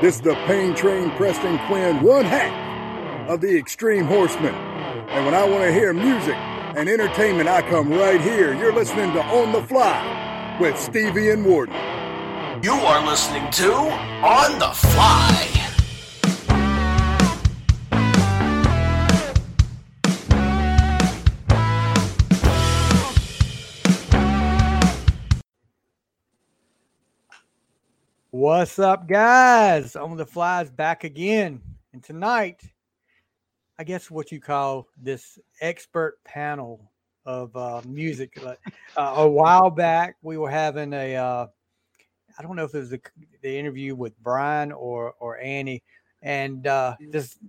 This is the Pain Train Preston Quinn, one half of the Extreme Horsemen. And when I want to hear music and entertainment, I come right here. You're listening to On the Fly with Stevie and Warden. You are listening to On the Fly. What's up, guys? On the flies back again. And tonight, I guess what you call this expert panel of uh, music. Uh, a while back, we were having a, uh, I don't know if it was the, the interview with Brian or or Annie, and uh, this,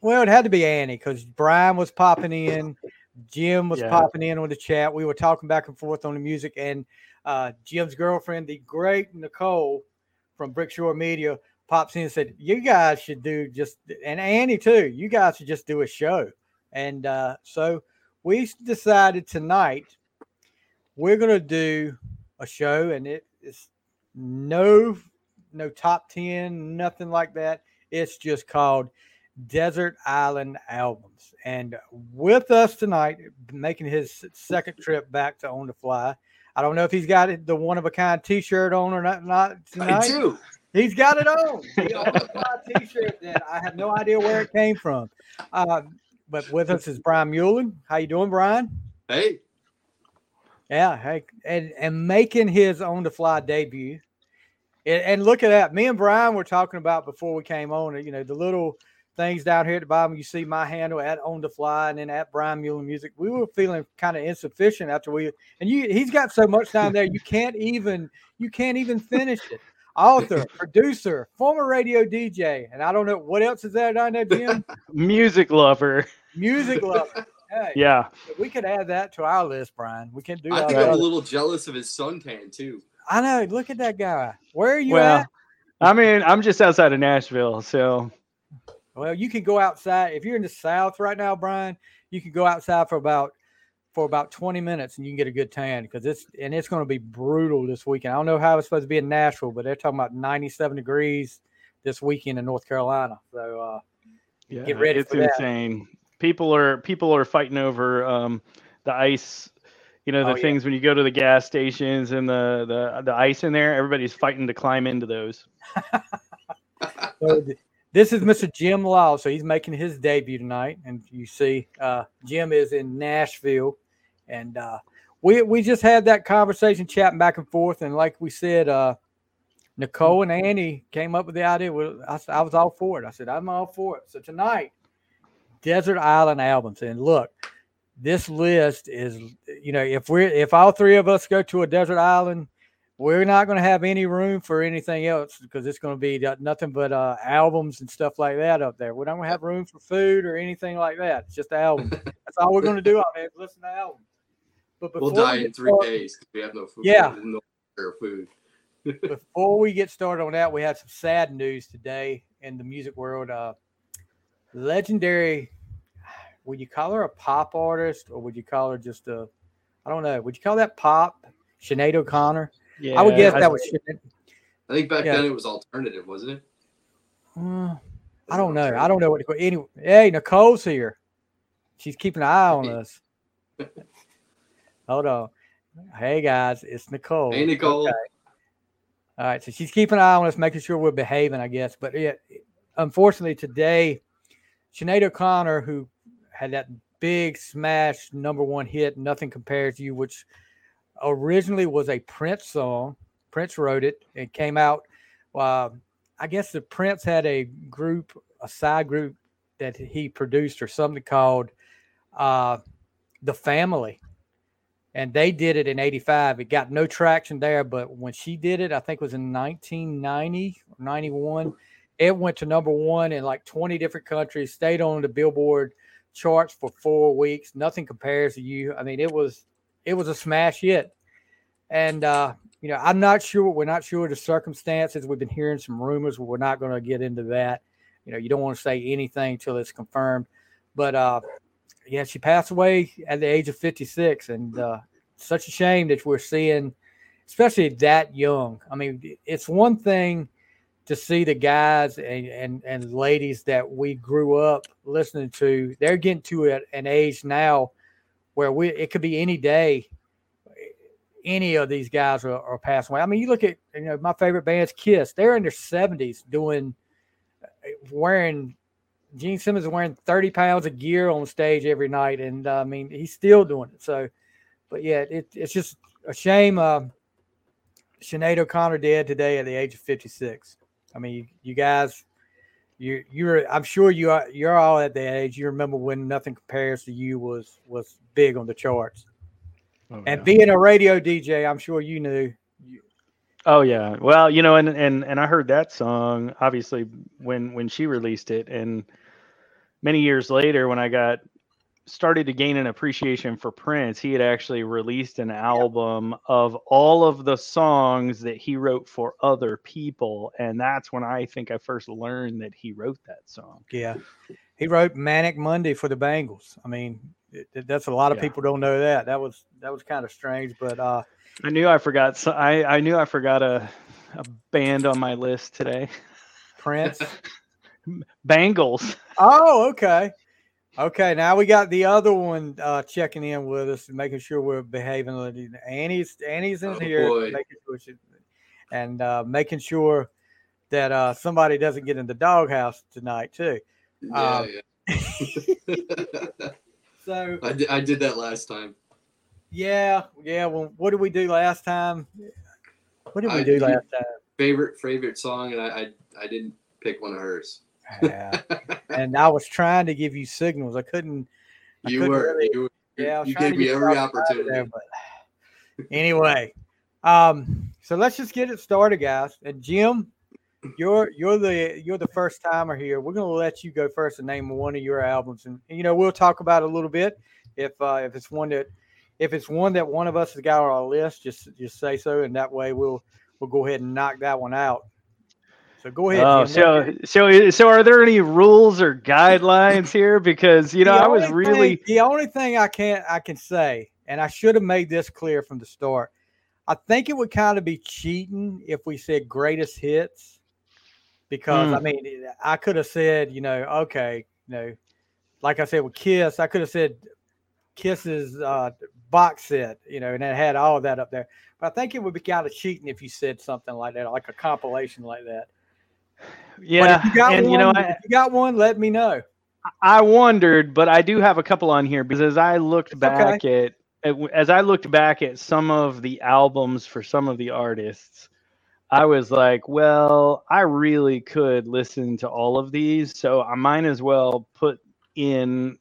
well, it had to be Annie because Brian was popping in, Jim was Yeah. popping in on the chat. We were talking back and forth on the music, and uh, Jim's girlfriend, the great Nicole from Brickshore Media, pops in and said, "You guys should do just and Annie too. You guys should just do a show." And uh, so we decided tonight we're gonna do a show, and it is no no top ten, nothing like that. It's just called Desert Island Albums. And with us tonight, making his second trip back to On the Fly. I don't know if he's got the one of a kind T-shirt on or not. Not tonight. I do. He's got it on. On the Fly T-shirt that I have no idea where it came from. Uh, but with us is Brian Meulen. How you doing, Brian? Hey, Yeah, hey, and and making his on the fly debut. And, and look at that. Me and Brian were talking about before we came on. You know, the little things down here at the bottom. You see my handle at on the fly, and then at Brian Meulen Music. We were feeling kind of insufficient after we. And you, he's got so much down there. You can't even you can't even finish it. Author, producer, former radio DJ, and I don't know what else is there down there, Jim. Music lover. Music lover. Hey, Yeah. we could add that to our list, Brian. We can do I think. I'm a little jealous of his suntan too. I know. Look at that guy. Where are you Well, at? I mean, I'm just outside of Nashville, so Well, you can go outside if you're in the South right now, Brian. You can go outside for about for about 20 minutes and you can get a good tan because it's and it's going to be brutal this weekend. I don't know how it's supposed to be in Nashville, but they're talking about 97 degrees this weekend in North Carolina. So uh, yeah, Get ready it's insane. People are people are fighting over um, the ice. You know the Oh, yeah. things when you go to the gas stations and the, the the ice in there. Everybody's fighting to climb into those. So this is Mr. Jim Law. So he's making his debut tonight, and you see, uh, Jim is in Nashville, and uh, we we just had that conversation, chatting back and forth, and like we said, uh, Nicole and Annie came up with the idea. Well, I, I was all for it. I said I'm all for it. So tonight, Desert Island albums, and look, this list is, you know, if we're if all three of us go to a desert island we're not going to have any room for anything else because it's going to be nothing but uh, albums and stuff like that up there. We're not going to have room for food or anything like that. It's just albums. That's all we're going to do out there is listen to albums. But We'll die we in three started- days because we have no food. Yeah. no food. before we get started on that, we have some sad news today in the music world. Uh, legendary, would you call her a pop artist or would you call her just a, I don't know, would you call that pop? Sinead O'Connor. Yeah, I would guess I- that was Sinead. I think back Yeah. then it was alternative, wasn't it? Uh, I don't know. I don't know what to call. Anyway, hey, Nicole's here. She's keeping an eye on us. Hold on. Hey guys, it's Nicole. Hey, Nicole. Okay. All right, so she's keeping an eye on us, making sure we're behaving, I guess. But yeah, unfortunately today, Sinead O'Connor, who had that big smash number one hit, "Nothing Compares to You," which originally was a Prince song. Prince wrote it. It came out. Uh, I guess the Prince had a group, a side group that he produced or something called uh, the Family, and they did it in '85. It got no traction there, but when she did it, I think it was in 1990 or '91. It went to number one in like 20 different countries. Stayed on the Billboard charts for four weeks. Nothing compares to you. I mean, it was it was a smash hit, and uh, you know, I'm not sure. We're not sure the circumstances. We've been hearing some rumors. We're not going to get into that. You know, you don't want to say anything until it's confirmed. But uh, yeah, she passed away at the age of 56, and uh, such a shame that we're seeing, especially that young. I mean, it's one thing to see the guys and, and, and ladies that we grew up listening to, they're getting to an age now where we it could be any day any of these guys are, are passing away. I mean, you look at you know my favorite band's Kiss. They're in their seventies doing wearing Gene Simmons is wearing thirty pounds of gear on stage every night, and uh, I mean he's still doing it. So, but yeah, it, it's just a shame. Uh, Sinead O'Connor dead today at the age of fifty six. I mean, you, you guys, you you're I'm sure you are you're all at that age. You remember when Nothing Compares to You was was big on the charts. Oh, And yeah. being a radio DJ, I'm sure you knew. Oh yeah. Well, you know, and and and I heard that song obviously when when she released it, and many years later when I got started to gain an appreciation for Prince, he had actually released an album of all of the songs that he wrote for other people, and that's when I think I first learned that he wrote that song. yeah, he wrote Manic Monday for the Bengals. I mean, it, it- that's a lot of Yeah. people don't know that. That was that was kind of strange, but uh, I knew I forgot. So I I knew I forgot a a band on my list today. Prince. Bangles. oh, okay, okay. Now we got the other one uh, checking in with us, making sure we're behaving. Annie's Annie's in Oh, here, boy. making sure she, and uh, making sure that uh, somebody doesn't get in the doghouse tonight too. Yeah, Um, yeah. So I, did, I did that last time. yeah, yeah. Well, what did we do last time? What did we I- do last time? Favorite favorite song, and I I, I didn't pick one of hers. Yeah. and I was trying to give you signals. I couldn't. I you couldn't were really- you, were- Yeah, you gave me every you outside of opportunity. there, but anyway, um, so let's just get it started, guys. And Jim, you're you're the you're the first timer here. We're gonna let you go first and name one of your albums, and you know we'll talk about it a little bit if uh, if it's one that if it's one that one of us has got on our list, just just say so, and that way we'll we'll go ahead and knock that one out. So go ahead. Oh, so so so are there any rules or guidelines here? Because you know, I was really thing- the only thing I can I can say, and I should have made this clear from the start. I think it would kind of be cheating if we said greatest hits, because I Mm. mean I could have said you know okay you know like I said with Kiss I could have said Kiss's uh, box set you know and it had all of that up there. But I think it would be kind of cheating if you said something like that, like a compilation like that. Yeah. but if you got and one, you know, if you got one, let me know. I wondered, but I do have a couple on here because as I looked back at, at as I looked back at some of the albums for some of the artists, I was like, well, I really could listen to all of these, so I might as well put in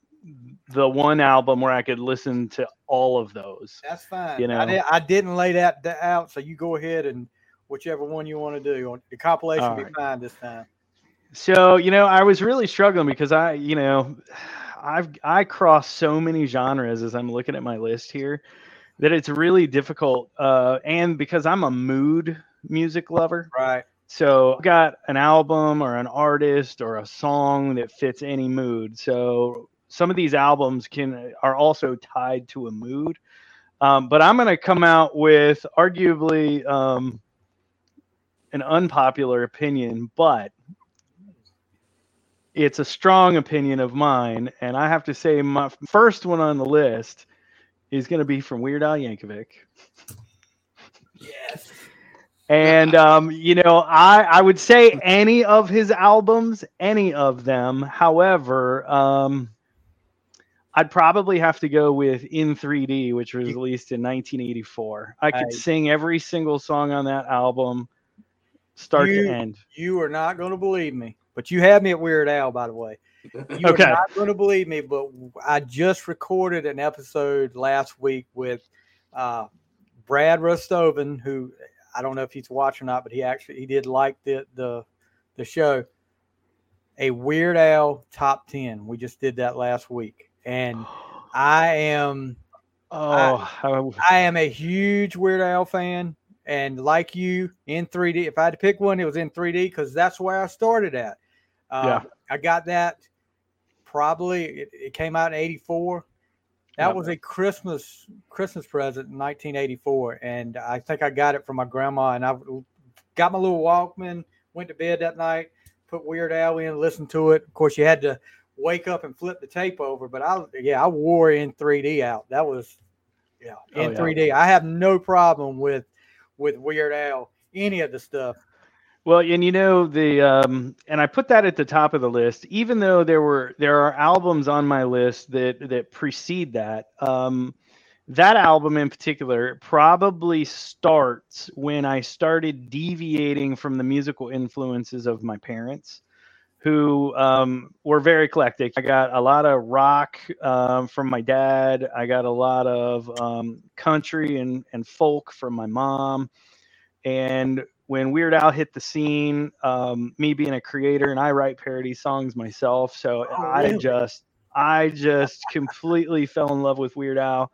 the one album where I could listen to all of those. That's fine. You I, know. did, I didn't lay that, that out, so you go ahead and whichever one you want to do. The compilation will be fine this time. So, you know, I was really struggling because I, you know, I've I cross so many genres as I'm looking at my list here that it's really difficult. Uh, and because I'm a mood music lover, Right. so I've got an album or an artist or a song that fits any mood. So some of these albums can are also tied to a mood. Um, but I'm going to come out with arguably um, an unpopular opinion, but it's a strong opinion of mine, and I have to say my first one on the list is going to be from Weird Al Yankovic. Yes. And um, you know, I I would say any of his albums, any of them. However, um, I'd probably have to go with In 3D, which was released in 1984. I could I- sing every single song on that album, start You- to end. You are not going to believe me, but you had me at Weird Al, by the way. You Okay. are not going to believe me, but I just recorded an episode last week with uh, Brad Rostoven, who I don't know if he's watching or not, but he actually he did like the the the show. A Weird Al top ten. We just did that last week, and I am Oh, how- I am a huge Weird Al fan, and like you, in 3D. If I had to pick one, it was in 3D because that's where I started at. Uh, Yeah. I got that probably. It, it came out in '84. That Yep. was a Christmas Christmas present in 1984, and I think I got it from my grandma. And I got my little Walkman went to bed that night, put Weird Al in, listened to it. Of course, you had to wake up and flip the tape over, but I yeah, I wore in 3D out. That was yeah, in Oh, yeah. 3D. I have no problem with with Weird Al, any of the stuff. Well, and you know the um and I put that at the top of the list even though there were there are albums on my list that that precede that. Um that album in particular probably starts when I started deviating from the musical influences of my parents who um, were very eclectic. I got a lot of rock um, from my dad. I got a lot of um, country and, and folk from my mom. And when Weird Al hit the scene, um, me being a creator and I write parody songs myself, so Oh, I really? just I just completely fell in love with Weird Al.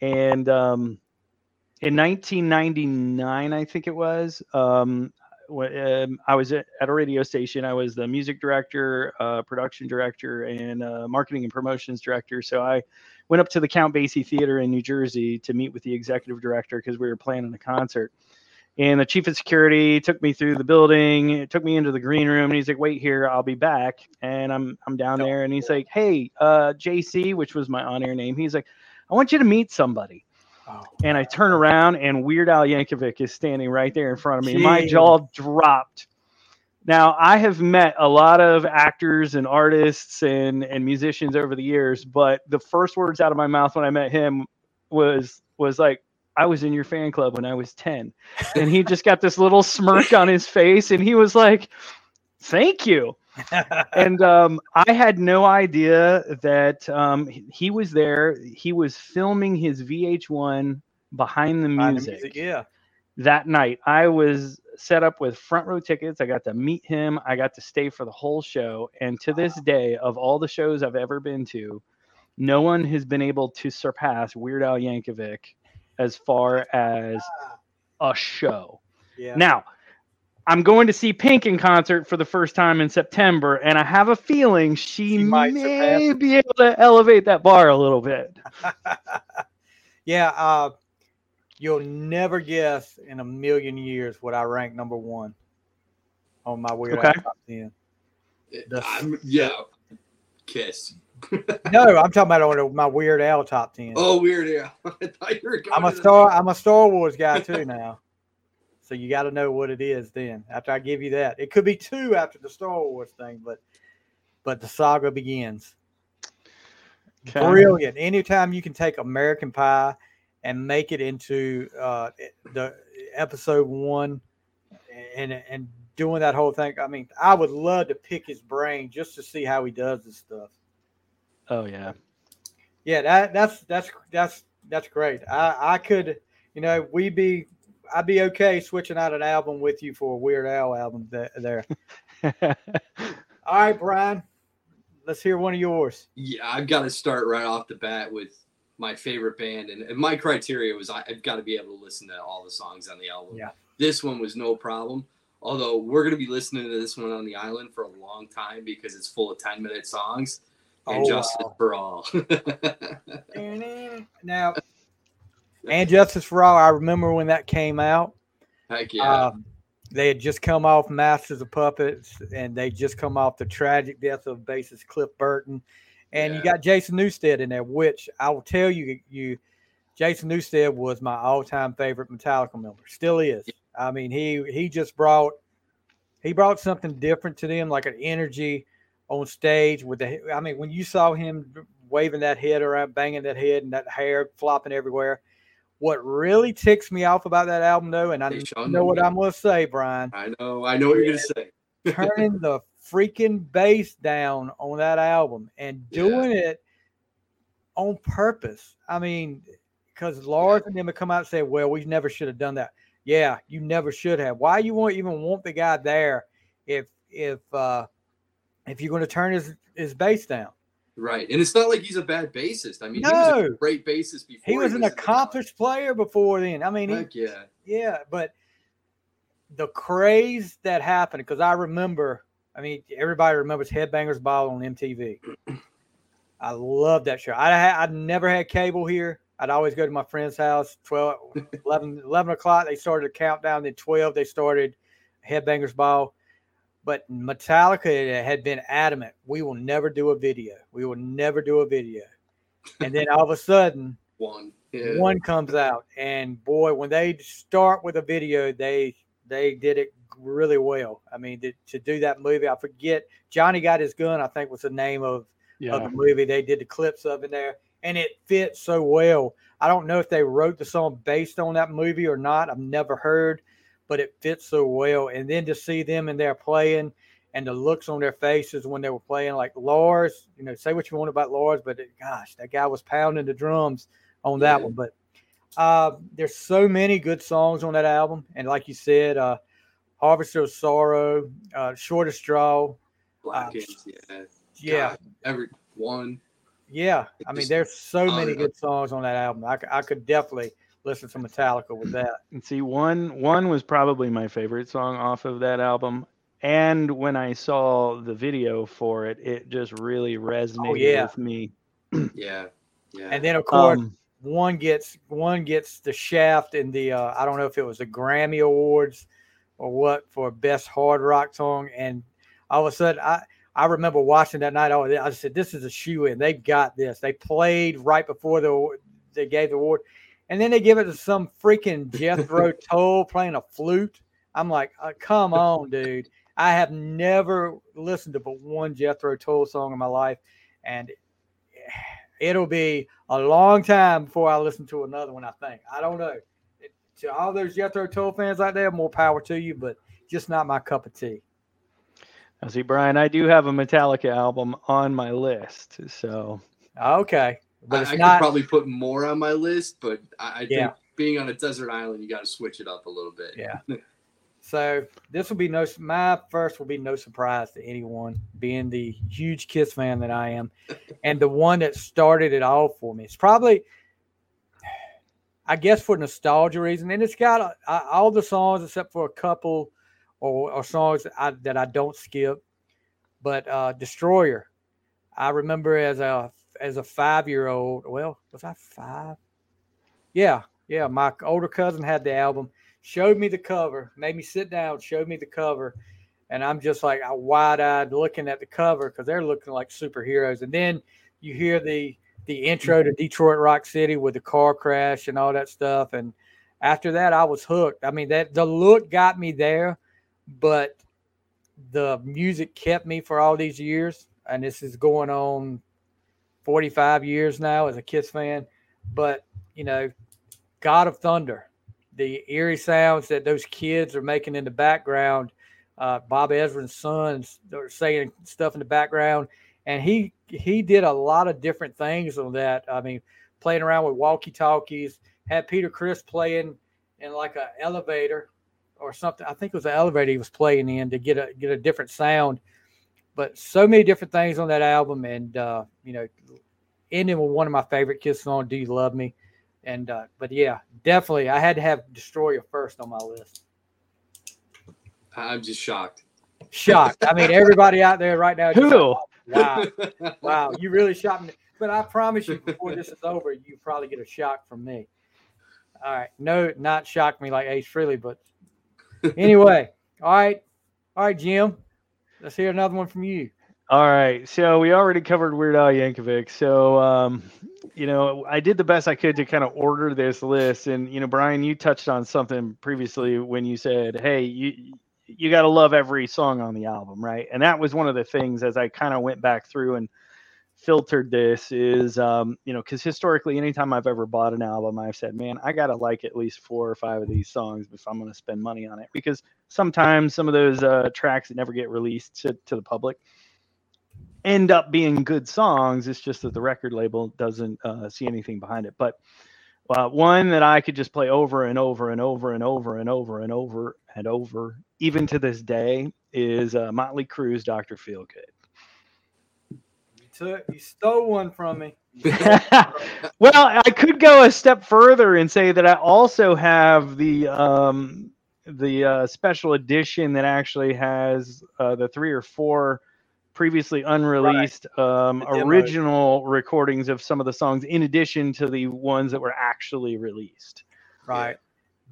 And um, in 1999, I think it was, um, um, I was at, at a radio station. I was the music director, uh, production director, and uh, marketing and promotions director. So I went up to the Count Basie Theater in New Jersey to meet with the executive director because we were planning a concert. And the chief of security took me through the building, took me into the green room, and he's like, "Wait here, I'll be back." And I'm I'm down there, and he's like, "Hey, uh, JC," which was my on-air name. He's like, "I want you to meet somebody." Oh, and I turn around and Weird Al Yankovic is standing right there in front of me. My jaw dropped. Now I have met a lot of actors and artists and and musicians over the years, but the first words out of my mouth when I met him was was like, "I was in your fan club when I was 10." And he just got this little smirk on his face and he was like, "Thank you." and um, I had no idea that um, he- was there. He was filming his VH1 behind the Behind the music, music, yeah. that night. I was set up with front row tickets. I got to meet him. I got to stay for the whole show. And to this day, of all the shows I've ever been to, no one has been able to surpass Weird Al Yankovic as far as a show. Yeah. Now, I'm going to see Pink in concert for the first time in September, and I have a feeling she, She might may be able to elevate that bar a little bit. yeah, uh, you'll never guess in a million years what I rank number one on my weird Al Okay. top ten. The- I'm, yeah. Kiss. No, I'm talking about on my Weird Al top ten. Oh, weird. Yeah. I thought you were I'm a star. I'm a Star Wars guy too now. So you got to know what it is. Then after I give you that, it could be two after the Star Wars thing, but but the saga begins. Okay. Brilliant. Anytime you can take American Pie and make it into uh, the episode one, and and doing that whole thing. I mean, I would love to pick his brain just to see how he does this stuff. Oh yeah. Yeah, that that's that's that's that's great. I I could, you know, we be I'd be okay switching out an album with you for a Weird Al album th- there. All right, Brian, let's hear one of yours. Yeah, I've got to start right off the bat with my favorite band, and, and my criteria was I, I've got to be able to listen to all the songs on the album. Yeah. This one was no problem. Although we're going to be listening to this one on the island for a long time because it's full of 10 minute songs and Oh, Justice wow. for All. Now, and Justice for All, I remember when that came out. Heck yeah. Um, they had just come off Masters of Puppets, and they just come off the tragic death of bassist Cliff Burton, and you got Jason Newsted in there, which I will tell you, you Jason Newsted was my all-time favorite Metallica member, still is. I mean, he he just brought he brought something different to them, like an energy on stage with the. I mean, when you saw him waving that head around, banging that head, and that hair flopping everywhere. What really ticks me off about that album, though, and I Hey, Sean, know what. I'm going to say, Brian, I know. I know what you're going to say. turning the freaking bass down on that album and Yeah. doing it on purpose. I mean, because Lars and them would come out and say, "Well, we never should have done that." Yeah, you never should have. Why you won't even want the guy there if if uh if you're going to turn his his bass down? Right. And it's not like he's a bad bassist. I mean, he was a great bassist before. He was an in the accomplished player before then. I mean, band. he, Heck yeah. Yeah, but the craze that happened because I remember. I mean, everybody remembers Headbangers Ball on MTV. I love that show. I had, I'd never had cable here. I'd always go to my friend's house. 12, 11, 11 o'clock, they started a countdown. Then 12, they started Headbangers Ball. But Metallica had been adamant, we will never do a video. We will never do a video. And then all of a sudden, One. Yeah. one comes out, and boy, when they start with a video, they they did it really well. I mean, to, to do that movie, I forget Johnny got his gun. I think was the name of of the movie. They did the clips of in there, and it fits so well. I don't know if they wrote the song based on that movie or not. I've never heard, but it fits so well. And then to see them in there playing and the looks on their faces when they were playing, like Lars, you know, say what you want about Lars, but it- gosh, that guy was pounding the drums on that Yeah. one. But uh, there's so many good songs on that album, and like you said, uh, Harvester of Sorrow, uh, Shortest Straw, Black uh, Games, yeah. yeah. God, every one. Yeah, I mean, there's so many good songs on that album. I, I could definitely listen to Metallica with that. And see, one one was probably my favorite song off of that album. And when I saw the video for it, it just really resonated Oh, yeah. with me. Yeah. Yeah. And then of course, Um, one gets one gets the shaft in the uh, I don't know if it was the Grammy Awards or what for best hard rock song. And all of a sudden, I I remember watching that night. Oh, I said this is a shoe in. They've got this. They played right before the they gave the award, and then they give it to some freaking Jethro Tull playing a flute. I'm like, uh, come on, dude. I have never listened to but one Jethro Tull song in my life, and it'll be a long time before I listen to another one. I think I don't know. It- to all those Jethro Tull fans out there, more power to you, but just not my cup of tea. now see, Brian, I do have a Metallica album on my list. So Okay, but I, it's I not. could probably put more on my list, but I, I think being on a desert island, you got to switch it up a little bit. Yeah. So this will be no. My first will be no surprise to anyone, being the huge Kiss fan that I am, and the one that started it all for me. It's probably, I guess, for nostalgia reason, and it's got uh, all the songs except for a couple, or, or songs that I, that I don't skip. But uh, Destroyer, I remember as a as a five year old. Well, was I five? Yeah, yeah. My older cousin had the album showed me the cover, made me sit down, showed me the cover, and I'm just like uh, wide eyed looking at the cover because they're looking like superheroes. And then you hear the the intro to Detroit Rock City with the car crash and all that stuff. And after that, I was hooked. I mean, that the look got me there, but the music kept me for all these years. And this is going on 45 years now as a Kiss fan. But you know, God of Thunder, the eerie sounds that those kids are making in the background. Uh, Bob Ezrin's sons are saying stuff in the background, and he he did a lot of different things on that. I mean, playing around with walkie talkies, had Peter Criss playing in like an elevator or something. I think it was an elevator he was playing in to get a get a different sound. But so many different things on that album, and uh, you know, ending with one of my favorite Kiss songs, "Do You Love Me." And uh, but yeah, definitely, I had to have Destroyer first on my list. I'm just shocked. Shocked. I mean, everybody out there right now. just Who? like, wow, wow, you really shocked me. But I promise you, before this is over, you probably get a shock from me. All right, no, not shock me like Ace Frehley, but anyway, all right, all right, Jim. Let's hear another one from you. All right, so we already covered Weird Al Yankovic. So, um, you know, I did the best I could to kind of order this list. And you know, Brian, you touched on something previously when you said, "Hey, you you got to love every song on the album, right?" And that was one of the things as I kind of went back through and filtered this is, um, you know, because historically, anytime I've ever bought an album, I've said, "Man, I got to like at least four or five of these songs if I'm going to spend money on it," because sometimes some of those uh, tracks that never get released to, to the public end up being good songs. It's just that the record label doesn't uh, see anything behind it. But uh, one that I could just play over and over and over and over and over and over and over, even to this day, is uh, Motley Crue's "Doctor Feelgood." You took, you stole one from me. well, I could go a step further and say that I also have the um, the uh, special edition that actually has uh, the three or four previously unreleased um, original recordings of some of the songs, in addition to the ones that were actually released. Right.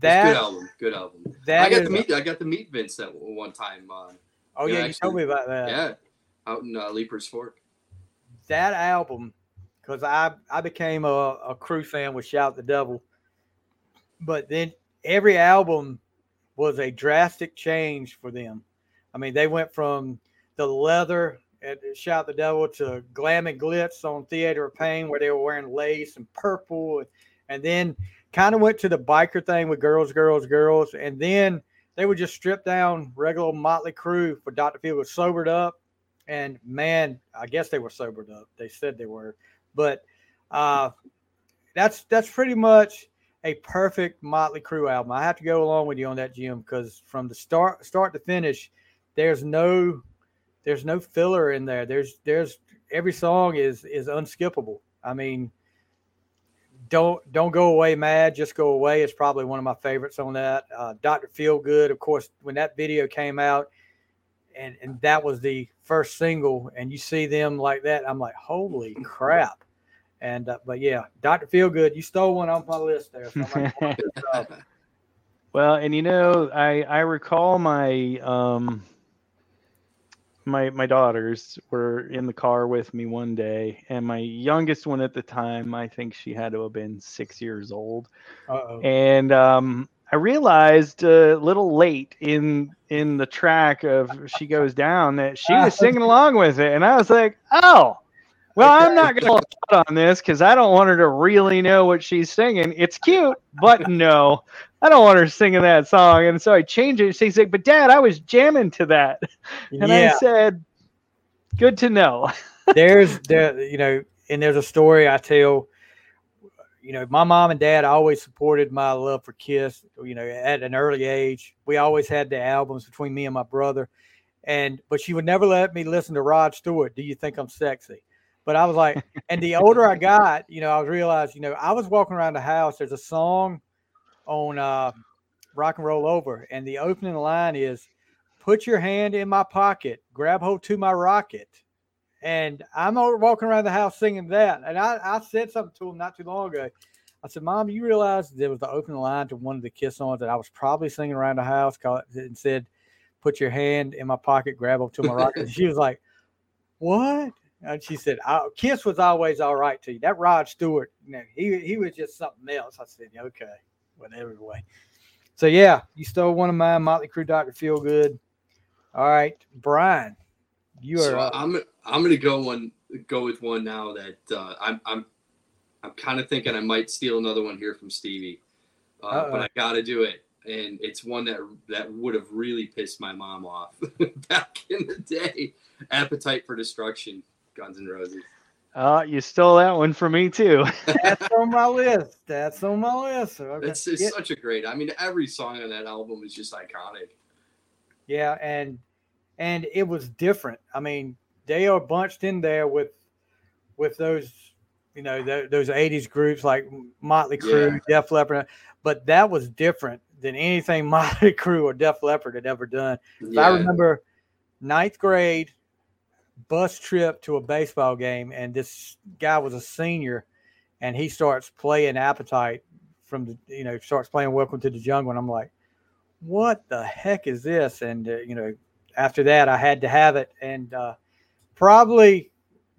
It's a good album. Good album. that I got is to meet. I got to meet Vince at one time. Uh, Oh Yeah, yeah, you actually, told me about that. yeah, out in uh, Leiper's Fork. That album, because I I became a, a Crue fan with Shout the Devil, but then every album was a drastic change for them. I mean, they went from the leather at Shout the Devil to glam and glitz on Theater of Pain, where they were wearing lace and purple, and, and then kind of went to the biker thing with girls, girls, girls, and then they would just strip down regular Motley Crue for Dr. Feelgood sobered up, and man, I guess they were sobered up. They said they were, but uh, that's that's pretty much a perfect Motley Crue album. I have to go along with you on that, Jim, because from the start start to finish, there's no there's no filler in there. There's there's every song is is unskippable. I mean, don't don't go away mad, just go away It's probably one of my favorites on that. Uh, Doctor Feel Good, of course, when that video came out, and and that was the first single, and you see them like that, I'm like, holy crap. And uh, but yeah, Doctor Feel Good, you stole one off my list there. So I'm gonna mark this up. Well, and you know, I I recall my um my my daughters were in the car with me one day, and my youngest one at the time, I think she had to have been six years old, Uh-oh. and um, I realized a little late in in the track of "She Goes Down" that she was singing along with it, and I was like, oh. Well, I'm not going to cut on this because I don't want her to really know what she's singing. It's cute, but no, I don't want her singing that song. And so I changed it. She's like, but dad, I was jamming to that. And yeah. I said, good to know. there's there you know and there's a story i tell you know my mom and dad always supported my love for kiss you know at an early age we always had the albums between me and my brother and but she would never let me listen to rod stewart do you think i'm sexy but i was like and the older i got you know i was realized you know i was walking around the house there's a song on uh rock and roll over and the opening line is put your hand in my pocket grab hold to my rocket and I'm walking around the house singing that. And I, I said something to him not too long ago. I said, Mom, you realize there was the opening line to one of the Kiss songs that I was probably singing around the house and said, Put your hand in my pocket, grab up to my rocket. she was like, What? And she said, "Oh, Kiss was always all right to you. That Rod Stewart, you know, he, he was just something else. I said, Okay, whatever way. So, yeah, you stole one of mine, Motley Crue, Dr. Feel Good. All right, Brian, you are. So. I'm I'm gonna go one go with one now that uh, I'm I'm I'm kind of thinking I might steal another one here from Stevie, uh, but I got to do it, and it's one that that would have really pissed my mom off back in the day. Appetite for Destruction, Guns N' Roses. Uh, you stole that one from me too. That's on my list. That's on my list. Okay. It's, it's yeah, such a great. I mean, every song on that album is just iconic. yeah, and and it was different. I mean, they are bunched in there with with those, you know, th- those '80s groups like Motley Crue, Def Leppard, but that was different than anything Motley Crue or Def Leppard had ever done. I remember ninth grade bus trip to a baseball game, and this guy was a senior, and he starts playing Appetite from the, you know, starts playing Welcome to the Jungle, and I'm like, what the heck is this? And uh, you know, after that, I had to have it, and uh, probably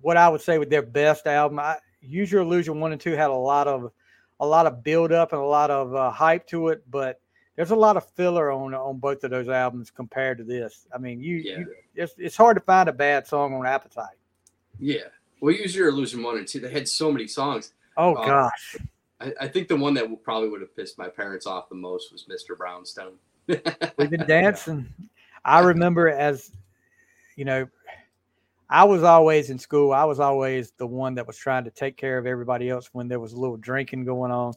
what I would say with their best album, I, Use Your Illusion one and two had a lot of a lot of build up and a lot of uh, hype to it, but there's a lot of filler on on both of those albums compared to this. I mean, you, Yeah. you it's, it's hard to find a bad song on Appetite. Yeah. Well, Use Your Illusion one and two. They had so many songs. Oh Uh, gosh, I, I think the one that probably would have pissed my parents off the most was Mr. Brownstone. we've been dancing. I remember as you know, I was always in school. I was always the one that was trying to take care of everybody else when there was a little drinking going on.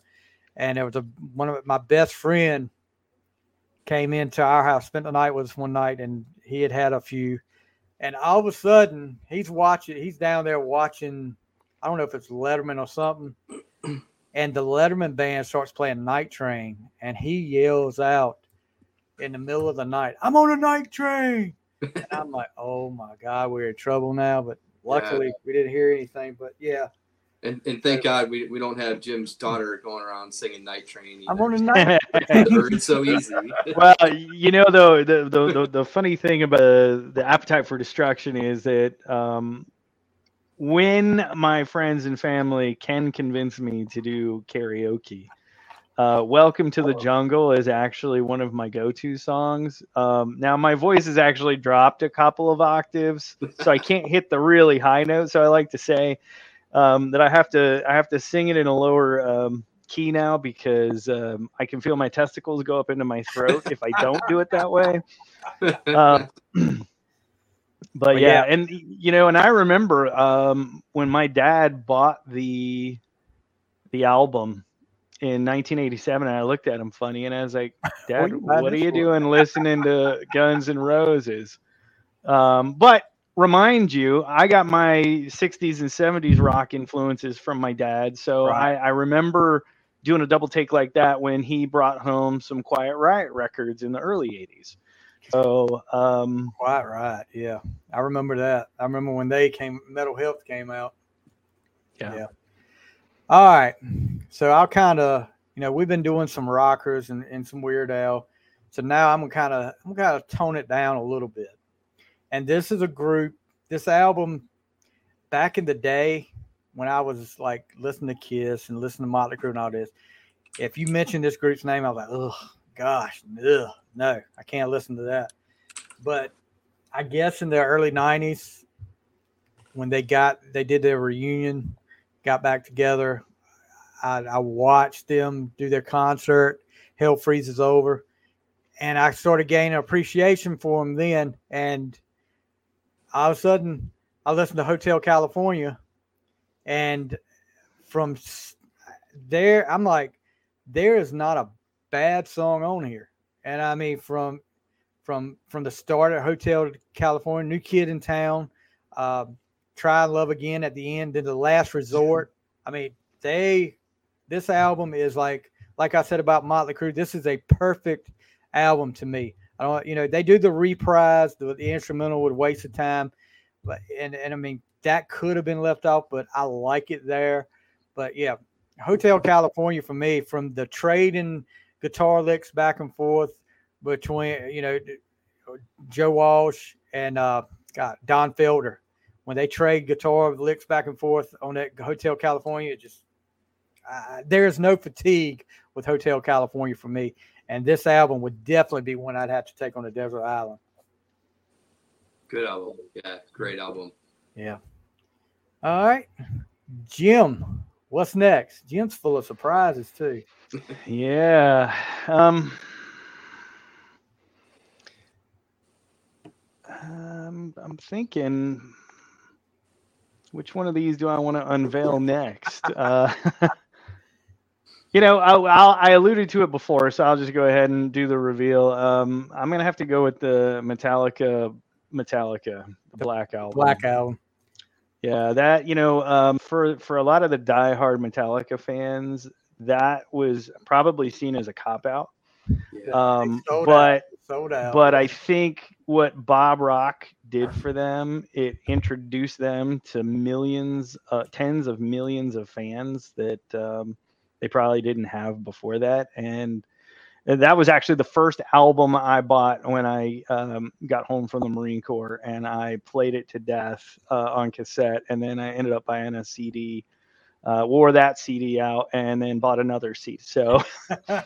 And there was a one of my best friend came into our house, spent the night with us one night, and he had had a few. And all of a sudden, he's watching. He's down there watching. I don't know if it's Letterman or something. And the Letterman band starts playing Night Train, and he yells out in the middle of the night, "I'm on a night train!" and I'm like, "Oh my god, we're in trouble now." But luckily, we didn't hear anything. But yeah, And, and thank God we, we don't have Jim's daughter going around singing Night Train. I'm either. on a night. it's so easy. well, you know, though, the, the, the, the funny thing about the appetite for destruction is that um, when my friends and family can convince me to do karaoke, uh, Welcome to the Jungle is actually one of my go to songs. Um, now, my voice has actually dropped a couple of octaves, so I can't hit the really high note. So I like to say um, that I have to I have to sing it in a lower um, key now because um, I can feel my testicles go up into my throat if I don't do it that way. Um, but yeah, yeah. and you know, and I remember um, when my dad bought the the album in 1987, and I looked at him funny, and I was like, "Dad, you what are you doing listening to Guns and Roses?" Um, but remind you, I got my 60s and 70s rock influences from my dad, so Right. I, I remember doing a double take like that when he brought home some Quiet Riot records in the early 80s. So um, Quite right. Yeah, I remember that. I remember when they came, Metal Health came out. yeah. Yeah. All right. So I'll kind of, you know, we've been doing some rockers and, and some Weird Al. So now I'm gonna kind of, I'm kind of tone it down a little bit. And this is a group. This album, back in the day, when I was like listening to Kiss and listening to Motley Crue and all this, if you mentioned this group's name, I was like, oh gosh, ugh, no, I can't listen to that. But I guess in the early '90s, when they got, they did their reunion, got back together. I, I watched them do their concert. Hell freezes over, and I started gaining appreciation for them then. And all of a sudden, I listened to Hotel California, and from there, I'm like, there is not a bad song on here. And I mean, from from from the start at Hotel California, New Kid in Town, uh, Try and Love Again at the end, then the Last Resort. I mean, they this album is like like I said about Motley Crue. This is a perfect album to me. I don't, you know, they do the reprise, the, the instrumental would waste of time, but and and I mean that could have been left off, but I like it there. But yeah, Hotel California for me, from the trading guitar licks back and forth between you know Joe Walsh and uh, God Don Felder when they trade guitar licks back and forth on that Hotel California, just uh, there is no fatigue with Hotel California for me. And this album would definitely be one I'd have to take on a desert island. Good album. Yeah, great album. Yeah. All right. Jim, what's next? Jim's full of surprises too. Yeah. Um, um, I'm thinking, which one of these do I want to unveil next? Uh, you know, I, I'll, I alluded to it before, so I'll just go ahead and do the reveal. Um, I'm gonna have to go with the Metallica, Metallica, the Black album. Black album. Yeah, that you know, um, for for a lot of the diehard Metallica fans, that was probably seen as a cop out. Yeah. Um, sold but. Sold but I think what Bob Rock did for them, it introduced them to millions, uh, tens of millions of fans that um, they probably didn't have before that, and that was actually the first album I bought when I um, got home from the Marine Corps, and I played it to death uh, on cassette, and then I ended up buying a CD. Uh, wore that CD out and then bought another CD. So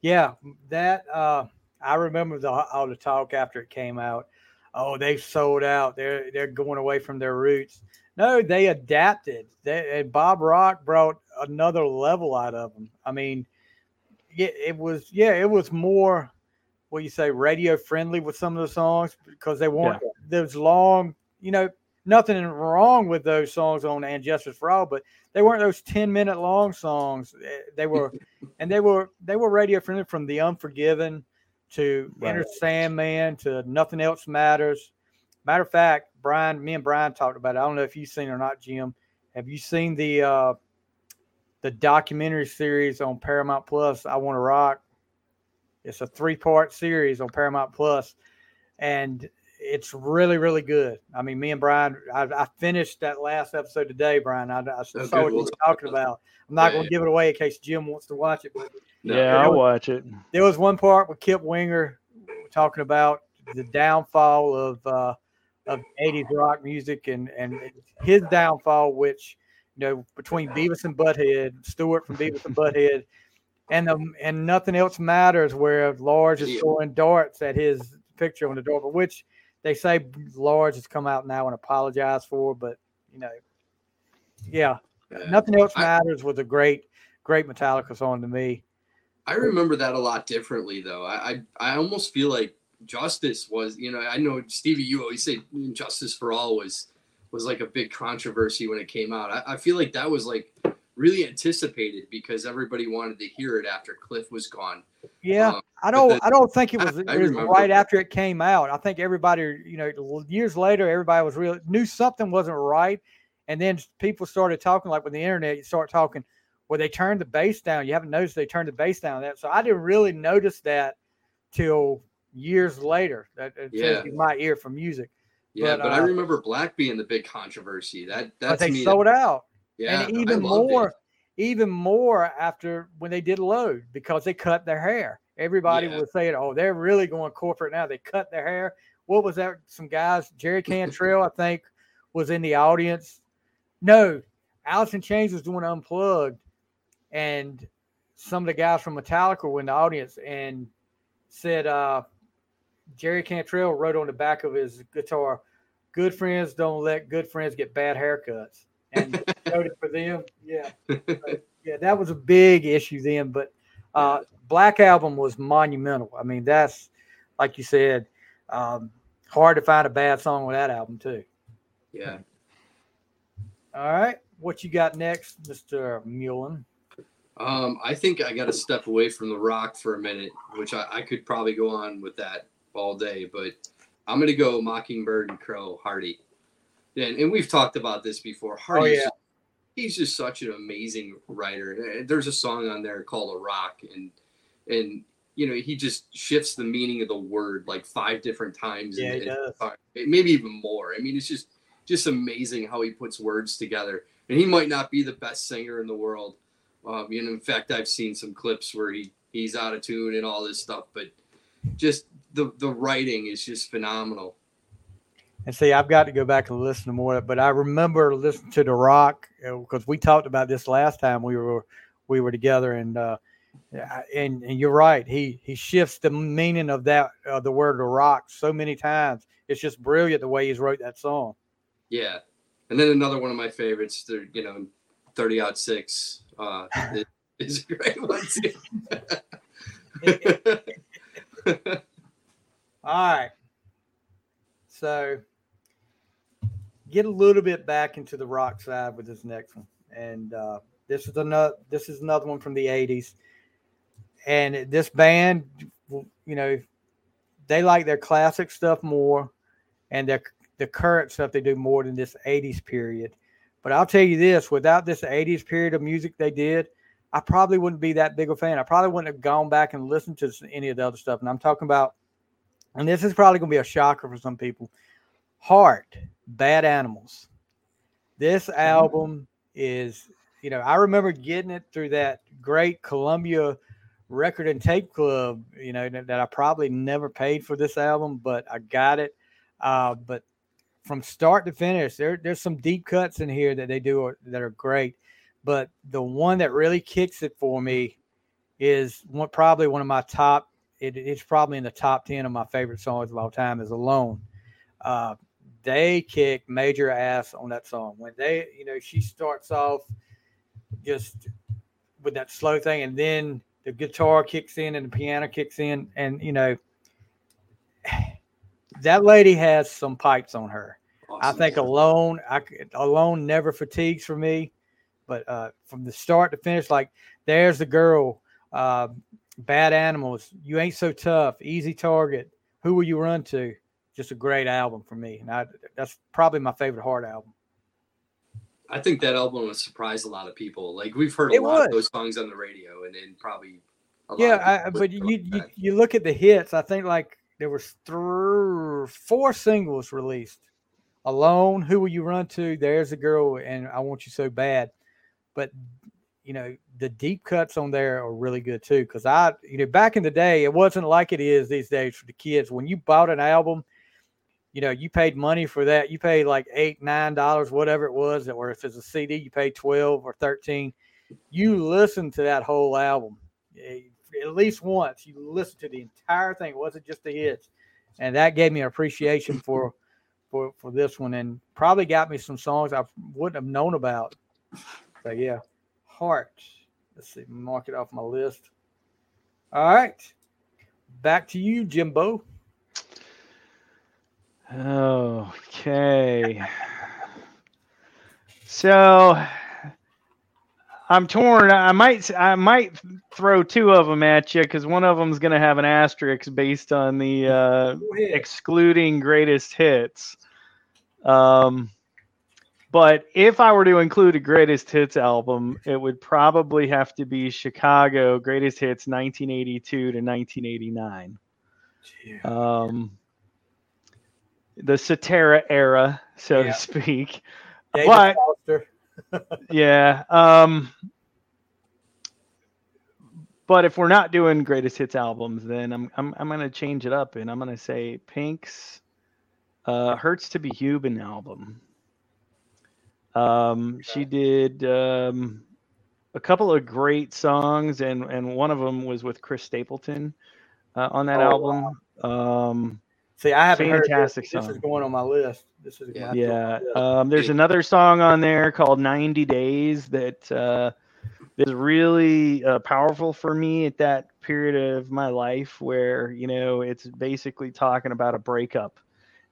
yeah, that uh, I remember the all the talk after it came out. Oh, they sold out. They're they're going away from their roots. No, they adapted. They, and Bob Rock brought another level out of them. I mean, yeah, it was yeah, it was more what you say radio friendly with some of the songs because they weren't those long. You know, nothing wrong with those songs on And Justice for All, but they weren't those 10 minute long songs. Eh, They were, and they were, they were radio friendly from The Unforgiven to Right. Enter Sandman to Nothing Else Matters. Matter of fact, Brian, me and Brian talked about it. I don't know if you've seen it or not, Jim. Have you seen the, uh, the documentary series on Paramount Plus, I Want to Rock? It's a three part series on Paramount Plus, And it's really really good. I mean, me and Brian, I, I finished that last episode today, Brian. I, I saw good. what you were talking about about. I'm not Yeah, going to give it away in case Jim wants to watch it. But No, yeah, I'll was- watch it. there was one part with Kip Winger talking about the downfall of uh, of 80s rock music and and his downfall, which you know between Beavis and Butthead, Stewart from Beavis and Butthead, and the and nothing else matters, where Lars is throwing darts at his picture on the door, but which they say Lars has come out now and apologized for, but you know, yeah, Yeah. nothing else I- matters was a great great Metallica song to me. I remember that a lot differently though. I, I I almost feel like Justice was, you know, I know Stevie, you always say Justice for All was was like a big controversy when it came out. I, I feel like that was like really anticipated because everybody wanted to hear it after Cliff was gone. Yeah, Um, I don't. then- I don't think it was, I it was right after it came out. I think everybody, you know, years later, everybody was real knew something wasn't right, and then people started talking like with the internet. You start talking, well, they turned the bass down. You haven't noticed they turned the bass down. That so I didn't really notice that till years later. That it Yeah. in my ear for music, Yeah, But, but, I uh, remember Black being the big controversy. That that's they me. sold out. yeah, and even loved it. more, even more after when they did load because they cut their hair. Everybody Yeah. was saying, "Oh, they're really going corporate now." They cut their hair. What was that? Some guys, Jerry Cantrell, I think, was in the audience. No, Alice in Chains was doing unplugged, and some of the guys from Metallica were in the audience and said, uh, Jerry Cantrell wrote on the back of his guitar, "Good friends don't let good friends get bad haircuts," and it for them. Yeah, yeah, that was a big issue then. But uh, Black Album was monumental. I mean, that's like you said, um, hard to find a bad song with that album too. Yeah. All right, what you got next, Mister Meulen? Um, I think I got to step away from the rock for a minute, which I, I could probably go on with that all day, but I'm gonna go Mockingbird and Crow, Hardy. And, and we've talked about this before. Hardy, yeah. he's just such an amazing writer. Uh, There's a song on there called "A Rock," and and you know he just shifts the meaning of the word like five different times. Yeah, in- he does. maybe even more. I mean, it's just just amazing how he puts words together. And he might not be the best singer in the world. Um, you know, in fact, I've seen some clips where he he's out of tune and all this stuff, but just the the writing is just phenomenal. And see, I've got to go back and listen to more. Of it, but I remember listening to The Rock because we talked about this last time we were we were together, and uh, and and you're right. He he shifts the meaning of that uh, the word The Rock so many times. It's just brilliant the way he's wrote that song. Yeah. And then another one of my favorites, the you know, thirty out six, uh, is- is a great one too. All right. So get a little bit back into the rock side with this next one. And uh, this is another this is another one from the 80s. And this band, you know, they like their classic stuff more and their the current stuff they do more than this 80s period. But I'll tell you this, without this 80s period of music they did, I probably wouldn't be that big a fan. I probably wouldn't have gone back and listened to any of the other stuff. And I'm talking about and this is probably going to be a shocker for some people. Heart, Bad Animals. This album is, you know, I remember getting it through that great Columbia Record and Tape Club, you know, that, that I probably never paid for this album, but I got it. Uh, but from start to finish, there, there's some deep cuts in here that they do are, that are great. But the one that really kicks it for me is one, probably one of my top it, it's probably in the top 10 of my favorite songs of all time is alone. Uh, they kick major ass on that song. When they you know she starts off just with that slow thing and then the guitar kicks in and the piano kicks in and you know that lady has some pipes on her. I think alone, I alone never fatigues for me. But uh, from the start to finish, like there's the girl, uh, bad animals. You ain't so tough, easy target. Who will you run to? Just a great album for me, and I, that's probably my favorite Heart album. I think that album would surprise a lot of people. Like we've heard a It lot would. of those songs on the radio, and then probably. A lot Yeah, I, but you, you you look at the hits. I think like there was three, four singles released. Alone, Who Will You Run To? There's a Girl, and I Want You So Bad. But you know, the deep cuts on there are really good too. Cause I, you know, back in the day, it wasn't like it is these days for the kids. When you bought an album, you know, you paid money for that. You paid like eight, nine dollars, whatever it was, or if it's a CD, you paid 12 or 13. You listen to that whole album eh, at least once. You listen to the entire thing. It wasn't just the hits. And that gave me an appreciation for for for this one and probably got me some songs I wouldn't have known about. So yeah. Heart. Let's see, mark it off my list. All right. Back to you, Jimbo. Okay. So I'm torn. I might I might throw two of them at you because one of them is going to have an asterisk based on the uh, excluding greatest hits. Um, but if I were to include a greatest hits album, it would probably have to be Chicago Greatest Hits 1982 to 1989. Yeah. Um, the Cetera era, so yeah. to speak. David but yeah. Um, but if we're not doing greatest hits albums, then I'm I'm I'm gonna change it up and I'm gonna say Pink's uh, "Hurts to Be Human" album. Um, she did um, a couple of great songs, and and one of them was with Chris Stapleton uh, on that oh, album. Wow. Um, See, I haven't fantastic heard this. This is going on my list. This is yeah. yeah. Um, there's another song on there called 90 Days that uh, is really uh, powerful for me at that period of my life where you know it's basically talking about a breakup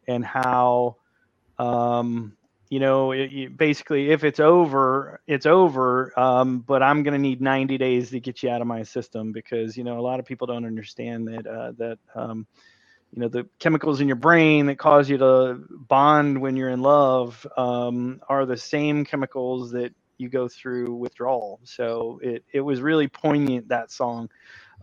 and how um, you know it, it basically if it's over it's over um, but i'm going to need 90 days to get you out of my system because you know a lot of people don't understand that uh, that um, you know the chemicals in your brain that cause you to bond when you're in love um, are the same chemicals that you go through withdrawal. So it, it was really poignant that song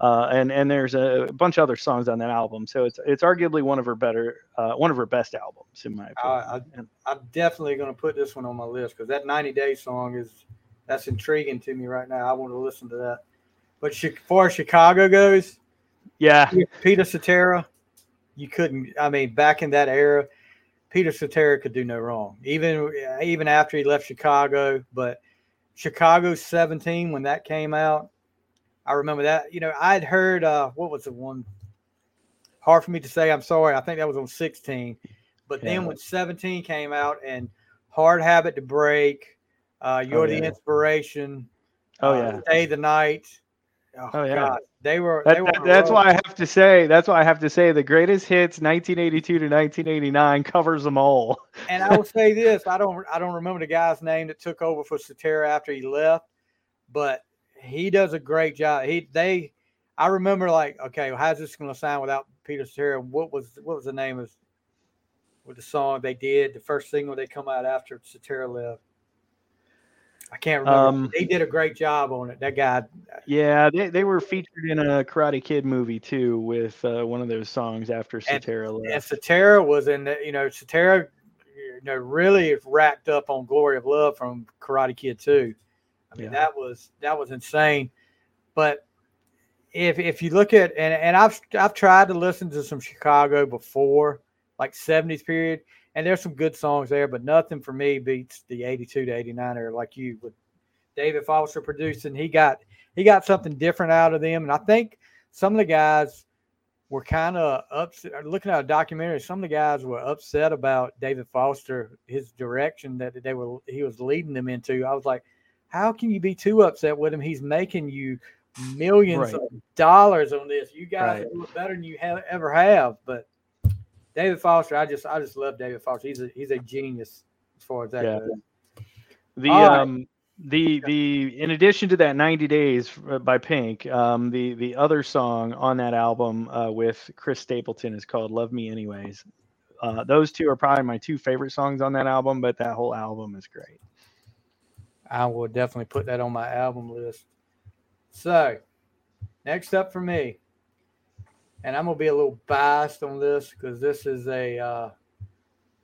uh, and and there's a bunch of other songs on that album so it's it's arguably one of her better uh, one of her best albums in my opinion I, am definitely going to put this one on my list because that 90 day song is that's intriguing to me right now i want to listen to that but as far as chicago goes yeah peter cetera you couldn't. I mean, back in that era, Peter Cetera could do no wrong. Even even after he left Chicago, but Chicago 17 when that came out, I remember that. You know, I'd heard uh, what was the one? Hard for me to say. I'm sorry. I think that was on 16. But yeah. then when 17 came out and Hard Habit to Break, uh, You're oh, yeah. the Inspiration. Oh uh, yeah. Day the Night. Oh, oh yeah. God. They were. That, they were that's why I have to say. That's why I have to say the greatest hits 1982 to 1989 covers them all. and I will say this: I don't. I don't remember the guy's name that took over for Cetera after he left, but he does a great job. He they. I remember like, okay, well, how's this going to sound without Peter Cetera? What was what was the name of with the song they did? The first single they come out after Cetera left. I can't remember. Um, they did a great job on it. That guy. Yeah, they, they were featured in a Karate Kid movie too with uh, one of those songs after and, left. And Cetera was in the, you know, Cetera, you know, really racked up on Glory of Love from Karate Kid too. I mean, yeah. that was that was insane. But if if you look at and and I've I've tried to listen to some Chicago before, like 70s period, and there's some good songs there, but nothing for me beats the 82 to 89 era like you with David Foster producing. He got he got something different out of them. And I think some of the guys were kind of upset looking at a documentary, some of the guys were upset about David Foster, his direction that they were he was leading them into. I was like, how can you be too upset with him? He's making you millions right. of dollars on this. You guys right. do it better than you have ever have. But David Foster, I just I just love David Foster. He's a he's a genius as far as that yeah. goes. The um the the in addition to that 90 days uh, by Pink, um the the other song on that album uh, with Chris Stapleton is called Love Me Anyways. Uh, those two are probably my two favorite songs on that album, but that whole album is great. I will definitely put that on my album list. So, next up for me, and I'm gonna be a little biased on this because this is a uh,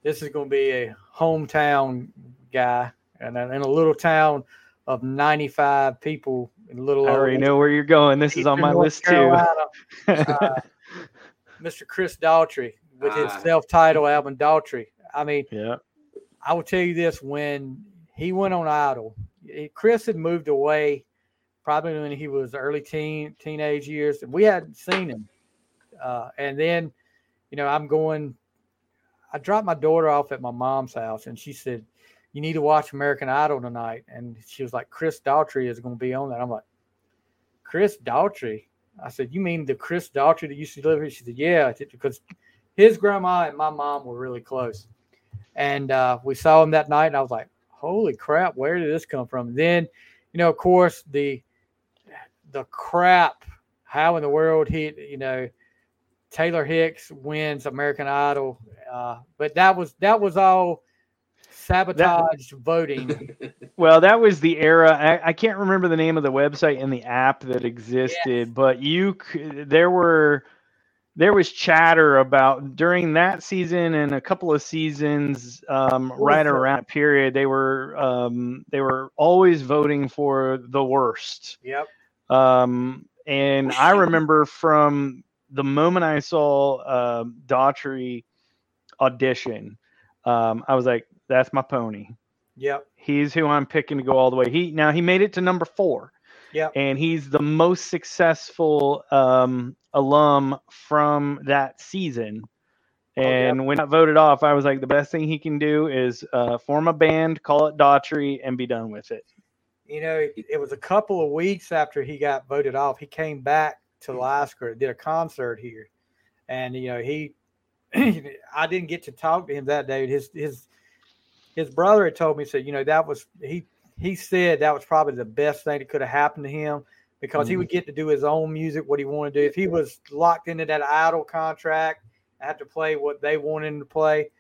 this is gonna be a hometown guy, and in a little town of 95 people, in a little. I already know where you're going. This is on my North list too. Uh, Mr. Chris Daughtry with his Ah. self-titled album Daughtry. I mean, yeah. I will tell you this: when he went on Idol, eh, Chris had moved away, probably when he was early teen teenage years, and we hadn't seen him. Uh, and then, you know, I'm going. I dropped my daughter off at my mom's house, and she said, "You need to watch American Idol tonight." And she was like, "Chris Daughtry is going to be on that." I'm like, "Chris Daughtry?" I said, "You mean the Chris Daughtry that used to live here?" She said, "Yeah," because his grandma and my mom were really close and uh, we saw him that night and i was like holy crap where did this come from then you know of course the the crap how in the world he you know taylor hicks wins american idol uh, but that was that was all sabotaged voting Well, that was the era. I, I can't remember the name of the website and the app that existed, but you there were there was chatter about during that season and a couple of seasons um, right around that period. They were um, they were always voting for the worst. yep Um, and I remember from the moment I saw um, Daughtry audition, um, I was like, "That's my pony." yep He's who I'm picking to go all the way. He now he made it to number four, yep and he's the most successful um, alum from that season. Oh, yeah. And when I voted off, I was like, the best thing he can do is uh, form a band, call it Daughtry, and be done with it. you know, it was a couple of weeks after he got voted off. He came back to Lasker, did a concert here, and you know he, I didn't get to talk to him that day. His his his brother had told me said, you know, that was he he said that was probably the best thing that could have happened to him because he would get to do his own music, what he wanted to do. If he was locked into that idol contract, I had to play what they wanted him to play,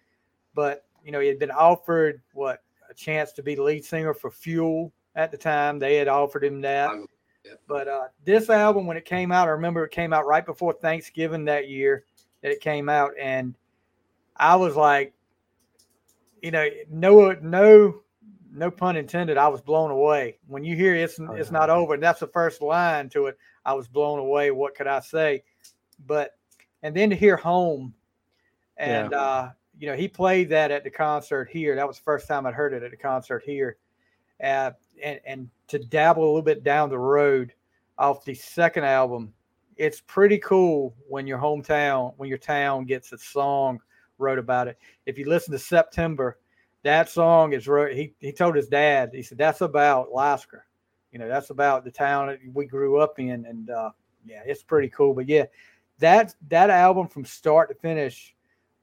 but you know, he had been offered what a chance to be the lead singer for Fuel at the time. They had offered him that. Yeah. But uh, this album, when it came out, I remember it came out right before Thanksgiving that year that it came out, and I was like, you know, no, no, no pun intended. I was blown away when you hear it's Oh, it's yeah. not over, and that's the first line to it. I was blown away. What could I say? But and then to hear home, and uh, you know, he played that at the concert here. That was the first time I'd heard it at the concert here. Uh, and, and to dabble a little bit down the road off the second album, it's pretty cool when your hometown, when your town gets a song wrote about it. If you listen to September, that song is wrote. He he told his dad. He said that's about Lasker. You know, that's about the town that we grew up in, and uh, yeah, it's pretty cool. But yeah, that that album from start to finish,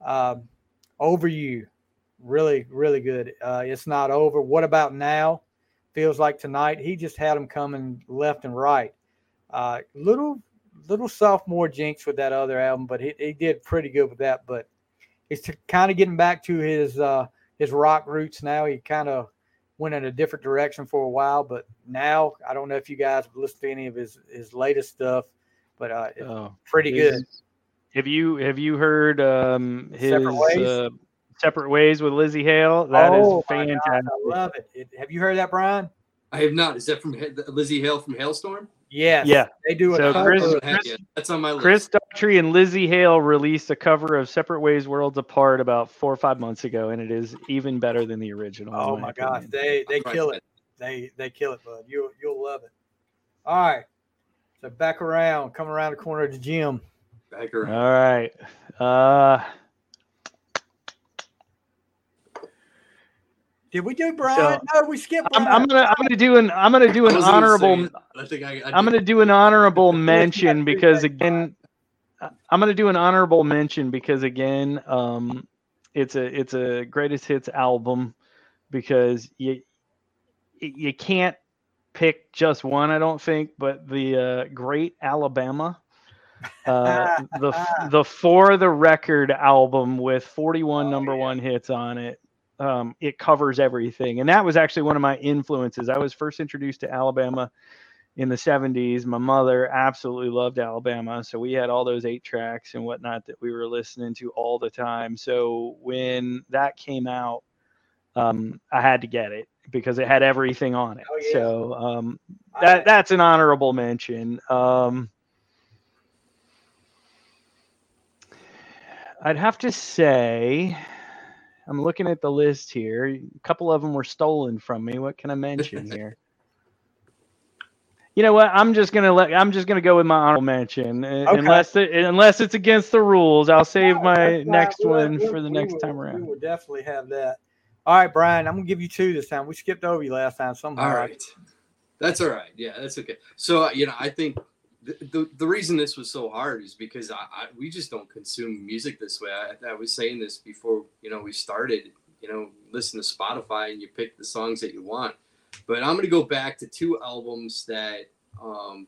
um, over you, really really good. Uh, it's not over. What about now? Feels like tonight. He just had them coming left and right. Uh, little little sophomore jinx with that other album, but he, he did pretty good with that. But it's kind of getting back to his uh, his rock roots now. He kind of went in a different direction for a while, but now I don't know if you guys have listened to any of his his latest stuff, but uh, it's Oh, pretty good. Have you have you heard um, his Separate Ways? Uh, separate ways with Lzzy Hale? That is Oh, my gosh, fantastic. I love it. it. Have you heard that, Brian? I have not. Is that from Lzzy Hale from Halestorm? Yes. Yeah. They do a So. Chris- Oh, Chris- yeah. That's on my list. Chris Daughtry and Lzzy Hale released a cover of Separate Ways Worlds Apart about four or five months ago, and it is even better than the original. Oh my gosh, opinion. they they I'll try kill that. it. They they kill it, bud. You you'll love it. All right. So back around, come around the corner of the gym. Back around. All right. Uh, Did we do Brian? no, we skipped I'm, I'm gonna I'm gonna do an I'm gonna do an wasn't gonna honorable I think I, I I'm going to do an honorable mention because again, I- I'm going to do an honorable mention because again, um, it's a it's a greatest hits album because you you can't pick just one. I don't think, but the uh, Great Alabama, uh, the the For the Record album with 41 Oh, number yeah. one hits on it. Um, it covers everything, and that was actually one of my influences. I was first introduced to Alabama in the 70s. My mother absolutely loved Alabama. So we had all those eight tracks and whatnot that we were listening to all the time. So when that came out, um, I had to get it because it had everything on it. Oh, yeah. So um, that that's an honorable mention. Um, I'd have to say, I'm looking at the list here. A couple of them were stolen from me. What can I mention here? You know what? I'm just gonna let. I'm just gonna go with my honorable mention, uh, Okay. unless it, unless it's against the rules. I'll save my that's next We'll- one we'll- for the next will- time around. We will definitely have that. All right, Brian, I'm gonna give you two this time. We skipped over you last time somehow. All right. That's all right. Yeah, that's okay. So, uh, you know, I think the, the, the reason this was so hard is because I, I we just don't consume music this way. I, I was saying this before, you know, we started, you know, listen to Spotify and you pick the songs that you want. But I'm going to go back to two albums that, um,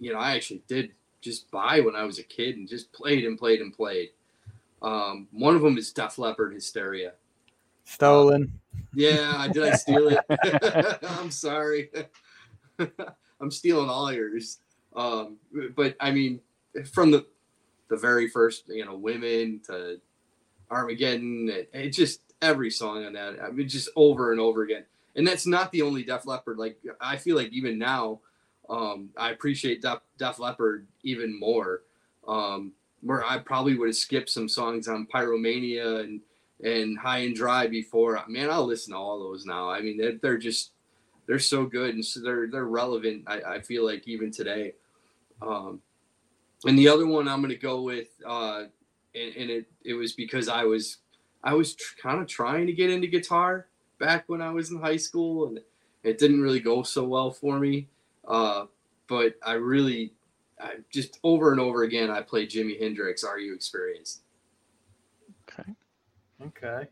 you know, I actually did just buy when I was a kid and just played and played and played. Um, one of them is Def Leppard Hysteria. Stolen. Yeah, did I steal it? I'm sorry. I'm stealing all yours. Um, but I mean, from the the very first, you know, women to Armageddon, it, it just every song on that. I mean, just over and over again. And that's not the only Def Leppard. Like I feel like even now, um, I appreciate Def, Def Leppard even more. Um, where I probably would have skipped some songs on Pyromania and and High and Dry before. Man, I'll listen to all those now. I mean, they're, they're just they're so good and so they're they're relevant. I, I feel like even today. Um, and the other one I'm gonna go with, uh, and, and it it was because I was I was tr- kind of trying to get into guitar back when I was in high school, and it didn't really go so well for me. Uh, but I really, I just over and over again, I played Jimi Hendrix. Are you experienced? Okay. Okay.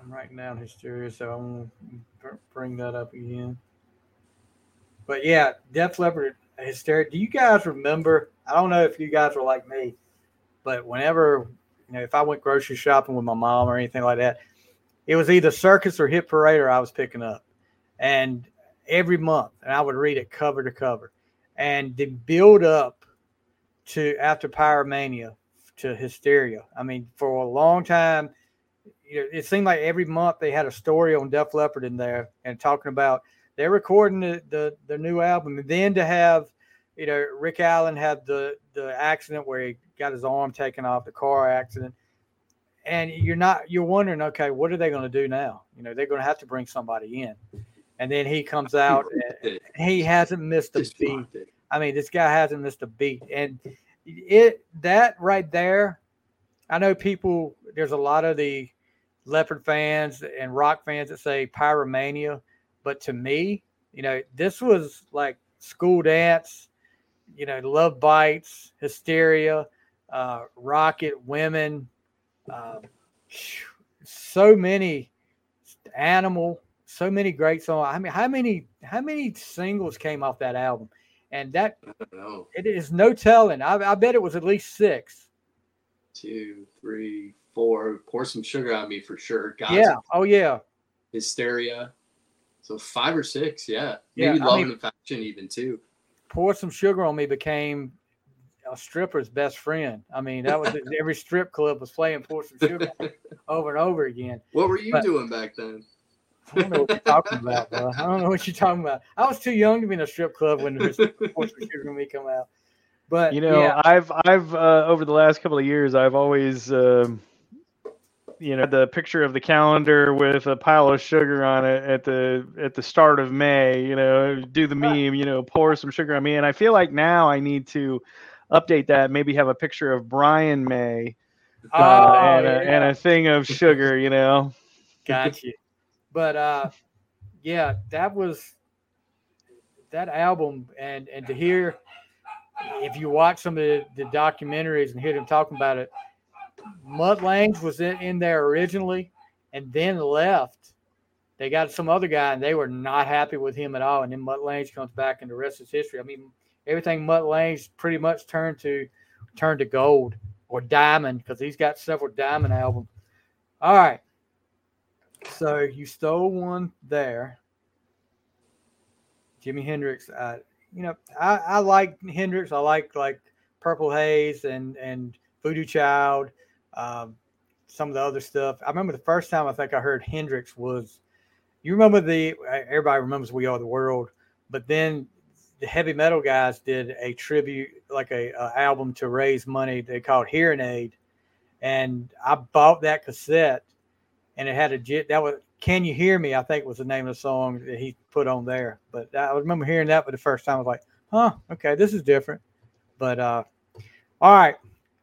I'm writing down hysteria, so I'm gonna bring that up again. But yeah, Def Leppard hysteria. Do you guys remember? I don't know if you guys were like me, but whenever you know, if I went grocery shopping with my mom or anything like that, it was either Circus or Hit Parade or I was picking up, and every month, and I would read it cover to cover, and the build up to after Pyromania to hysteria. I mean, for a long time, you know, it seemed like every month they had a story on Def Leppard in there and talking about they're recording the, the, the new album. And then to have, you know, Rick Allen had the, the accident where he got his arm taken off, the car accident. And you're not, you're wondering, okay, what are they going to do now? You know, they're going to have to bring somebody in. And then he comes out and he hasn't missed a Just beat. I mean, this guy hasn't missed a beat, and it that right there. I know people. There's a lot of the Leppard fans and rock fans that say Pyromania, but to me, you know, this was like school dance. You know, love bites, hysteria, uh, rocket, women, uh, so many animal, so many great songs. I mean, how many how many singles came off that album? And that I don't know. it is no telling. I, I bet it was at least six. Two, three, four. Pour some sugar on me for sure. God's yeah. Oh yeah. hysteria. So five or six, yeah. Yeah, Maybe I love mean- and affection even too. Pour some sugar on me became a stripper's best friend. I mean, that was every strip club was playing pour some sugar on Me over and over again. What were you But- doing back then? I don't know what you're talking about, bro. I don't know what you're talking about. I was too young to be in a strip club when there was pour some sugar on me come out. But You know, yeah, I've I've uh, over the last couple of years, I've always, um, you know, the picture of the calendar with a pile of sugar on it at the at the start of May. You know, do the meme. You know, pour some sugar on me, and I feel like now I need to update that. Maybe have a picture of Brian May uh, oh, and, a, yeah. and a thing of sugar. You know. Got you. But uh yeah, that was that album and and to hear if you watch some of the, the documentaries and hear them talking about it, Mutt Lange was in, in there originally and then left. They got some other guy and they were not happy with him at all. And then Mutt Lange comes back and the rest is history. I mean, everything Mutt Lange pretty much turned to turned to gold or diamond because he's got several diamond albums. All right. So you stole one there. Jimi Hendrix. Uh, you know, I, I like Hendrix. I like like Purple Haze and and Voodoo Child. Um, some of the other stuff. I remember the first time I think I heard Hendrix was. You remember the everybody remembers "We Are the World," but then the heavy metal guys did a tribute, like a, a album to raise money. They called Hear 'n Aid, and I bought that cassette, and it had a. That was "Can You Hear Me?" I think was the name of the song that he put on there. But I remember hearing that for the first time. I was like, "Huh, okay, this is different." But uh, all right,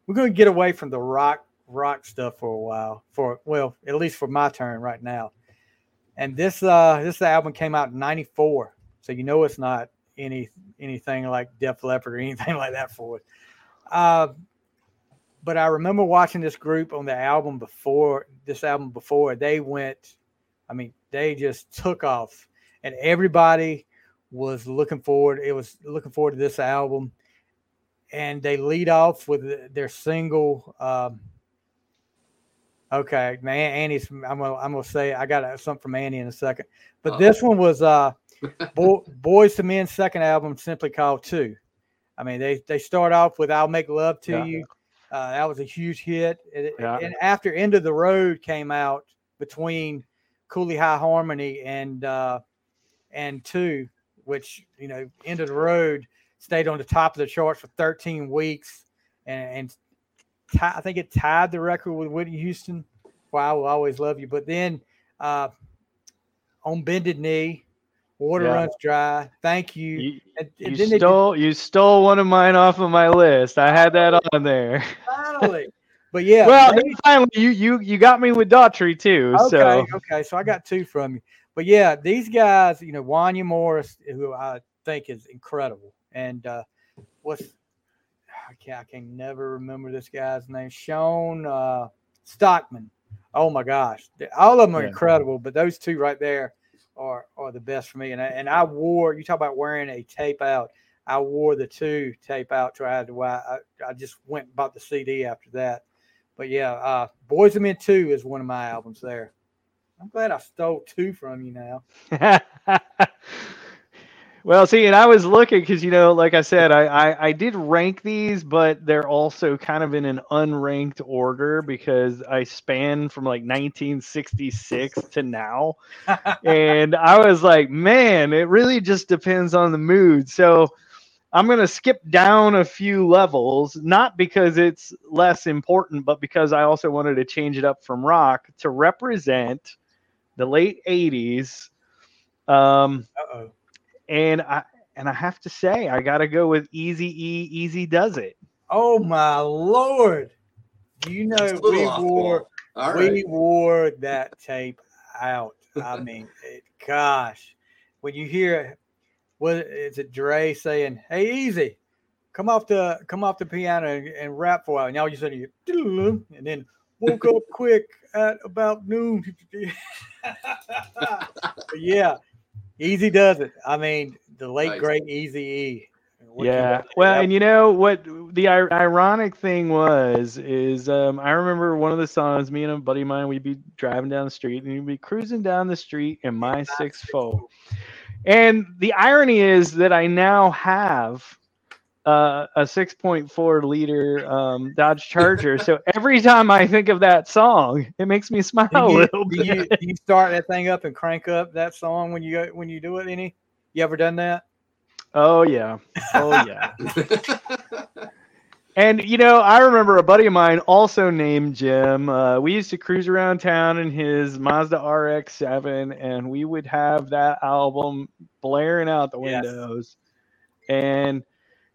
we're going to get away from the rock rock stuff for a while. For well, at least for my turn right now. And this uh this album came out in '94, so you know it's not any anything like Def Leppard or anything like that for it. Uh, but I remember watching this group on the album before this album before they went. I mean, they just took off, and everybody was looking forward. It was looking forward to this album, and they lead off with their single. Um, okay, man, Annie's. I'm gonna I'm gonna say I got something from Annie in a second, but Uh-oh. this one was uh Boy, Boyz II Men's second album, simply called Two. I mean, they they start off with "I'll Make Love to yeah. You." Uh, that was a huge hit. And, yeah. and, after "End of the Road" came out between Cooley High Harmony and uh, and Two, which you know, "End of the Road" stayed on the top of the charts for 13 weeks, and, and t- I think it tied the record with Whitney Houston. "Why I Will Always Love You." But then uh, on "Bended Knee," Water yeah. runs dry. Thank you. You, and, and you stole you stole one of mine off of my list. I had that on there. Finally. But yeah. Well, finally you you you got me with Daughtry too. Okay, so. okay. So I got two from you. But yeah, these guys, you know, Wanya Morris, who I think is incredible. And uh what's I can I can never remember this guy's name. Shawn uh Stockman. Oh my gosh. All of them are yeah. incredible, but those two right there are are the best for me. And I, and I wore you talk about wearing a tape out. I wore the two tape out had to. I, I just went and bought the CD after that. But yeah, uh, Boyz II Men Two is one of my albums there. I'm glad I stole two from you now. Well, see, and I was looking because you know, like I said, I, I, I did rank these, but they're also kind of in an unranked order because I span from like 1966 to now, and I was like, man, it really just depends on the mood. So I'm gonna skip down a few levels, not because it's less important, but because I also wanted to change it up from rock to represent the late 80s. Um, Uh-oh and I and I have to say I got to go with Easy E. Easy does it. Oh my lord! You know we wore right. we wore that tape out. I mean, it, gosh, when you hear what is it, Dre saying, "Hey, Easy, come off the come off the piano and, and rap for a while," and all you said you and then woke up quick at about noon. yeah, Easy does it. I mean, the late nice. great Easy E. yeah. Well, and you know what the ironic thing was is um, I remember one of the songs. Me and a buddy of mine, we'd be driving down the street and we'd be cruising down the street in my six foe. And the irony is that I now have uh, a 6.4 liter um, Dodge Charger. so every time I think of that song, it makes me smile you, a little do bit. You, do you start that thing up and crank up that song when you when you do it? Any? You ever done that? Oh yeah. Oh yeah. and you know, I remember a buddy of mine also named Jim. Uh, we used to cruise around town in his Mazda RX-7, and we would have that album blaring out the windows. Yes. And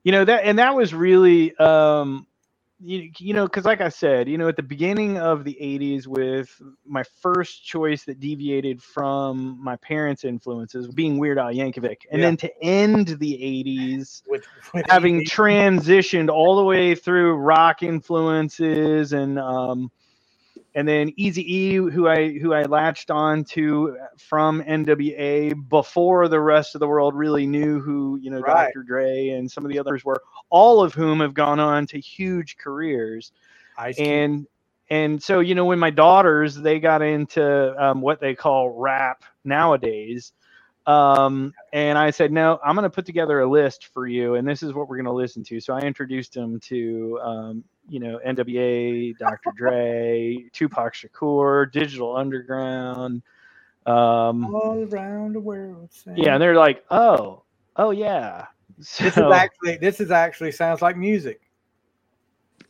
you know that and that was really um you, you know because like i said you know at the beginning of the 80s with my first choice that deviated from my parents influences being weird al yankovic and yeah. then to end the 80s with, with having transitioned all the way through rock influences and um and then Easy E, who I who I latched on to from NWA before the rest of the world really knew who you know right. Dr. Dre and some of the others were, all of whom have gone on to huge careers. and and so you know when my daughters they got into um, what they call rap nowadays, Um, and I said, no, I'm going to put together a list for you, and this is what we're going to listen to. So I introduced him to, um, you know, NWA, Dr. Dre, Tupac Shakur, Digital Underground. Um, All around the world. yeah, and they're like, oh, oh yeah. So, This is actually this is actually sounds like music.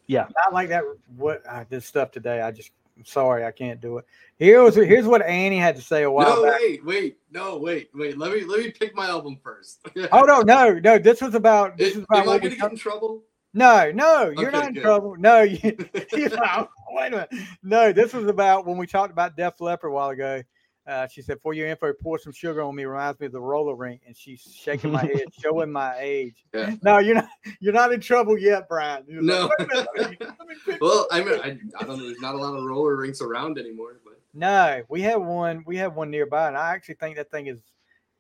Yeah. Not like that. What I did stuff today. I just I'm sorry I can't do it. Here was here's what Annie had to say a while No, back. wait, wait, no, wait, wait. Let me let me pick my album first. Oh no, no, no. This was about this is about Am I gonna get in trouble? No, no, you're Okay, not in good. trouble. No, you, you know, wait a minute. No, this was about when we talked about Def Leppard a while ago. Uh, she said, "For your info, pour some sugar on me." Reminds me of the roller rink, and she's shaking my head, showing my age. Yeah. No, you're not. You're not in trouble yet, Brian. You're No. like, "Wait a minute, let me- let me pick Well, I mean, I, I don't know. There's not a lot of roller rinks around anymore, but No, we have one. We have one nearby, and I actually think that thing is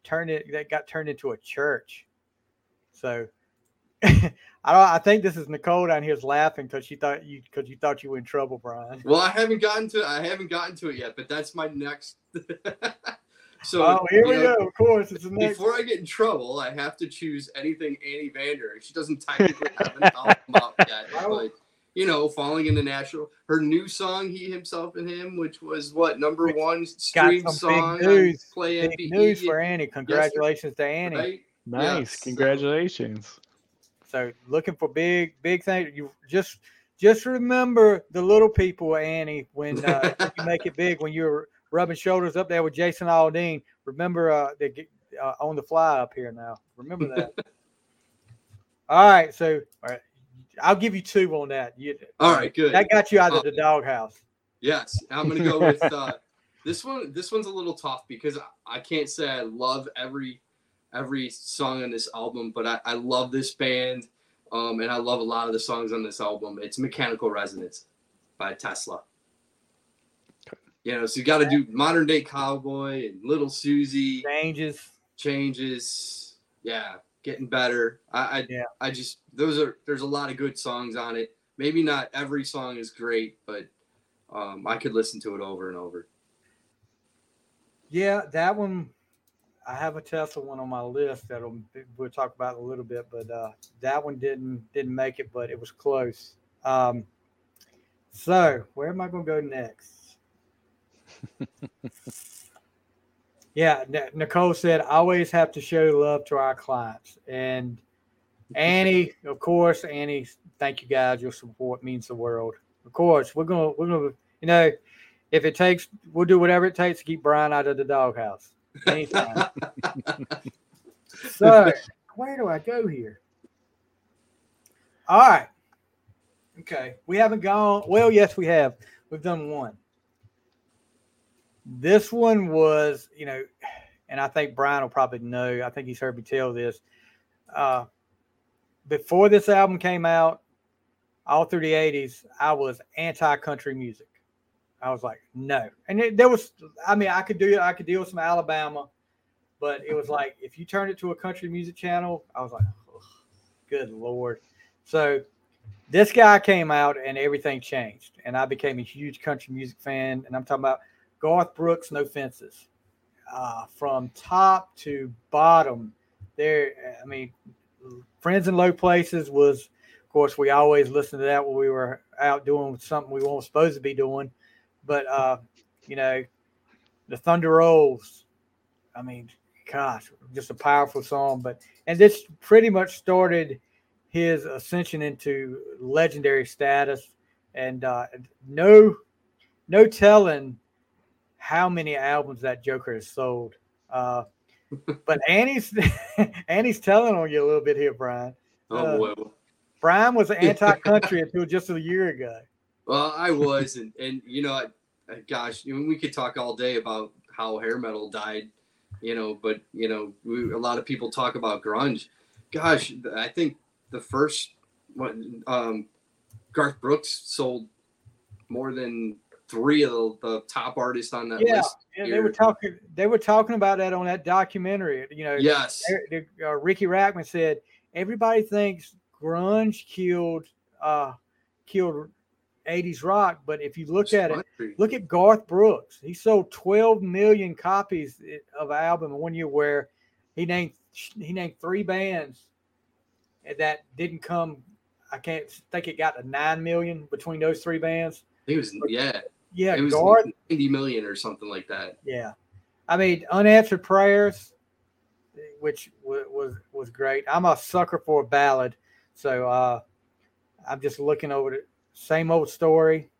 turned it. That got turned into a church. So, I don't. I think this is Nicole down here's laughing because she thought you because you thought you were in trouble, Brian. well, I haven't gotten to I haven't gotten to it yet, but that's my next. so oh, here we know, go. Of course, it's the next. Before I get in trouble, I have to choose anything Annie Vander. She doesn't technically have an album out yet, but you know, falling in the natural. Her new song, "He Himself and Him," which was what number one got stream song big news. Play Big MPE, news for Annie. Congratulations to Annie. right? nice. Yes. Congratulations. So looking for big, big things. You just just remember the little people, Annie, when uh, you make it big. When you're rubbing shoulders up there with Jason Aldean, remember uh, they get uh, on the fly up here now. Remember that. all right, so all right, I'll give you two on that. You, All right, good. that got you out of the doghouse. Yes, I'm gonna go with uh, this one. This one's a little tough because I, I can't say I love every every song on this album, but I, I love this band, um, and I love a lot of the songs on this album. It's "Mechanical Resonance" by Tesla. You know, so you got to do modern day cowboy and Little Suzi Changes. changes. Yeah, getting better. I, I Yeah. I just those are there's a lot of good songs on it. Maybe not every song is great, but um, I could listen to it over and over. Yeah, that one. I have a Tesla one on my list that we'll talk about in a little bit, but uh, that one didn't didn't make it, but it was close. Um, so where am I going to go next? yeah, N- Nicole said I always have to show love to our clients, and Annie, of course, Annie. Thank you guys. Your support means the world. Of course, we're gonna we're gonna you know if it takes, we'll do whatever it takes to keep Brian out of the doghouse. Anytime. so, where do I go here? All right. Okay. We haven't gone. Well, yes, we have. We've done one. This one was, you know, and I think Brian will probably know. I think he's heard me tell this. Uh, before this album came out, all through the 80s, I was anti country music. I was like, no. And it, there was, I mean, I could do it. I could deal with some Alabama, but it was like, if you turned it to a country music channel, I was like, "Ugh, good Lord. So this guy came out and everything changed. And I became a huge country music fan. And I'm talking about Garth Brooks, No Fences. Uh, from top to bottom, there, I mean, Friends in Low Places was, of course, we always listened to that when we were out doing something we weren't supposed to be doing but uh, you know, the Thunder Rolls. I mean, gosh, just a powerful song. But and this pretty much started his ascension into legendary status, and uh, no, no telling how many albums that Joker has sold. Uh, but Annie's Annie's telling on you a little bit here, Brian. Oh Uh, boy. Brian was anti-country until just a year ago. Well, I was, and and you know, I, I- gosh, you know, we could talk all day about how hair metal died, you know, but you know, we, a lot of people talk about grunge. Gosh, I think the first what um, Garth Brooks sold more than three of the, the top artists on that Yeah, list. Yeah, they were talking. They were talking about that on that documentary. You know, Yes, Eric- uh, Riki Rachtman said everybody thinks grunge killed uh, killed '80s rock, but if you look at it, look at Garth Brooks. He sold 12 million copies of an album one year, where he named he named three bands that didn't come. I can't think it got to nine million between those three bands. He was yeah, Yeah, it was Garth. 90 million or something like that. Yeah, I mean, unanswered prayers, which was was, was great. I'm a sucker for a ballad, so uh, I'm just looking over the same old story.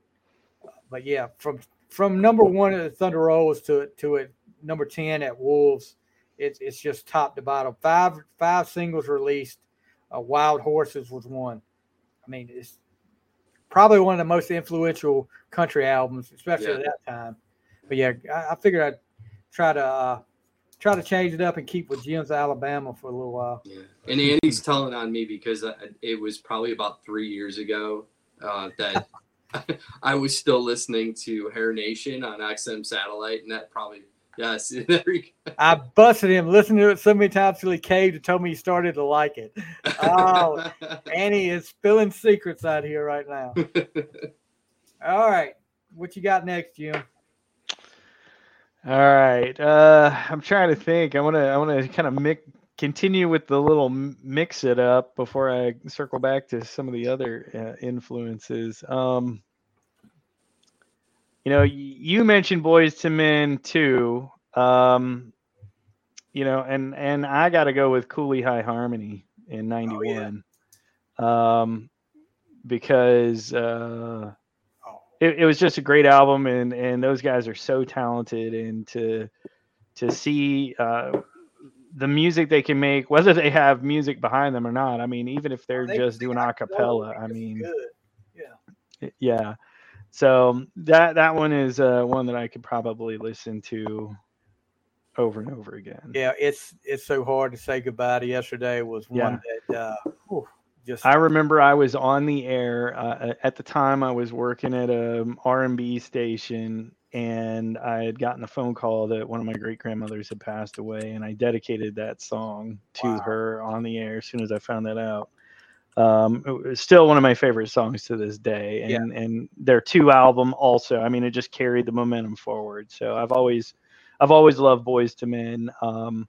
But yeah, from from number one at the Thunder Rolls to to it number ten at Wolves, it's it's just top to bottom. Five five singles released. Uh, Wild Horses was one. I mean, it's probably one of the most influential country albums, especially Yeah. at that time. But yeah, I, I figured I'd try to uh, try to change it up and keep with Jim's Alabama for a little while. Yeah, and Andy's telling on me because I, it was probably about three years ago uh, that I was still listening to Hair Nation on XM satellite, and that probably yes, there we go. I busted him listening to it so many times till he caved and told me he started to like it. Oh, Annie is spilling secrets out here right now. All right, what you got next, Jim? All right. Uh, I'm trying to think. I want to. I want to kind of mix, continue with the little mix it up before I circle back to some of the other uh, influences. Um, you know, you mentioned Boyz II Men too. Um, you know, and and I got to go with Cooley High Harmony in '91. Um, because uh, Oh, it, it was just a great album and and those guys are so talented and to to see uh the music they can make whether they have music behind them or not. I mean even if they're they- just doing a cappella i mean good. yeah. so that that one is uh one that i could probably listen to over and over again. Yeah, it's it's so hard to say goodbye to yesterday. Was one that uh, whew, just I remember I was on the air uh, at the time. I was working at a R&B station, and I had gotten a phone call that one of my great grandmothers had passed away, and I dedicated that song to Wow. her on the air as soon as I found that out. Um, it was still one of my favorite songs to this day, Yeah. and and their two album also. I mean, it just carried the momentum forward. So I've always, I've always loved Boyz II Men. Um,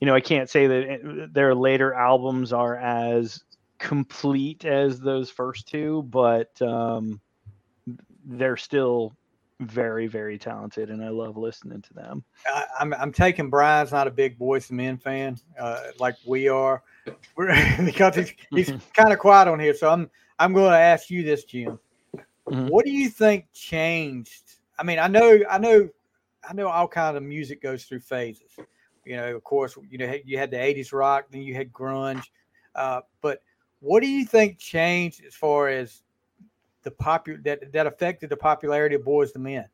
you know, I can't say that it- their later albums are as complete as those first two, but um, they're still very, very talented, and I love listening to them. I, I'm I'm taking Brian's not a big Boyz II Men fan uh, like we are, We're, because he's he's kind of quiet on here. So I'm I'm going to ask you this, Jim. Mhm. What do you think changed? I mean, I know I know I know all kind of music goes through phases. You know, of course, you know you had the '80s rock, then you had grunge, uh, but what do you think changed as far as the popular that that affected the popularity of Boyz II Men?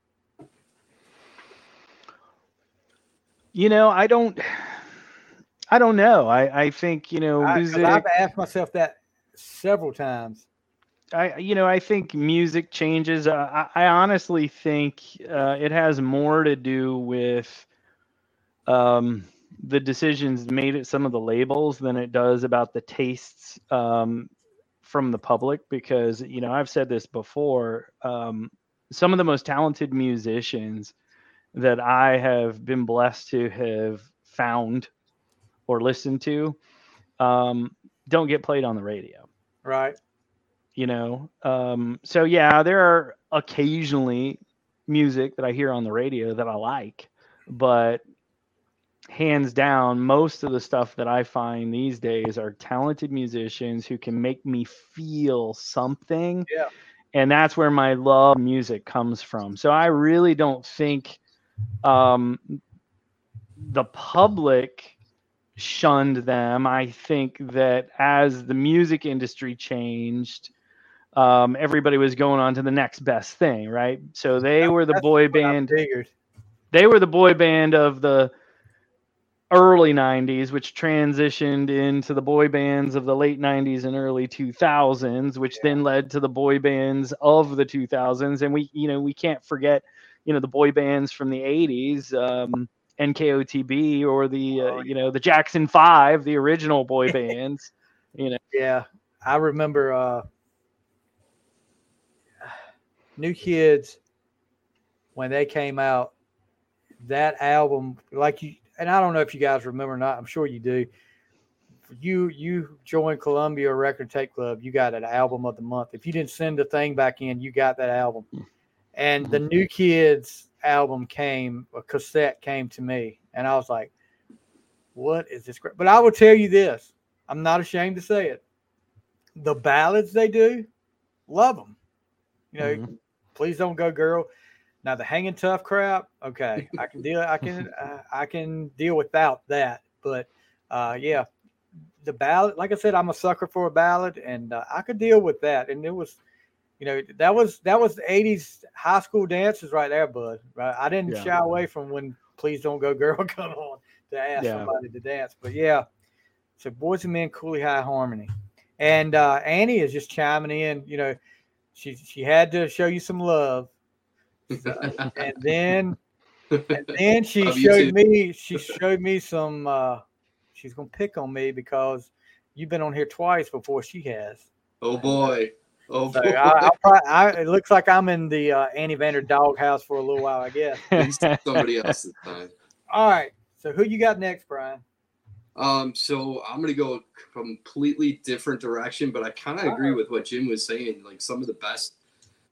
You know, I don't, I don't know. I I think you know I. I've asked myself that several times. I you know I think music changes. Uh, I, I honestly think uh, it has more to do with um, the decisions made at some of the labels than it does about the tastes um, from the public. Because you know I've said this before. Um, some of the most talented musicians that I have been blessed to have found or listened to um, don't get played on the radio Right. you know um so yeah there are occasionally music that i hear on the radio that i like but hands down most of the stuff that i find these days are talented musicians who can make me feel something Yeah. and that's where my love of music comes from so i really don't think um the public shunned them. I think that as the music industry changed, um, everybody was going on to the next best thing, right? So they were the boy band. They were the boy band of the early 90s, which transitioned into the boy bands of the late 90s and early 2000s, which then led to the boy bands of the 2000s. And we, you know, we can't forget, you know, the boy bands from the 80s. Um, NKOTB or the uh, Oh, you know the Jackson Five, the original boy bands. You know, Yeah, I remember. Uh, New Kids, when they came out, that album, like you, and I don't know if you guys remember or not. I'm sure you do. You you joined Columbia Record Tape Club. You got an album of the month. If you didn't send the thing back in, you got that album. And the New Kids album came, a cassette came to me, and I was like, "What is this?" But I will tell you this: I'm not ashamed to say it. The ballads they do, love them. You know, Mhm. please don't go, girl. Now the hanging tough crap, okay, I can deal. I can uh, I can deal without that. But uh, yeah, the ballad, like I said, I'm a sucker for a ballad, and uh, I could deal with that. And it was, you know, that was that was the '80s high school dances right there, bud. Right, I didn't Yeah. shy away from when "Please Don't Go, Girl" come on to ask Yeah. somebody to dance. But yeah, so Boys and Men, Cooley High Harmony, and uh, Annie is just chiming in. You know, she she had to show you some love, and then and then she Love showed me she showed me some. uh She's gonna pick on me because you've been on here twice before she has. oh boy. Oh So boy. I, I, probably, I, it looks like I'm in the uh, Annie Vander doghouse for a little while, I guess. Somebody else this time. All right. So who you got next, Brian? Um, so I'm gonna go a completely different direction, but I kind of agree with what Jim was saying. Like some of the best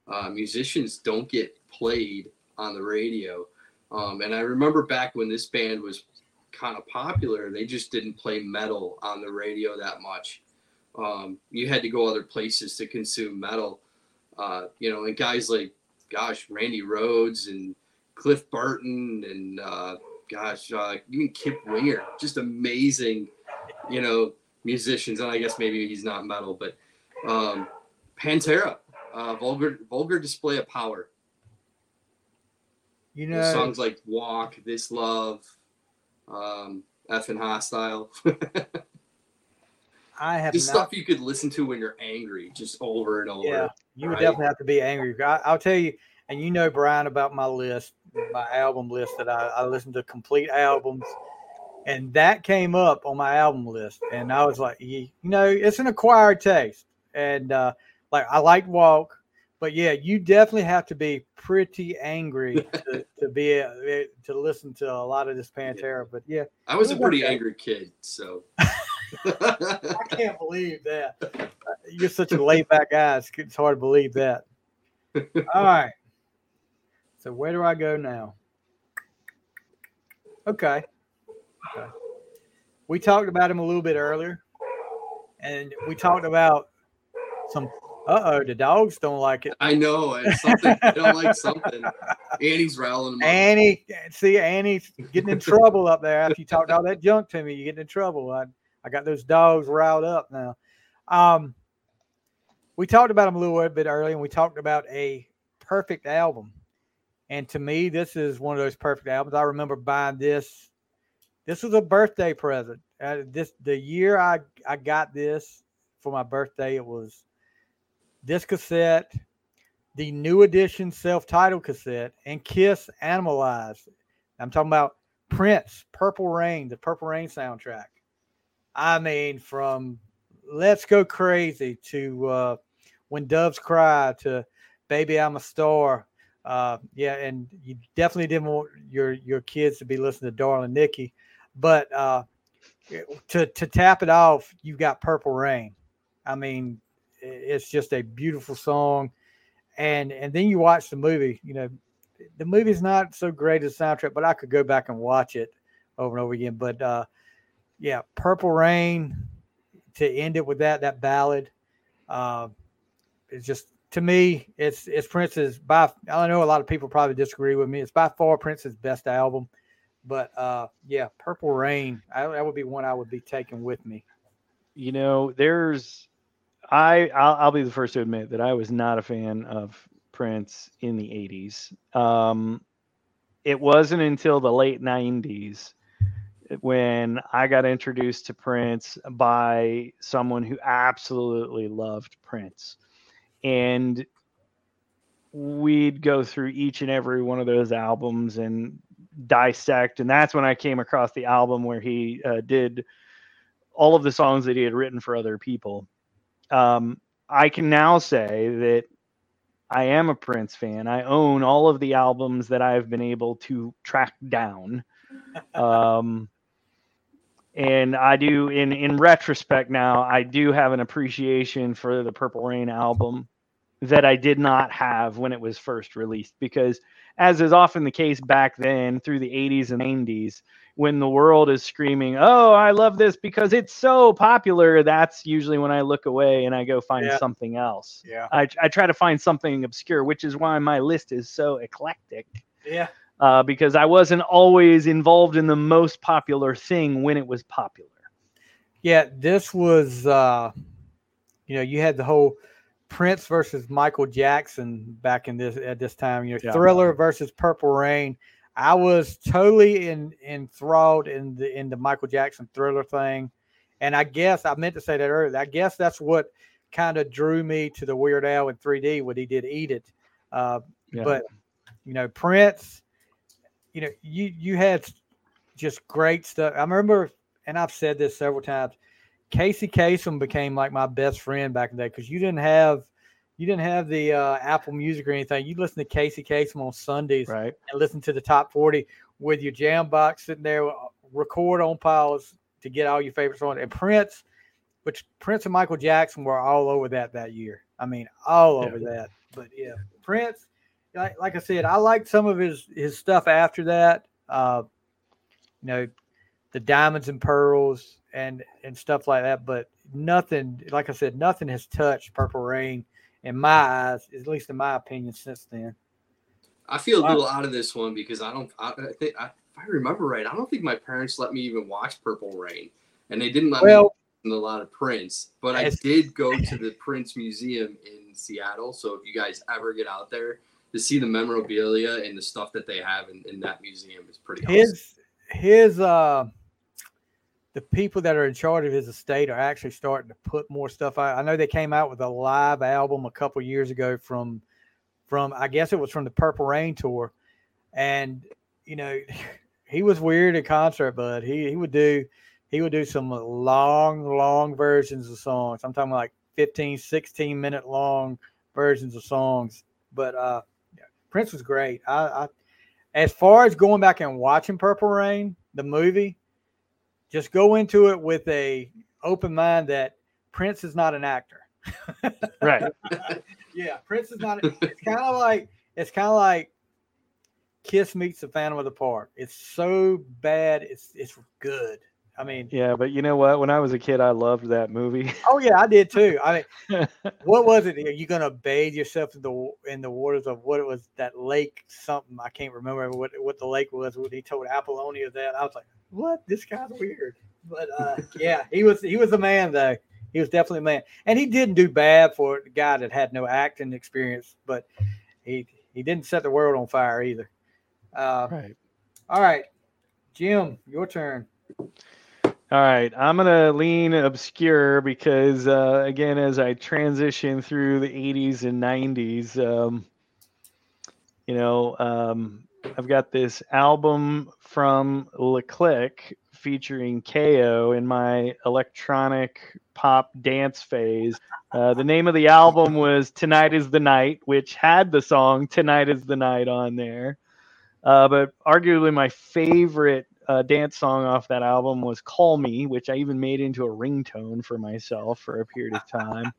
uh, musicians don't get played on the radio. Um, and I remember back when this band was kind of popular, they just didn't play metal on the radio that much. Um, you had to go other places to consume metal. Uh, you know, and guys like, gosh, Randy Rhoads and Cliff Burton and uh, gosh, uh, even Kip Winger, just amazing, you know, musicians. And I guess maybe he's not metal, but um, Pantera, uh, vulgar, vulgar display of power. You know, know, songs like Walk, This Love, um, F and Hostile. I have just not. stuff you could listen to when you're angry, just over and over. Yeah, you would right? definitely have to be angry. I, I'll tell you, and you know, Brian, about my list, my album list that I, I listen to complete albums, and that came up on my album list, and I was like, you, you know, it's an acquired taste, and uh, like I like Walk, but yeah, you definitely have to be pretty angry to, to be uh, to listen to a lot of this Pantera. But yeah, I was a pretty Okay. angry kid, so. I can't believe that. You're such a laid back guy. It's, it's hard to believe that. All right. So where do I go now? Okay. okay. We talked about him a little bit earlier, and we talked about some. Uh oh, the dogs don't like it. I know it's something. I don't like something. Annie's riling them up. Annie, see, Annie's getting in trouble up there after you talked all that junk to me. You're getting in trouble. I, I got those dogs riled up now. Um, we talked about them a little bit earlier, and we talked about a perfect album. And to me, this is one of those perfect albums. I remember buying this. This was a birthday present. Uh, this the year I I got this for my birthday. It was this cassette, the new edition self-titled cassette, and Kiss Animalized. I'm talking about Prince, Purple Rain, the Purple Rain soundtrack. I mean, from Let's Go Crazy to uh, When Doves Cry to Baby I'm a Star. Uh, yeah, and you definitely didn't want your your kids to be listening to Darling Nikki, but uh, to to tap it off, you've got Purple Rain. I mean, it's just a beautiful song, and and then you watch the movie. You know, the movie's not so great as soundtrack, but I could go back and watch it over and over again. But uh, yeah, Purple Rain to end it with that that ballad, uh, it's just to me, it's it's Prince's by. I know a lot of people probably disagree with me. It's by far Prince's best album, but uh, yeah, Purple Rain, I, that would be one I would be taking with me. you know, there's, I, I'll, I'll be the first to admit that I was not a fan of Prince in the 80s. Um, it wasn't until the late 90s when I got introduced to Prince by someone who absolutely loved Prince. And we'd go through each and every one of those albums and dissect. And that's when I came across the album where he uh, did all of the songs that he had written for other people. Um, I can now say that I am a Prince fan. I own all of the albums that I've been able to track down. Um, and I do in in retrospect now, I do have an appreciation for the Purple Rain album that I did not have when it was first released because as is often the case back then through the 80s and 90s when the world is screaming, "Oh, I love this because it's so popular," that's usually when I look away and I go find Yeah. something else. Yeah. I, I try to find something obscure, which is why my list is so eclectic Yeah. uh, because I wasn't always involved in the most popular thing when it was popular. Yeah, this was uh you know, you had the whole Prince versus Michael Jackson back in this at this time, you know, Yeah. Thriller versus Purple Rain. I was totally in enthralled in the in the Michael Jackson Thriller thing. And I guess I meant to say that earlier. I guess that's what kind of drew me to the Weird Al in 3D when he did Eat It. Uh, Yeah. But you know, Prince, you know, you you had just great stuff. I remember, and I've said this several times. Casey Kasem became like my best friend back in the day because you didn't have you didn't have the uh, Apple Music or anything. You listen to Casey Kasem on Sundays right. and listen to the top 40 with your jam box sitting there, uh, record on piles to get all your favorites on. And Prince, which Prince and Michael Jackson were all over that that year. I mean, all Yeah. over that. But yeah, Prince, like, like I said, I liked some of his his stuff after that. Uh, you know, the diamonds and pearls and and stuff like that. But nothing, like I said, nothing has touched Purple Rain in my eyes, at least in my opinion, since then. I feel a little out of this one because I don't. I, I think I, if I remember right, I don't think my parents let me even watch Purple Rain, and they didn't let me Well, to a lot of Prince. But I did go to the Prince Museum in Seattle. So if you guys ever get out there to see the memorabilia and the stuff that they have in, in that museum is pretty awesome. his his uh the people that are in charge of his estate are actually starting to put more stuff out. I know they came out with a live album a couple years ago from from I guess it was from the Purple Rain tour. And you know, he was weird at concert, but he he would do he would do some long, long versions of songs. I'm talking like 15, 16 minute long versions of songs. But uh Prince was great. I, I as far as going back and watching Purple Rain, the movie, just go into it with a open mind that Prince is not an actor. Right. Yeah, Prince is not. It's kind of like it's kind of like Kiss meets the Phantom of the Park. It's so bad, it's it's good. I mean, Yeah, but you know what? When I was a kid, I loved that movie. oh yeah, I did too. I mean, what was it? Are you gonna bathe yourself in the in the waters of what it was that lake? Something I can't remember what what the lake was. When he told Apollonia that, I was like, what? This guy's weird. But uh, yeah, he was he was a man though. He was definitely a man, and he didn't do bad for a guy that had no acting experience. But he he didn't set the world on fire either. Uh, right. all right, Jim, your turn. All right, I'm gonna lean obscure because uh, again, as I transition through the 80s and 90s, um, you know, um, I've got this album from Le Click featuring Kayo in my electronic pop dance phase. Uh, the name of the album was "Tonight Is the Night," which had the song "Tonight Is the Night" on there. Uh, but arguably my favorite uh, dance song off that album was "Call Me," which I even made into a ringtone for myself for a period of time.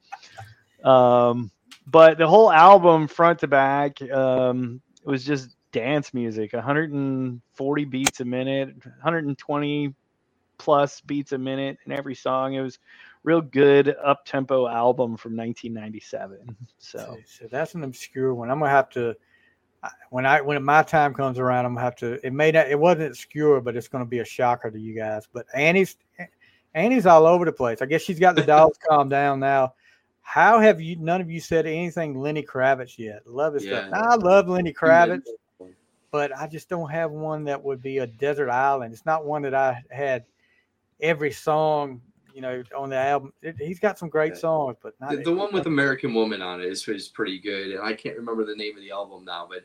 um, but the whole album, front to back, um, was just dance music. 140 beats a minute, 120 plus beats a minute in every song. It was real good up tempo album from 1997. Mm-hmm. So So, so that's an obscure one. I'm gonna have to when I when my time comes around, I'm gonna have to. It may not. It wasn't obscure, but it's gonna be a shocker to you guys. But Annie's Annie's all over the place. I guess she's got the dogs calmed down now. How have you? None of you said anything Lenny Kravitz yet. Love his stuff. I love Lenny Kravitz, but I just don't have one that would be a desert island. It's not one that I had every song. You know, on the album, It- he's got some great songs, but not The, the one with American Woman on it is, is pretty good, and I can't remember the name of the album now, but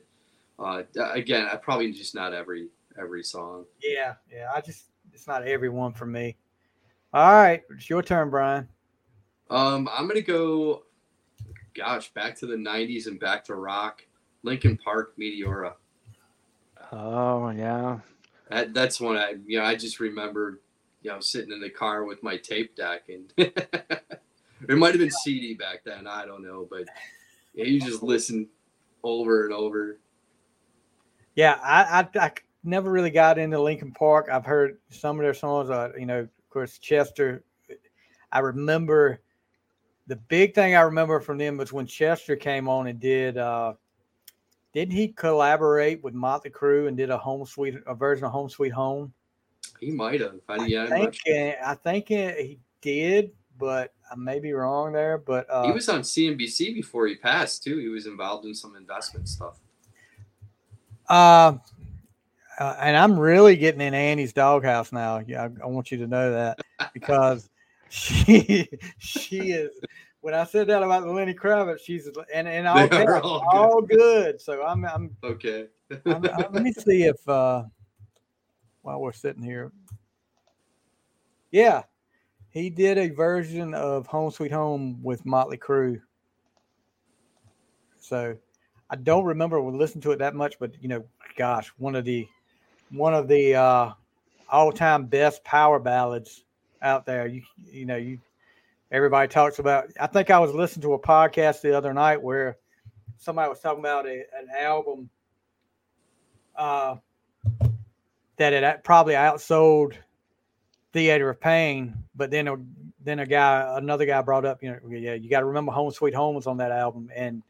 uh, again, I probably just not every every song. Yeah, yeah. I just it's not everyone for me. All right, it's your turn, Brian. Um, I'm gonna go. gosh, back to the '90s and back to rock. Linkin Park, Meteora. Oh yeah. That that's one I you know I just remember you know sitting in the car with my tape deck and it might have been CD back then I don't know but yeah, you just listen over and over. Yeah, I, I, I never really got into Linkin Park. I've heard some of their songs. Uh, you know, of course, Chester. I remember the big thing I remember from them was when Chester came on and did. uh Didn't he collaborate with Motley Crue and did a home sweet a version of Home Sweet Home? He might have. I, yeah, I think I think he did, but I may be wrong there. But uh, he was on CNBC before he passed too. He was involved in some investment stuff. Uh, uh, and I'm really getting in Annie's doghouse now. Yeah, I, I, want you to know that because she she is. When I said that about Lenny Kravitz, she's and and all, good. all, all good. So I'm I'm okay. I'm, I'm, let me see if uh, while we're sitting here, yeah, he did a version of Home Sweet Home with Motley Crue. So I don't remember we listened to it that much, but you know, gosh, one of the one of the uh, all-time best power ballads out there. You you know you everybody talks about. I think I was listening to a podcast the other night where somebody was talking about a, an album uh, that it probably outsold Theater of Pain, but then a, then a guy another guy brought up you know yeah you got to remember Home Sweet Home was on that album and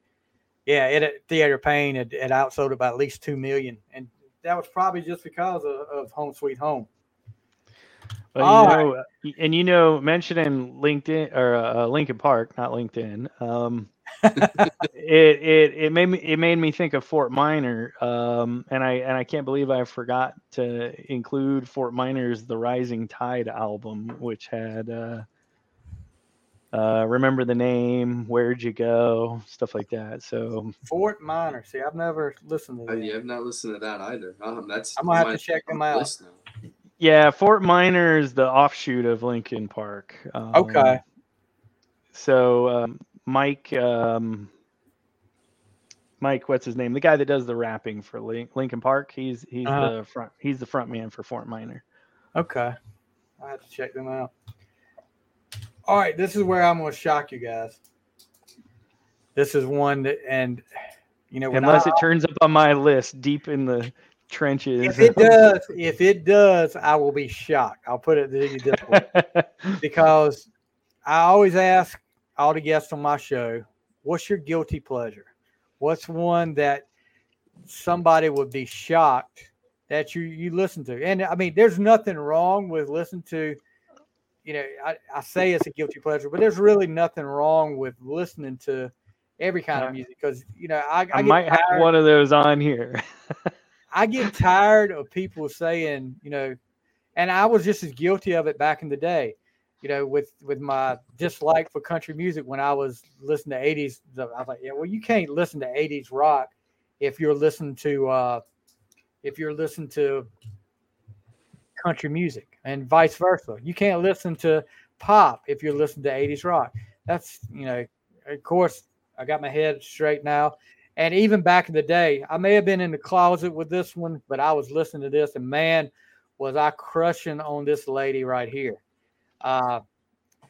yeah it Theater of Pain it outsold about at least two million and that was probably just because of, of Home Sweet Home. Well, you know, right. and you know, mentioning LinkedIn or uh, Linkin Park, not LinkedIn. Um, it it it made me it made me think of Fort Minor, um, and I and I can't believe I forgot to include Fort Minor's "The Rising Tide" album, which had uh, uh, remember the name, where'd you go, stuff like that. So Fort Minor. See, I've never listened to that. yeah, I've not listened to that either. Um, that's I'm gonna have to check them out. Yeah, Fort Minor is the offshoot of Linkin Park. Um, okay. So um, Mike, um, Mike, what's his name? The guy that does the rapping for Link- Linkin Park. He's he's uh-huh. the front. He's the front man for Fort Minor. Okay, I have to check them out. All right, this is where I'm going to shock you guys. This is one that, and you know, unless I, it turns up on my list deep in the trenches. If it does, if it does, I will be shocked. I'll put it this way because I always ask all the guests on my show, "What's your guilty pleasure? What's one that somebody would be shocked that you you listen to?" And I mean, there's nothing wrong with listening to you know, I, I say it's a guilty pleasure, but there's really nothing wrong with listening to every kind of music because you know I, I, I might tired, have one of those on here. I get tired of people saying, you know, and I was just as guilty of it back in the day, you know, with with my dislike for country music when I was listening to 80s. I was like, yeah, well, you can't listen to 80s rock if you're listening to uh if you're listening to country music and vice versa. You can't listen to pop if you're listening to 80s rock. That's, you know, of course, I got my head straight now. And even back in the day, I may have been in the closet with this one, but I was listening to this, and man, was I crushing on this lady right here. Uh,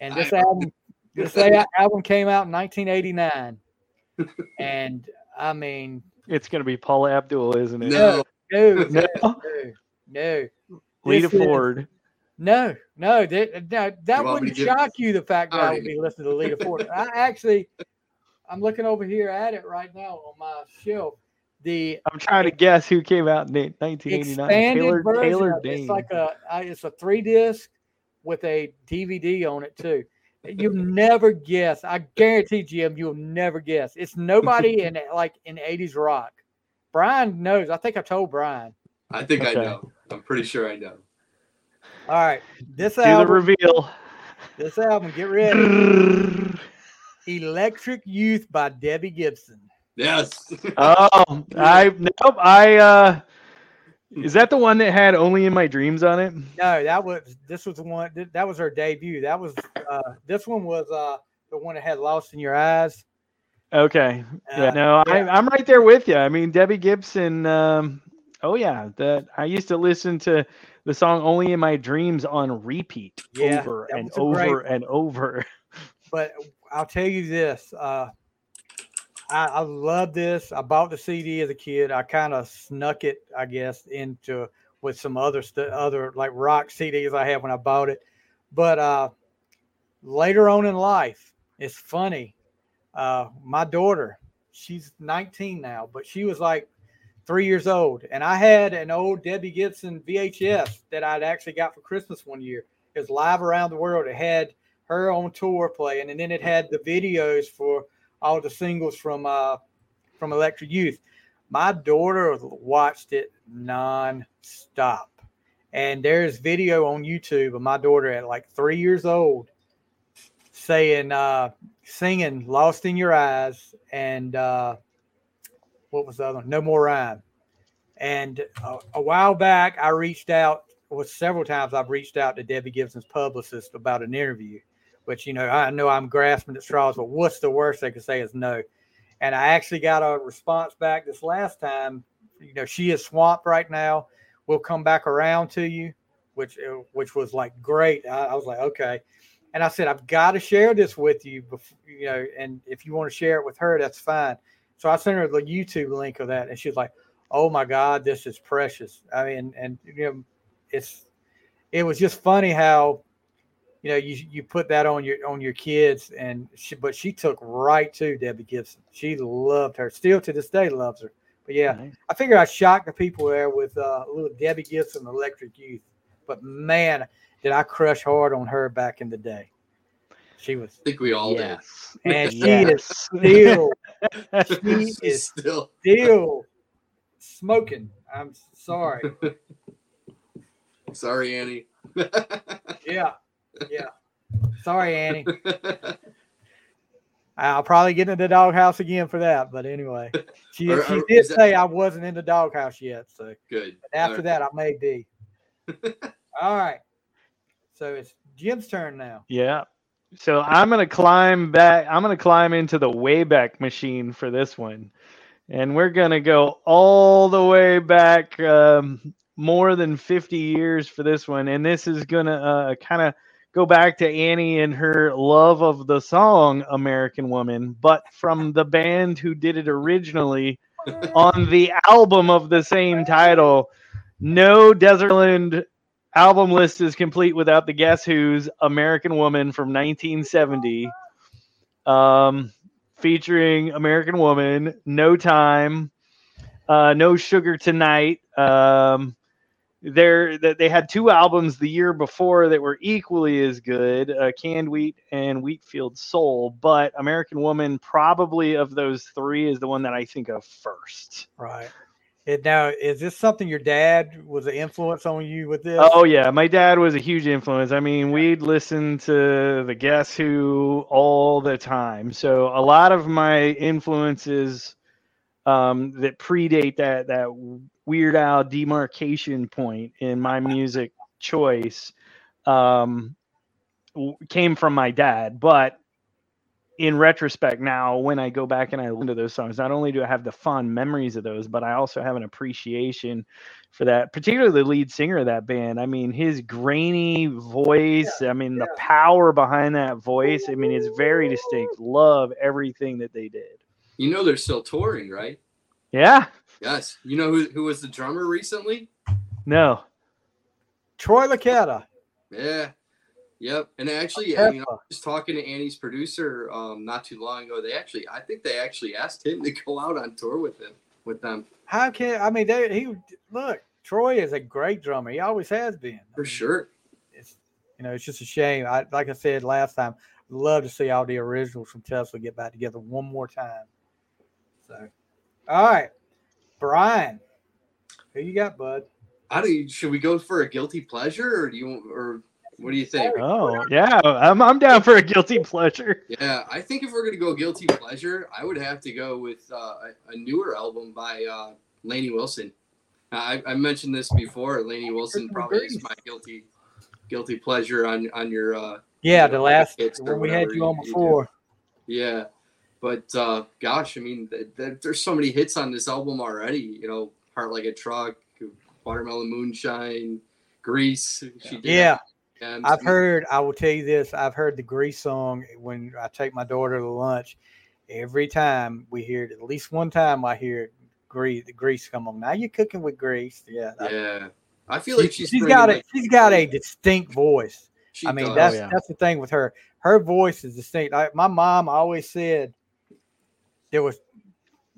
and this album, this album came out in 1989, and I mean, it's going to be Paula Abdul, isn't it? No, no, no, no. no. Lita Ford. No, no, that that, that wouldn't shock you. The fact that I would be listening to Lita Ford. I actually, I'm looking over here at it right now on my shelf. The I'm trying to guess who came out in 1989. Taylor, Taylor Dayne. It's like a it's a three disc with a DVD on it too. You'll never guess. I guarantee, Jim, you'll never guess. It's nobody in like in 80s rock. Brian knows. I think I told Brian. I think okay. I know. I'm pretty sure I know. All right, this Do album. the reveal. This album, get ready. Electric Youth by Debbie Gibson. Yes. oh, I nope. I uh, is that the one that had "Only in My Dreams" on it? No, that was this was the one that was her debut. That was uh, this one was uh the one that had "Lost in Your Eyes." Okay. Yeah. Uh, No, yeah. I, I'm right there with you. I mean, Debbie Gibson. Um, oh yeah, that I used to listen to the song "Only in My Dreams" on repeat Yeah, over and was a great over and over. but I'll tell you this. Uh, I, I love this. I bought the CD as a kid. I kind of snuck it, I guess, into with some other stuff, other like rock CDs I had when I bought it. But uh, later on in life, it's funny. Uh, my daughter, she's 19 now, but she was like three years old, and I had an old Debbie Gibson VHS that I'd actually got for Christmas one year. It was live around the world. It had her on tour playing, and then it had the videos for all the singles from uh from Electric Youth. My daughter watched it non-stop. And there's video on YouTube of my daughter at like three years old saying uh singing Lost in Your Eyes and uh what was the other one? No More Rhyme. And uh, a while back I reached out well several times I've reached out to Debbie Gibson's publicist about an interview which you know I know I'm grasping at straws, but what's the worst they could say is no. And I actually got a response back this last time. You know, she is swamped right now. We'll come back around to you, which uh, which was like great. I, I was like, okay. And I said, I've got to share this with you, before, you know, and if you want to share it with her, that's fine. So I sent her the YouTube link of that, and she's like, "Oh my God, this is precious." I mean, and you know, it's it was just funny how you know, you you put that on your on your kids, and she, but she took right to Debbie Gibson. She loved her, still to this day loves her. But yeah, Nice. I figure I shocked the people there with uh, a little Debbie Gibson, Electric Youth. But man, did I crush hard on her back in the day. She was, I think we all Yes. and she is still, she is still. still smoking. I'm sorry. Sorry, Annie. Yeah, yeah. Sorry, Annie. I'll probably get in the doghouse again for that. But anyway, she, Are- she are- did is that- say I wasn't in the doghouse yet. So Good. after All right. that, I may be. All right. So it's Jim's turn now. Yeah. So I'm gonna climb back. I'm gonna climb into the Wayback Machine for this one, and we're gonna go all the way back, um, more than 50 years for this one. And this is gonna uh, kind of go back to Annie and her love of the song "American Woman," but from the band who did it originally on the album of the same title. No Desertland album list is complete without the Guess Who's American Woman from 1970, um, featuring American Woman, No Time, uh, No Sugar Tonight. Um, there, that they had two albums the year before that were equally as good, uh, Canned Wheat and Wheatfield Soul. But American Woman, probably of those three, is the one that I think of first. Right. It, now, is this something your dad was an influence on you with this? Oh yeah, my dad was a huge influence. I mean, we'd listen to the Guess Who all the time. So a lot of my influences um, that predate that that Weird Al demarcation point in my music choice um, came from my dad. But in retrospect now when i go back and i listen to those songs not only do i have the fond memories of those but i also have an appreciation for that particularly the lead singer of that band. I mean his grainy voice i mean the power behind that voice i mean it's very distinct. Love everything that they did. You know they're still touring, right? yeah Yes. You know who, who was the drummer recently? no Troy Luccketta. Yeah. Yep. And actually, I, mean, I Peppa. was talking to Annie's producer um, not too long ago. They actually, I think they actually asked him to go out on tour with him, with them How can I mean? They, he look. Troy is a great drummer. He always has been. I for mean, sure. It's you know, it's just a shame. I like I said last time. Love to see all the originals from Tesla get back together one more time. So, all right, Brian, who you got, bud? I do. Should we go for a guilty pleasure, or do you, or what do you think? oh yeah i'm, I'm down for a guilty pleasure Yeah, I think if we're gonna go guilty pleasure, I would have to go with uh, a, a newer album by uh, Lainey Wilson. I, I mentioned this before. Lainey Wilson probably is my guilty guilty pleasure on on your uh, Yeah, Yeah, the last when we had you on you- you before. yeah But uh, gosh, I mean, th- th- there's so many hits on this album already. You know, Heart Like a Truck, Watermelon Moonshine, Grease. She did Yeah, and I've heard. I will tell you this. I've heard the Grease song when I take my daughter to lunch. Every time we hear it, at least one time I hear Grease. The Grease come on. Now you're cooking with Grease. Yeah, Yeah, I feel like she's she's bringing, got a like, she's got a distinct voice. She I mean, does. that's yeah. that's the thing with her. Her voice is distinct. I, my mom always said there was,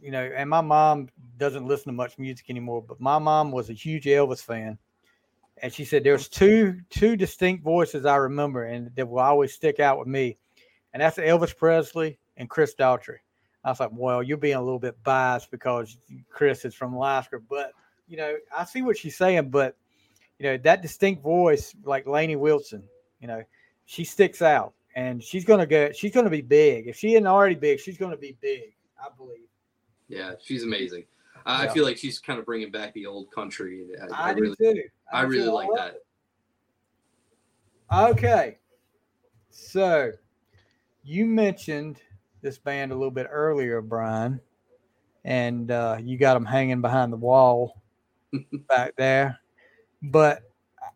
you know, and my mom doesn't listen to much music anymore, but my mom was a huge Elvis fan, and she said there's two two distinct voices I remember, and that will always stick out with me, and that's Elvis Presley and Chris Daughtry. I was like, well, you're being a little bit biased because Chris is from Alaska, but you know, I see what she's saying, but you know that distinct voice, like Lainey Wilson, you know, she sticks out, and she's gonna go. She's gonna be big. If she isn't already big, she's gonna be big. I believe. Yeah, she's amazing. I I Yeah. feel like she's kind of bringing back the old country. I, I, I do really, too. I really feel like that. Okay, so you mentioned this band a little bit earlier, Brian, and uh, you got them hanging behind the wall back there. But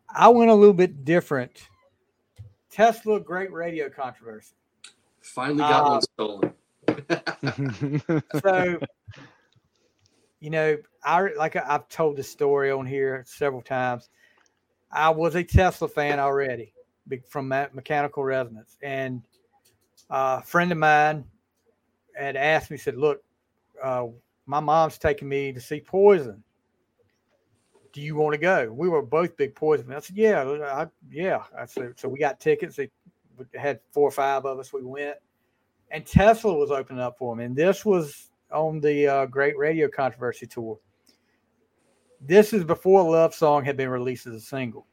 I went a little bit different. Tesla, great radio controversy. Finally got Uh, one stolen. So you know i like i've told this story on here several times. I was a tesla fan already from mechanical resonance. And uh, a friend of mine had asked me said look uh, my mom's taking me to see poison. Do you want to go? We were both big poison i said yeah I, yeah. I said so we got tickets. They had four or five of us we went and Tesla was opening up for him. And this was on the uh, Great Radio Controversy tour. This is before Love Song had been released as a single,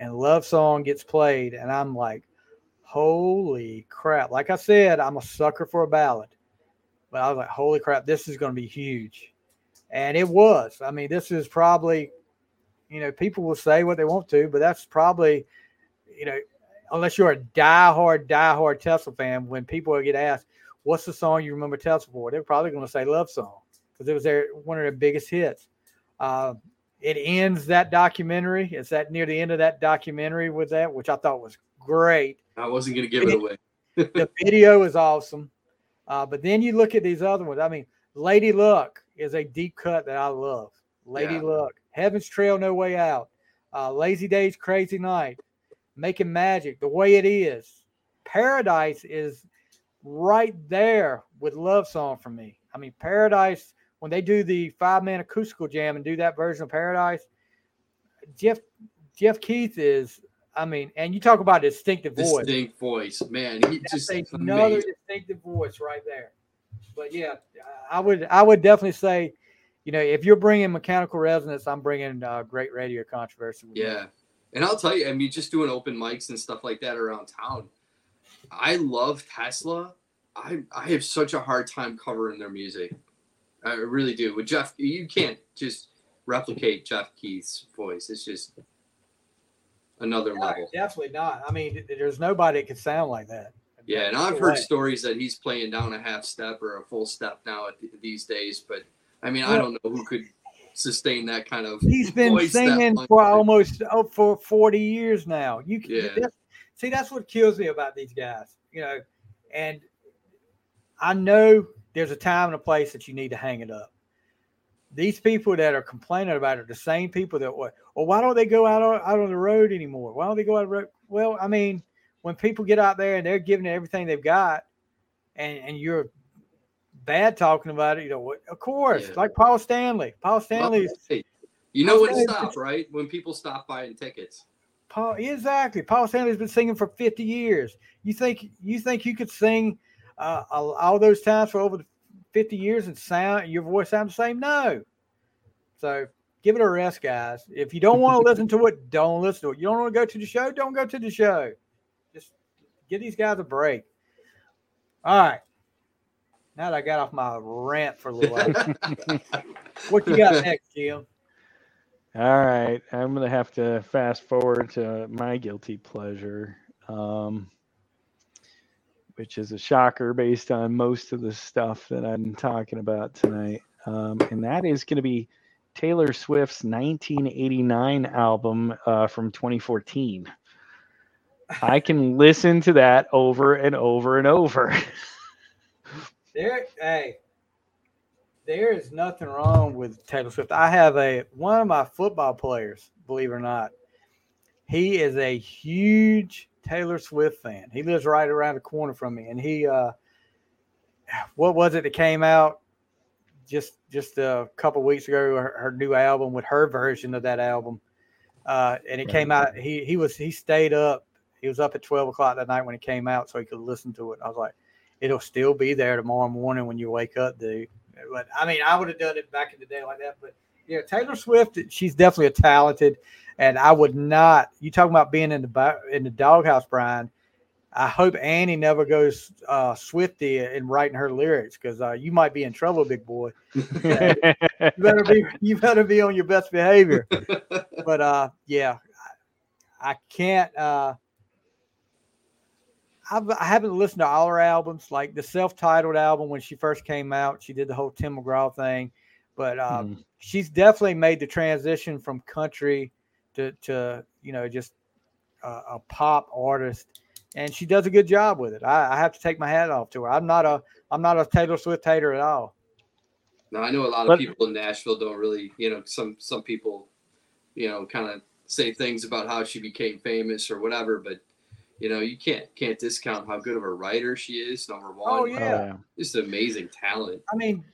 and Love Song gets played, and I'm like, holy crap! Like I said, I'm a sucker for a ballad, but I was like, holy crap, this is going to be huge, and it was. I mean, this is probably, you know, people will say what they want to, but that's probably, you know, unless you're a diehard, diehard Tesla fan, when people get asked, "What's the song you remember Tesla for?" They're probably going to say "Love Song" because it was their one of their biggest hits. Uh, it ends that documentary. It's that near the end of that documentary with that, which I thought was great. I wasn't going to give it away. The video is awesome, uh, but then you look at these other ones. I mean, Lady Luck is a deep cut that I love. Lady Yeah. Luck, Heaven's Trail, No Way Out, uh, Lazy Days, Crazy Night, Making Magic, The Way It Is. Paradise is right there with Love Song for me. I mean, Paradise, when they do the five man acoustical jam and do that version of Paradise, Jeff Jeff Keith is, I mean, and you talk about distinctive voice. Distinct voice, man. He That's just another amazing. distinctive voice right there. But yeah, I would I would definitely say, you know, if you're bringing mechanical resonance, I'm bringing uh, great radio controversy. with me. And I'll tell you, I mean, just doing open mics and stuff like that around town. I love Tesla. I I have such a hard time covering their music. I really do. With Jeff, you can't just replicate Jeff Keith's voice. It's just another No, level. definitely not. I mean, there's nobody that can sound like that. Yeah, and I've heard stories that he's playing down a half step or a full step now these days. But I mean, I don't know who could sustain that kind of. He's been singing for almost oh, for 40 years now. You can Yeah. that's- see that's what kills me about these guys, you know. And I know there's a time and a place that you need to hang it up. These people that are complaining about it are the same people that well, well why don't they go out on, out on the road anymore? Why don't they go out road? Well, I mean, when people get out there and they're giving it everything they've got, and and you're bad talking about it, you know what? Of course, Yeah. like Paul Stanley. Paul Stanley. Hey, you know when to Okay. stop, right? When people stop buying tickets. Paul, exactly. Paul Stanley's been singing for 50 years. You think you think you could sing uh, all all those times for over 50 years and sound your voice sound the same? No. So give it a rest, guys. If you don't want to listen to it, don't listen to it. You don't want to go to the show, don't go to the show. Just give these guys a break. All right. Now that I got off my rant for a little while, what you got next, Jim? All right, I'm gonna have to fast forward to my guilty pleasure. Um, which is a shocker based on most of the stuff that I'm talking about tonight. Um, and that is going to be Taylor Swift's 1989 album uh, from 2014. I can listen to that over and over and over. There, hey, there is nothing wrong with Taylor Swift. I have a one of my football players, believe it or not. He is a huge Taylor Swift fan. He lives right around the corner from me, and he, uh, what was it that came out just just a couple weeks ago? Her, her, new album with her version of that album, uh, and it right. came out. He he was he stayed up. He was up at twelve o'clock that night when it came out, so he could listen to it. I was like, it'll still be there tomorrow morning when you wake up, dude. But I mean, I would have done it back in the day like that. But yeah, Taylor Swift, she's definitely a talented, and I would not. You talking about being in the in the doghouse, Brian? I hope Annie never goes uh, Swifty in writing her lyrics because uh, you might be in trouble, big boy. you better be you better be on your best behavior. But uh, yeah, I can't. Uh, I've, I haven't listened to all her albums, like the self-titled album when she first came out. She did the whole Tim McGraw thing, but uh, mm. she's definitely made the transition from country to, to you know just a, a, pop artist, and she does a good job with it. I, I, have to take my hat off to her. I'm not a I'm not a Taylor Swift hater at all. Now I know a lot of but, people in Nashville don't really, you know, some some people, you know, kind of say things about how she became famous or whatever, but you know, you can't can't discount how good of a writer she is. Number oh, one, oh yeah, just amazing talent. I mean,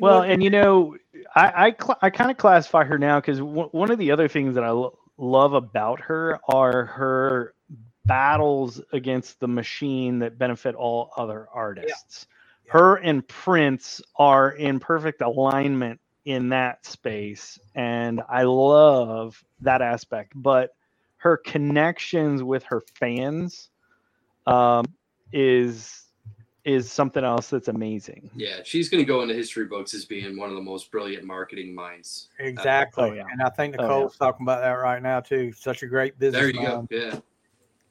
well, and you know, I I, cl- I kind of classify her now because w- one of the other things that I lo- love about her are her battles against the machine that benefit all other artists. Yeah. Her and Prince are in perfect alignment in that space, and I love that aspect. But her connections with her fans um, is is something else that's amazing. Yeah, she's going to go into history books as being one of the most brilliant marketing minds. Exactly, oh, yeah. and I think Nicole's oh, yeah. talking about that right now too. Such a great business. There you go. Yeah.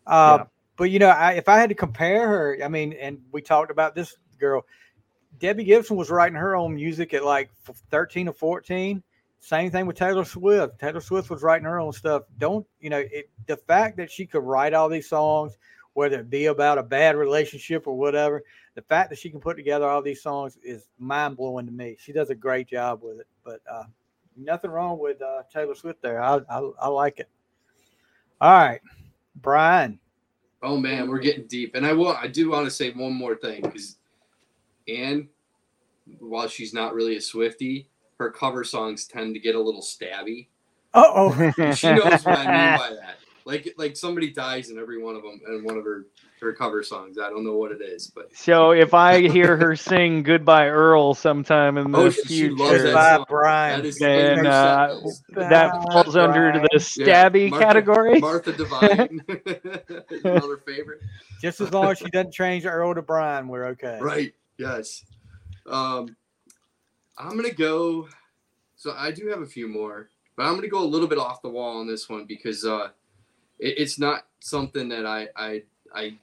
Uh, yeah. But you know, I, if I had to compare her, I mean, and we talked about this girl, Debbie Gibson was writing her own music at like 13 or 14. Same thing with Taylor Swift. Taylor Swift was writing her own stuff. Don't you know it, the fact that she could write all these songs, whether it be about a bad relationship or whatever, the fact that she can put together all these songs is mind blowing to me. She does a great job with it. But uh, nothing wrong with uh, Taylor Swift there. I, I, I like it. All right, Brian. Oh man, we're getting deep, and I will. I do want to say one more thing because Anne, while she's not really a Swifty, her cover songs tend to get a little stabby. Uh oh. she knows what I mean by that. Like like somebody dies in every one of them and one of her her cover songs. I don't know what it is, but so if I hear her sing "Goodbye Earl" sometime in the oh, future, Goodbye Brian, that then uh, that falls Brian. under the stabby yeah, Martha, category. Martha Divine, another favorite. Just as long as she doesn't change Earl to Brian, we're okay. Right. Yes. Um, I'm gonna go. So I do have a few more, but I'm gonna go a little bit off the wall on this one because uh, it, it's not something that I I I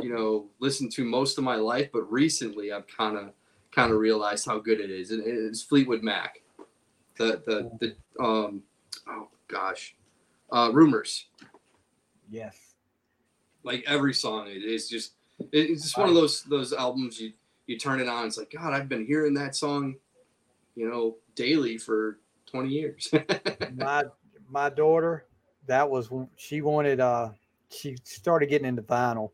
you know listened to most of my life, but recently I've kind of kind of realized how good it is. And it's Fleetwood Mac. The the the um oh gosh, uh, rumors. Yes. Like every song, it is just it's just one of those those albums you you turn it on. It's like God, I've been hearing that song you know, daily for 20 years. my my daughter, that was she wanted uh she started getting into vinyl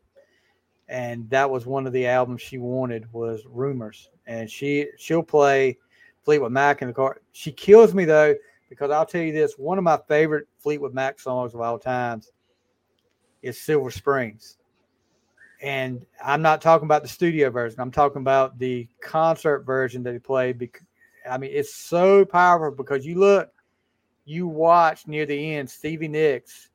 and that was one of the albums she wanted was Rumors. And she she'll play Fleetwood Mac in the car. She kills me though, because I'll tell you this, one of my favorite Fleetwood Mac songs of all times is Silver Springs. And I'm not talking about the studio version. I'm talking about the concert version that he played because I mean, it's so powerful because you look, you watch near the end, Stevie Nicks,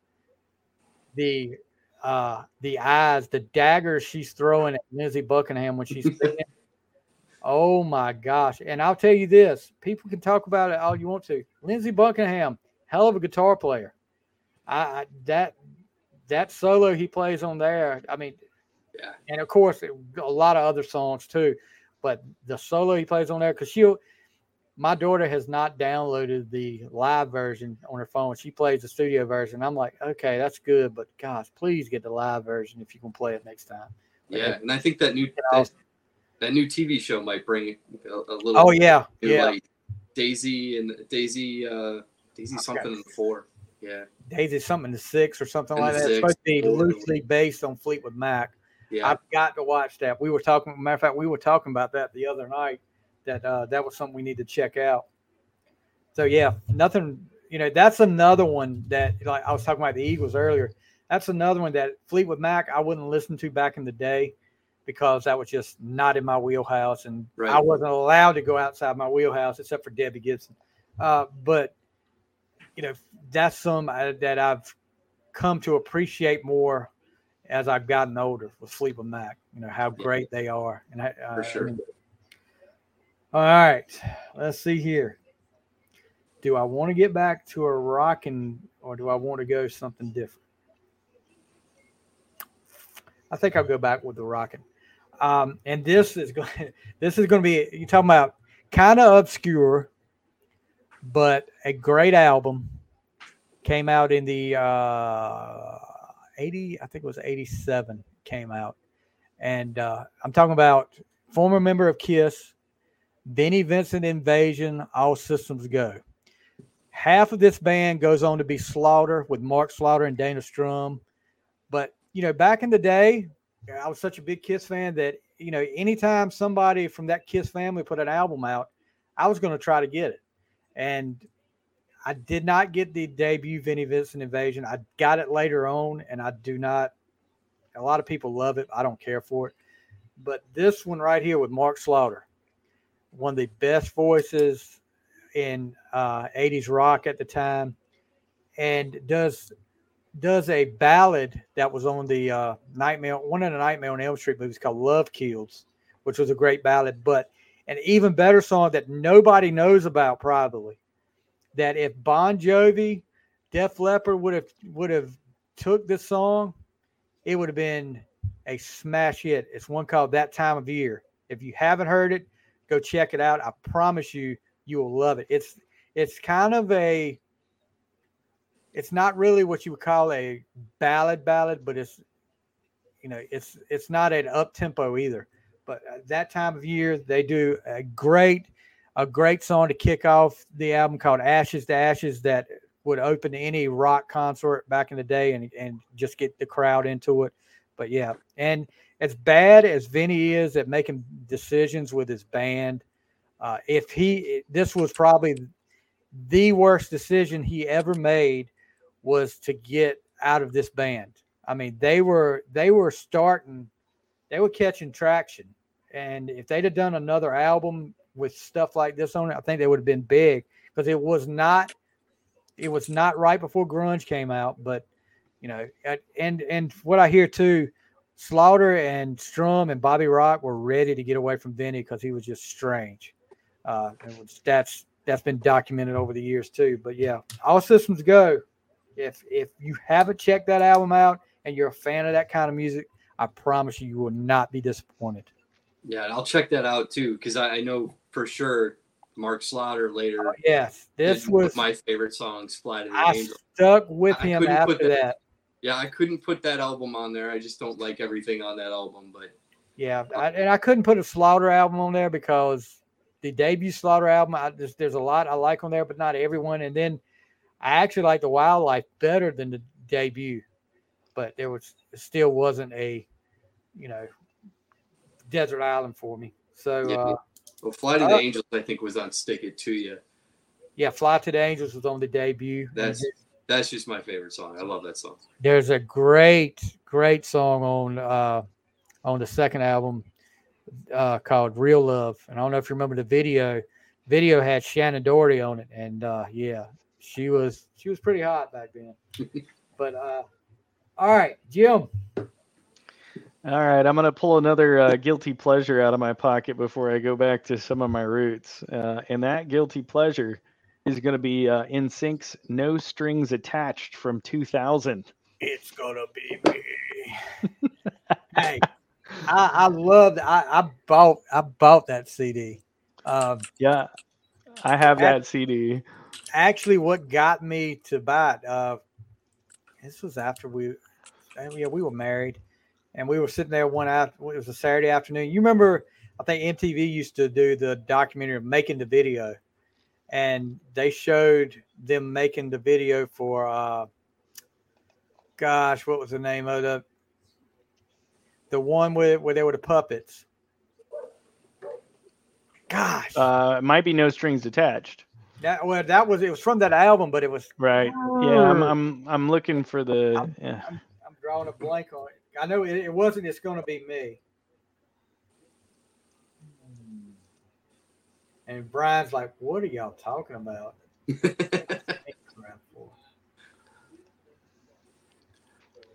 the uh the eyes, the daggers she's throwing at Lindsey Buckingham when she's singing. oh my gosh. And I'll tell you this, people can talk about it all you want to. Lindsey Buckingham, hell of a guitar player. I, I that that solo he plays on there, I mean, Yeah. And of course, it- a lot of other songs too. But the solo he plays on there, because she'll, my daughter has not downloaded the live version on her phone. She plays the studio version. I'm like, okay, that's good, but gosh, please get the live version if you can play it next time. Yeah, and I think that new that, that new TV show might bring a, a little. Oh yeah, yeah. light. Daisy and Daisy, uh, Daisy something in the four. Yeah, Daisy something in the six or something In like that. It's supposed to be loosely based on Fleetwood Mac. yeah, I've got to watch that. We were talking. Matter of fact, we were talking about that the other night. That uh, that was something we need to check out. So yeah, nothing. You know, that's another one that like I was talking about the Eagles earlier. That's another one that Fleetwood Mac I wouldn't listen to back in the day because that was just not in my wheelhouse, and I wasn't allowed to go outside my wheelhouse except for Debbie Gibson. Uh, but you know, that's some uh, that I've come to appreciate more as I've gotten older with Fleetwood Mac. You know how great they are, and I, uh, For sure. I mean- all right, let's see here. Do I want to get back to a rocking, or do I want to go something different? I think I'll go back with the rocking. Um, and this is going. This is going to be. You talking about kind of obscure, but a great album. Came out in the uh, eighty. I think it was eighty-seven. Came out, and uh, I'm talking about former member of Kiss, Vinnie Vincent Invasion. All systems go. Half of this band goes on to be Slaughter with Mark Slaughter and Dana Strum. But you know, back in the day, I was such a big Kiss fan that you know, anytime somebody from that Kiss family put an album out, I was going to try to get it. And I did not get the debut Vinnie Vincent Invasion. I got it later on, and I do not. A lot of people love it. I don't care for it. But this one right here with Mark Slaughter, one of the best voices in uh, 80s rock at the time, and does does a ballad that was on the uh, Nightmare, one of the Nightmare on Elm Street movies called Love Kills, which was a great ballad, but an even better song that nobody knows about probably. That if Bon Jovi, Def Leppard would have would have took this song, it would have been a smash hit. It's one called That Time of Year. If you haven't heard it, go check it out. I promise you, you will love it. It's it's kind of a it's not really what you would call a ballad ballad, but it's you know it's it's not an up tempo either. But uh, that time of year, they do a great a great song to kick off the album called Ashes to Ashes that would open any rock concert back in the day and and just get the crowd into it. But yeah, and as bad as Vinnie is at making decisions with his band, uh, if he this was probably the worst decision he ever made was to get out of this band. I mean, they were they were starting, they were catching traction, and if they'd have done another album with stuff like this on it, I think they would have been big because it was not, it was not right before grunge came out, but you know, and and what I hear too, Slaughter and Strum and Bobby Rock were ready to get away from Vinnie because he was just strange. Uh, and that's that's been documented over the years too. But yeah, all systems go. If if you haven't checked that album out and you're a fan of that kind of music, I promise you, you will not be disappointed. yeah, I'll check that out too because I, I know for sure Mark Slaughter later. Yes, this did one of was my favorite songs, "Fly to the I Angel." stuck with I him after that. Yeah, I couldn't put that album on there. I just don't like everything on that album. But Yeah, I, and I couldn't put a Slaughter album on there because the debut Slaughter album, I just there's a lot I like on there, but not everyone. And then I actually like the Wildlife better than the debut, but there was it still wasn't a, you know, desert island for me. So Yeah. uh, well, "Fly to the Uh, Angels" I think was on "Stick It to You." yeah, Fly to the Angels was on the debut. That's that's just my favorite song. I love that song. there's a great great song on uh on the second album uh called real love. And i don't know if you remember the video. Video had shannen doherty on it. And uh yeah she was she was pretty hot back then. But uh all right jim. All right, I'm gonna pull another uh, guilty pleasure out of my pocket before I go back to some of my roots, uh, and that guilty pleasure is gonna be uh, NSYNC's, "No Strings Attached" from 2000. it's gonna be me hey I, I loved. I, I bought. I bought that CD. Um, Yeah, I have That- CD. actually, what got me to buy it. Uh, this was after we, yeah, we were married, and we were sitting there one out. It was a Saturday afternoon. You remember? I think MTV used to do the documentary of making the video, and they showed them making the video for. uh Gosh, what was the name of the? The one where where there were the puppets. Gosh, Uh, it might be no strings attached. that well, that was it was from that album, but it was Right. Yeah, I'm I'm I'm looking for the yeah. I'm drawing a blank on it. I know it, it wasn't. It's going to be me. And Brian's like, "What are y'all talking about?"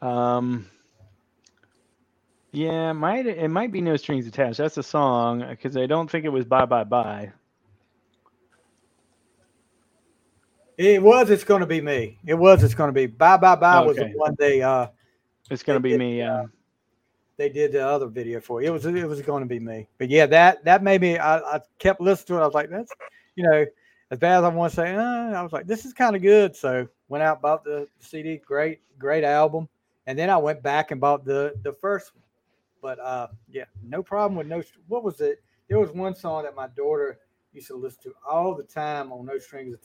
Um Yeah, it might it might be no strings attached. That's a song because I don't think it was bye bye bye. It was. It's going to be me. It was. It's going to be. Bye bye bye was the one they uh It's gonna They be me. Yeah. They did the other video for. It was. It was going to be me. But yeah, that that made me. I, I kept listening to it. I was like, that's you know, as bad as I want to say, uh, I was like, this is kind of good. So went out bought the CD. Great, great album. And then I went back and bought the the first one. But uh, yeah, no problem with no. What was it? There was one song that my daughter used to listen to all the time on No Strings.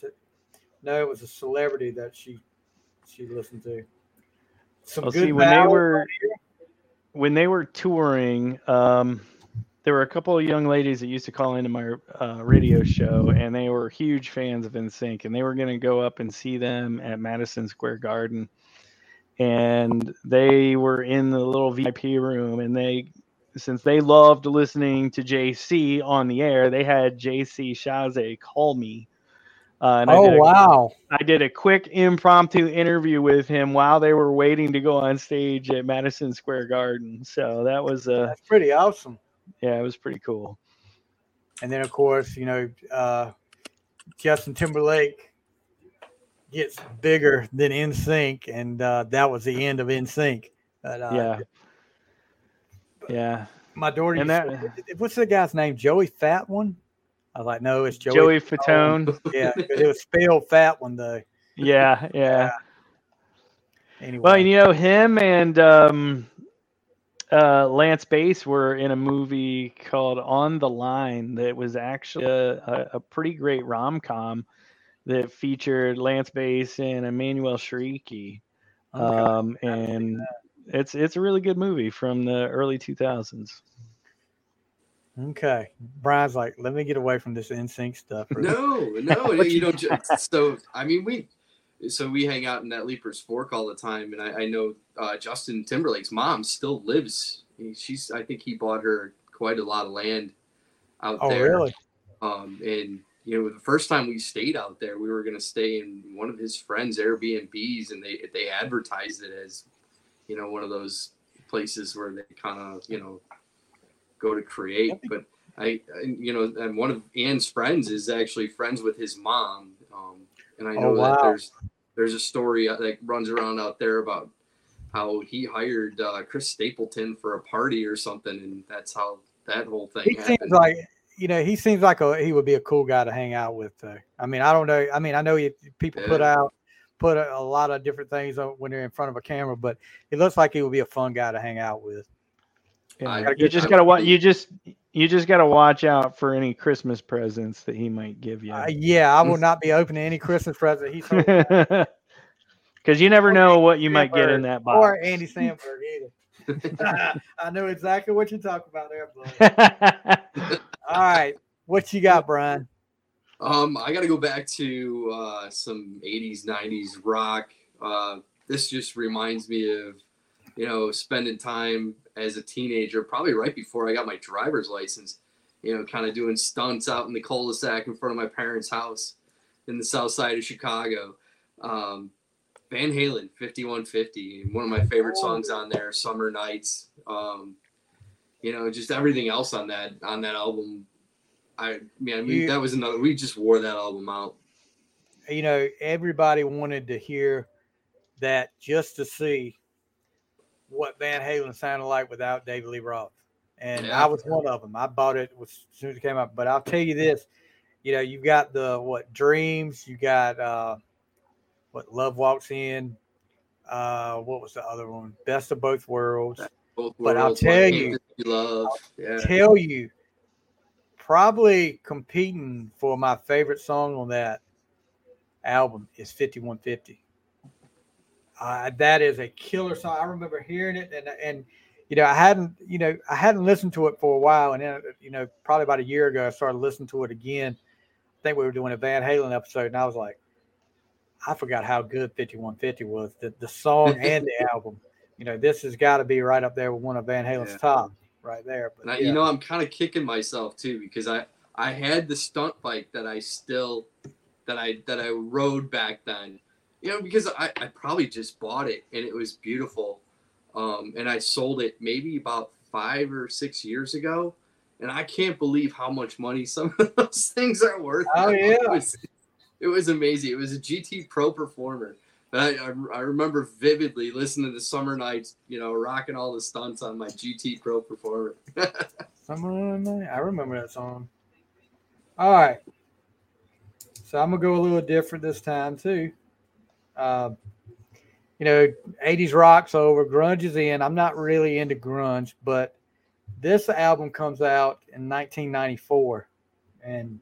No, it was a celebrity that she she listened to. Some Well, good see when they were right. When they were touring, um, there were a couple of young ladies that used to call into my uh, radio show, and they were huge fans of NSYNC, and they were going to go up and see them at Madison Square Garden, and they were in the little VIP room, and they, since they loved listening to JC on the air, they had JC Chasez call me. Uh, and I Oh a- wow! I did a quick impromptu interview with him while they were waiting to go on stage at Madison Square Garden. So that was uh That's pretty awesome. yeah, it was pretty cool. And then of course, you know, uh, Justin Timberlake gets bigger than NSYNC, and uh, that was the end of NSYNC. uh, yeah. Yeah. my daughter. To- what's the guy's name? Joey Fat One. I was like, no, it's Joey. Joey Fatone. Yeah, it was spelled Fat One though. Yeah, yeah. Anyway, Well, you know, him and um uh Lance Bass were in a movie called On the Line that was actually a, a, pretty great rom com that featured Lance Bass and Emmanuelle Chriqui. Okay. Um and it's it's a really good movie from the early 2000s. Okay. Brian's like, let me get away from this NSYNC stuff. No, no, you don't. ju- So I mean, we so we hang out in that Leiper's Fork all the time, and I, I know uh, Justin Timberlake's mom still lives. She's I think he bought her quite a lot of land out there. Oh, there. really? Um, and you know, the first time we stayed out there, we were going to stay in one of his friends' Airbnbs, and they they advertised it as, you know, one of those places where they kind of you know go to create. But I, you know, and one of Ann's friends is actually friends with his mom, um, and I Oh, know wow. that there's there's a story that runs around out there about how he hired uh, Chris Stapleton for a party or something, and that's how that whole thing He happened. seems like you know he seems like a he would be a cool guy to hang out with. Though. I mean, I don't know. I mean, I know you, people put out put a, a lot of different things when they're in front of a camera, but it looks like he would be a fun guy to hang out with. Yeah, you just gotta watch. You just you just gotta watch out for any Christmas presents that he might give you. Uh, yeah, I will not be opening any Christmas present. He's Because you never know what you might get in that box. or Andy Samberg either. I know exactly what you're talking about there, bud. All right, what you got, Brian? Um, I got to go back to uh, some 80s, 90s rock. Uh, this just reminds me of, you know, spending time as a teenager, probably right before I got my driver's license, you know, kind of doing stunts out in the cul de sac in front of my parents' house in the south side of Chicago. Um, Van Halen, 5150, one of my favorite songs on there, Summer Nights. Um, you know, just everything else on that on that album I man, we, You- that was another. We just wore that album out. You know, everybody wanted to hear that just to see what Van Halen sounded like without David Lee Roth. and Yeah. I was one of them. I bought it as soon as it came out. But I'll tell you this, you know, you've got the what dreams, you got uh, what love walks in. Uh, what was the other one? Best of both worlds. Both But I'll tell you- you love. Yeah. Tell you, probably competing for my favorite song on that album is 5150. Uh, that is a killer song. I remember hearing it and and you know I hadn't you know I hadn't listened to it for a while and then you know probably about a year ago I started listening to it again. I think we were doing a Van Halen episode and I was like, I forgot how good 5150 was. The the song and the album. You know this has got to be right up there with one of Van Halen's Yeah. top right there. But I, yeah. you know, I'm kind of kicking myself too because I I had the stunt bike that I still that I that I rode back then. You know, because I, I probably just bought it and it was beautiful. Um, and I sold it maybe about five or six years ago. And I can't believe how much money some of those things are worth. Oh, now. yeah. It was, it was amazing. It was a GT Pro Performer. But I, I, I remember vividly listening to Summer Nights, you know, rocking all the stunts on my GT Pro Performer. Summer Night. I remember that song. All right. So I'm gonna go a little different this time too. Uh, you know, 80s rock's over, grunge is in. I'm not really into grunge, but this album comes out in 1994, and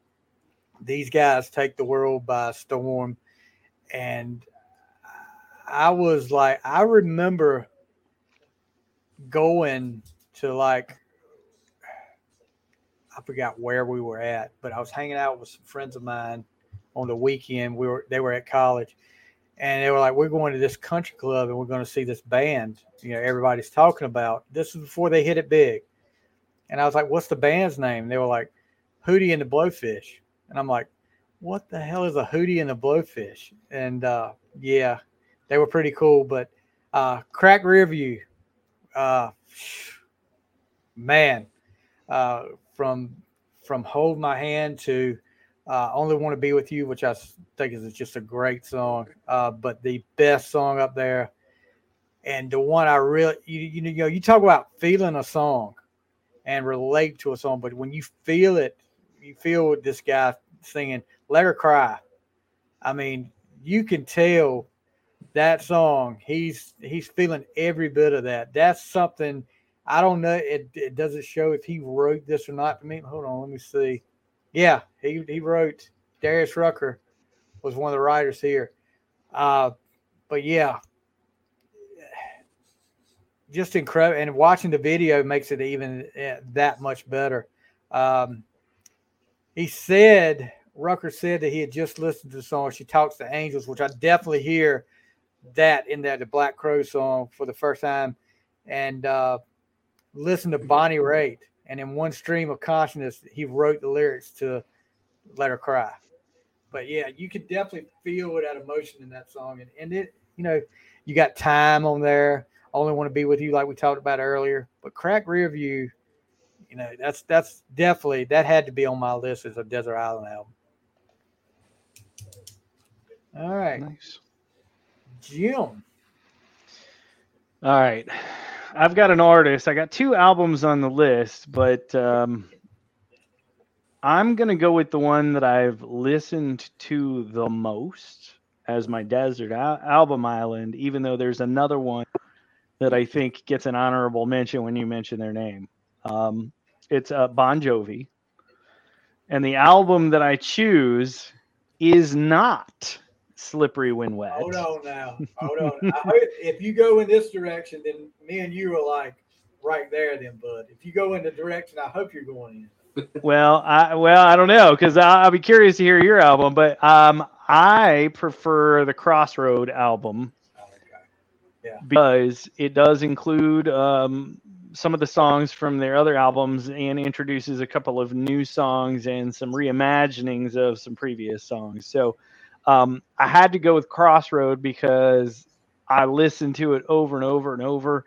these guys take the world by storm. And I was like, I remember going to like I forgot where we were at, but I was hanging out with some friends of mine on the weekend. We were they were at college, and they were like, "We're going to this country club, and we're going to see this band." You know, everybody's talking about. This is before they hit it big, and I was like, "What's the band's name?" They were like, "Hootie and the Blowfish," and I'm like, "What the hell is a Hootie and the Blowfish?" And uh, yeah, they were pretty cool, but uh, Crack Rearview, uh, man. Uh, from from hold my hand to uh, only want to be with you which I think is just a great song uh, but the best song up there and the one i really you, you know you talk about feeling a song and relate to a song but when you feel it you feel this guy singing let her cry i mean you can tell that song he's he's feeling every bit of that that's something I don't know. It, it doesn't show if he wrote this or not to me. Hold on, let me see. Yeah, he he wrote. Darius Rucker was one of the writers here. Uh, but yeah, just incredible. And watching the video makes it even eh, that much better. Um, he said Rucker said that he had just listened to the song "She Talks to Angels," which I definitely hear that in that the Black Crow song for the first time, and. Uh, listen to Bonnie Raitt, and in one stream of consciousness, he wrote the lyrics to "Let Her Cry." But yeah, you could definitely feel that emotion in that song, and, and it, you know, you got time on there. Only want to be with you, like we talked about earlier. But Crack Rear View, you know, that's that's definitely that had to be on my list as a Desert Island album. All right, Nice. Jim. All right. I've got an artist. I got two albums on the list, but um, I'm to go with the one that I've listened to the most as my desert al- album island, even though there's another one that I think gets an honorable mention when you mention their name. Um, it's uh, Bon Jovi. And the album that I choose is not Slippery When Wet. Hold on now. Hold on. I if you go in this direction, then me and you are like right there, then, bud. If you go in the direction, I hope you're going in. Well, I well, I don't know because I'll be curious to hear your album, but um, I prefer the Crossroad album Oh, okay. because it does include um, some of the songs from their other albums and introduces a couple of new songs and some reimaginings of some previous songs. So um, I had to go with Crossroad because I listened to it over and over and over,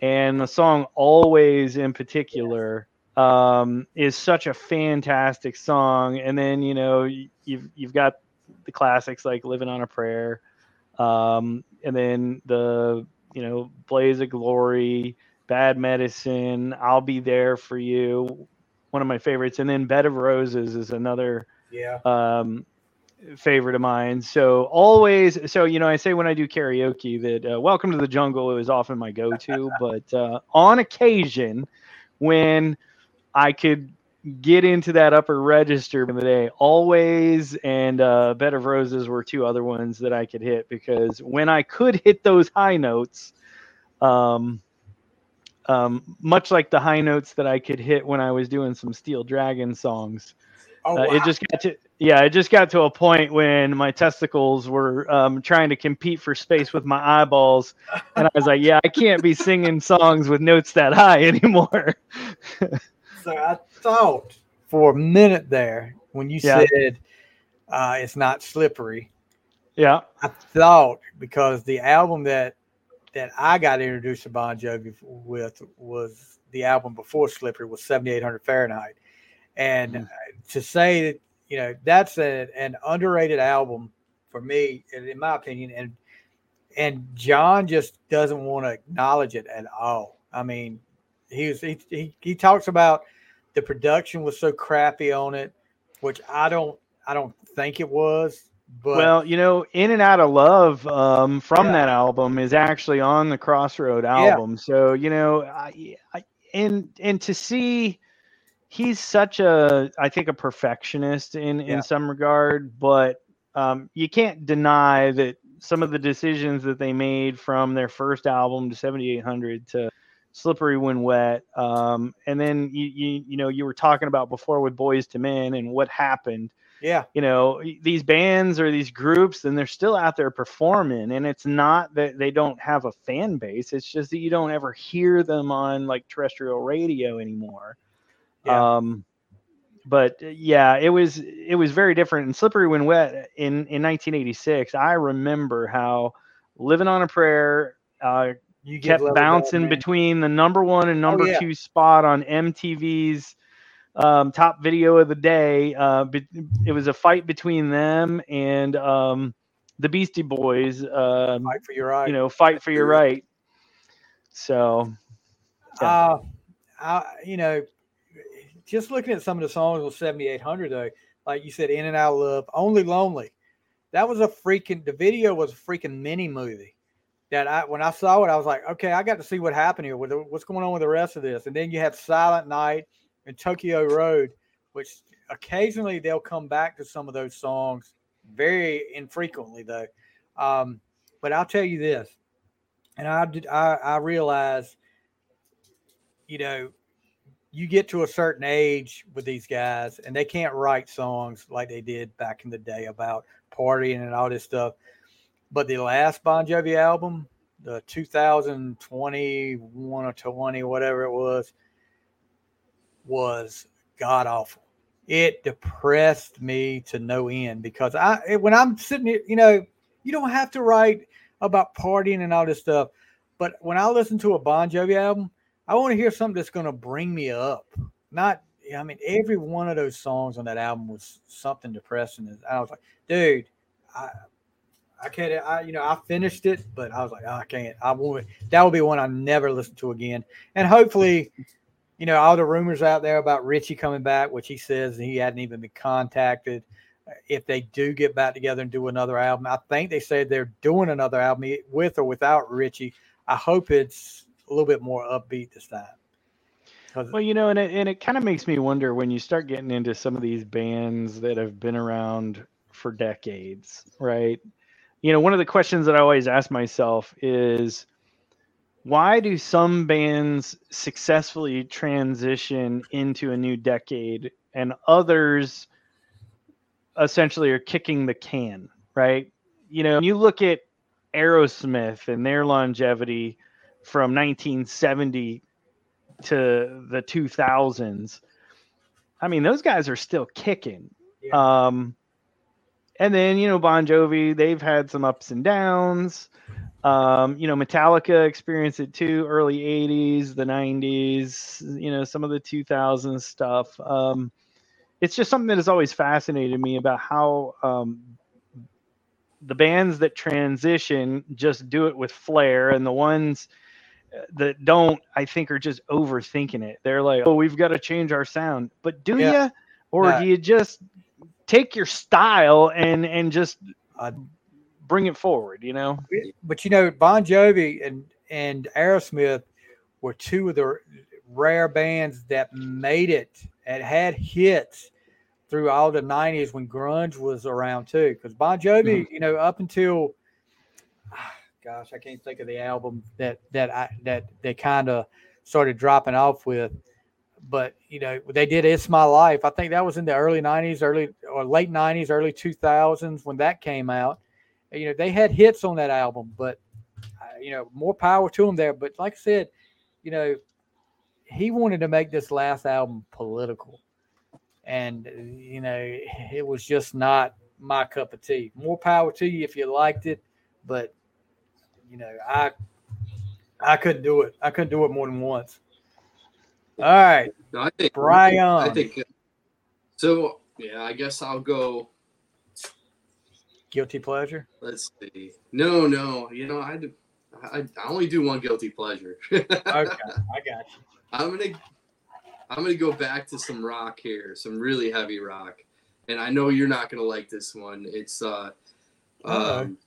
and the song "Always" in particular um, is such a fantastic song. And then you know you've you've got the classics like "Living on a Prayer," um, and then the you know "Blaze of Glory," Bad Medicine, I'll Be There for You, one of my favorites. And then Bed of Roses is another Yeah. um, favorite of mine. So always, so you know, I say when I do karaoke that uh, "Welcome to the Jungle" is often my go-to, but uh, on occasion, when I could get into that upper register in the day, always and uh, "Bed of Roses" were two other ones that I could hit because when I could hit those high notes, um, um, much like the high notes that I could hit when I was doing some Steel Dragon songs. Oh, Uh, It just got to yeah, it just got to a point when my testicles were um, trying to compete for space with my eyeballs, and I was like, yeah, I can't be singing songs with notes that high anymore. So I thought for a minute there when you Yeah. said uh, it's not slippery, yeah, I thought because the album that that I got introduced to Bon Jovi with was the album before Slippery was 7800 Fahrenheit, and uh, to say that you know that's a, an underrated album for me, in my opinion, and and John just doesn't want to acknowledge it at all. I mean, he was he, he he talks about the production was so crappy on it, which I don't I don't think it was. But well, you know, "In and Out of Love" um, from Yeah. that album is actually on the Crossroad album. So you know, I, I, and and to see, he's such a, I think, a perfectionist in Yeah. in some regard, but um, you can't deny that some of the decisions that they made from their first album to 7800 to slippery when wet um, and then you, you you know you were talking about before with Boyz II Men and what happened. Yeah, you know these bands or these groups and they're still out there performing and it's not that they don't have a fan base it's just that you don't ever hear them on like terrestrial radio anymore Yeah. um but uh, yeah it was it was very different and slippery when wet in in 1986 i remember how living on a prayer uh you kept bouncing between the number one and number Oh, yeah. two spot on MTV's um, top video of the day. Uh, be- it was a fight between them and um, the Beastie Boys. Um, Fight for your right. you know, fight for your right. So Uh, I, you know, just looking at some of the songs on 7800, though, like you said, In and Out of Love, Only Lonely. That was a freaking, the video was a freaking mini movie that I, when I saw it, I was like, okay, I got to see what happened here. With what's going on with the rest of this? And then you have Silent Night and Tokyo Road, which occasionally they'll come back to some of those songs very infrequently, though. Um, but I'll tell you this, and I did, I, I realize you know, you get to a certain age with these guys and they can't write songs like they did back in the day about partying and all this stuff. But the last Bon Jovi album, the 2021 or 20, whatever it was, was god awful. It depressed me to no end because I, when I'm sitting here, you know, you don't have to write about partying and all this stuff. But when I listen to a Bon Jovi album, I want to hear something that's going to bring me up. Not, I mean, every one of those songs on that album was something depressing. I was like, dude, I, I can't, I, you know, I finished it, but I was like, oh, I can't. I won't. That will be one I never listen to again. And hopefully, you know, all the rumors out there about Richie coming back, which he says he hadn't even been contacted. Uh, if they do get back together and do another album, I think they said they're doing another album with or without Richie. I hope it's a little bit more upbeat this time. Well, you know, and it, and it kind of makes me wonder when you start getting into some of these bands that have been around for decades, right? You know, one of the questions that I always ask myself is why do some bands successfully transition into a new decade and others essentially are kicking the can, right? You know, you look at Aerosmith and their longevity from 1970 to the 2000s. I mean, those guys are still kicking. Yeah. Um, and then, you know, Bon Jovi, they've had some ups and downs. Um, you know, Metallica experienced it too, early 80s, the 90s, you know, some of the 2000s stuff. Um, it's just something that has always fascinated me about how um, the bands that transition just do it with flair, and the ones that don't I think are just overthinking it. They're like, "Oh, we've got to change our sound." But do Yeah. you or do you just take your style and and just Uh, bring it forward, you know? but you know, Bon Jovi and and Aerosmith were two of the rare bands that made it and had hits through all the '90s when grunge was around too. Because Bon Jovi, you know, up until gosh, I can't think of the album that that I that they kind of started dropping off with. But you know, they did "It's My Life." I think that was in the early '90s, early or late '90s, early 2000s when that came out. You know, they had hits on that album, but uh, you know, more power to him there. But like I said, you know, he wanted to make this last album political, and you know, it was just not my cup of tea. More power to you if you liked it, but you know, I I couldn't do it. I couldn't do it more than once. All right, No, I think Brian. I think so. Yeah, I guess I'll go. guilty pleasure. Let's see. No, no. You know, I do- I, I only do one guilty pleasure. Okay, I got you. I'm gonna I'm gonna go back to some rock here, some really heavy rock, and I know you're not gonna like this one. It's uh, Uh-oh. um,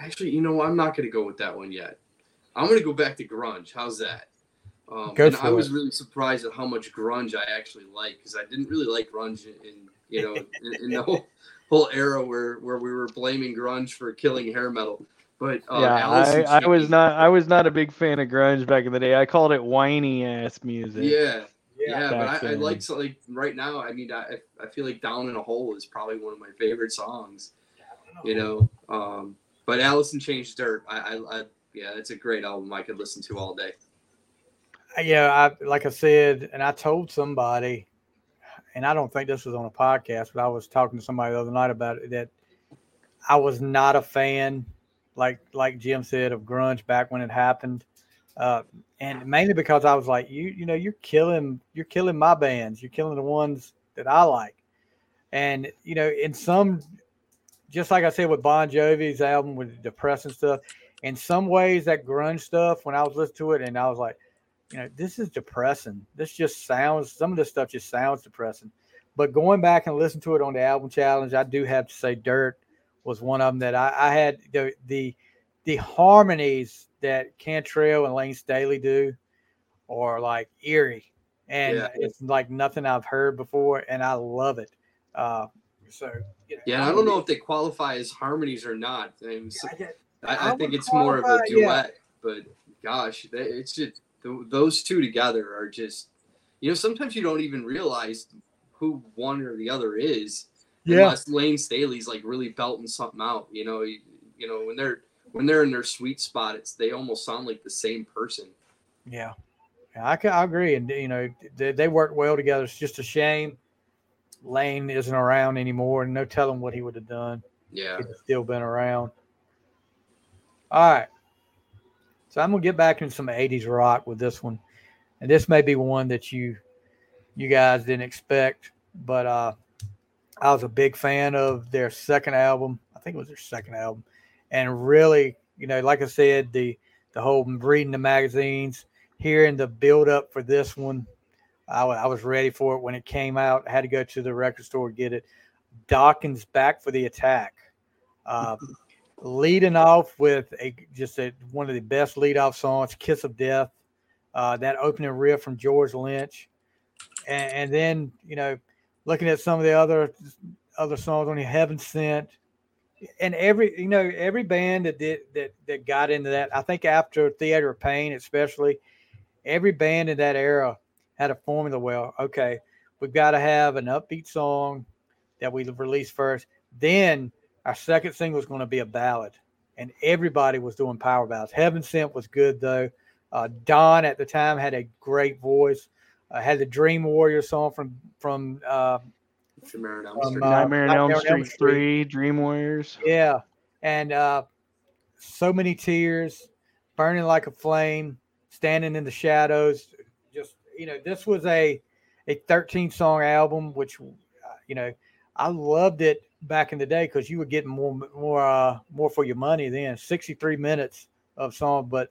actually, you know, I'm not gonna go with that one yet. I'm gonna go back to grunge. How's that? Um, Go and for I was it. really surprised at how much grunge I actually like because I didn't really like grunge in, in you know in, in the whole whole era where where we were blaming grunge for killing hair metal. But uh, yeah, I, I was not I was not a big fan of grunge back in the day. I called it whiny ass music. Yeah, yeah, back but I, I like so like right now. I mean, I I feel like "Down in a Hole" is probably one of my favorite songs. You know, um, but Alice in Chains Dirt. I, I, I yeah, it's a great album. I could listen to all day. yeah, I like I said, and I told somebody, and I don't think this was on a podcast, but I was talking to somebody the other night about it that I was not a fan, like like Jim said, of grunge back when it happened, uh, and mainly because I was like, you you know, you're killing you're killing my bands, you're killing the ones that I like, and you know, in some, just like I said with Bon Jovi's album with the depressing stuff, in some ways that grunge stuff when I was listening to it, and I was like you know, this is depressing. This just sounds, some of this stuff just sounds depressing. But going back and listening to it on the album challenge, I do have to say Dirt was one of them that I, I had the, the, the harmonies that Cantrell and Layne Staley do are like eerie. And Yeah. it's like nothing I've heard before. And I love it. Uh, so, you know, Yeah, I don't know if they qualify as harmonies or not. I, mean, so- I I, I I think would it's more of a qualify, yeah. duet. But gosh, they- it's just those two together are just. You know, sometimes you don't even realize who one or the other is. Yeah. unless Layne Staley's like really belting something out. You know, you, you know when they're when they're in their sweet spot, it's they almost sound like the same person. Yeah, Yeah, I, ca- I agree, and you know they, they work well together. It's just a shame Layne isn't around anymore, and no telling what he would have done. Yeah, If he'd still been around. All right, so I'm gonna get back into some '80s rock with this one, and this may be one that you you guys didn't expect, but uh, I was a big fan of their second album. I think it was their second album, and really, you know, like I said, the the whole reading the magazines, hearing the build up for this one, I, I was ready for it when it came out. I had to go to the record store to get it. Dokken's back for the attack. Uh, leading off with a just a, one of the best lead off songs, "Kiss of Death." Uh, that opening riff from George Lynch, and, and then you know, looking at some of the other other songs on "Heaven Sent," and every you know every band that did that that got into that. I think after Theater of Pain, especially, every band in that era had a formula. Well, okay, we've got to have an upbeat song that we release first. Then our second single is going to be a ballad, and everybody was doing power ballads. Heaven Sent was good though. Uh, Don at the time had a great voice. Uh, had the Dream Warrior song from from uh, Nightmare on Elm Street. Nightmare on Elm Elm Street Street. Three, Dream Warriors. yeah, and uh, so many tears, burning like a flame, standing in the shadows. You know, this was a a 13 song album, which uh, you know I loved it back in the day because you were getting more more uh, more for your money then. 63 minutes of song, but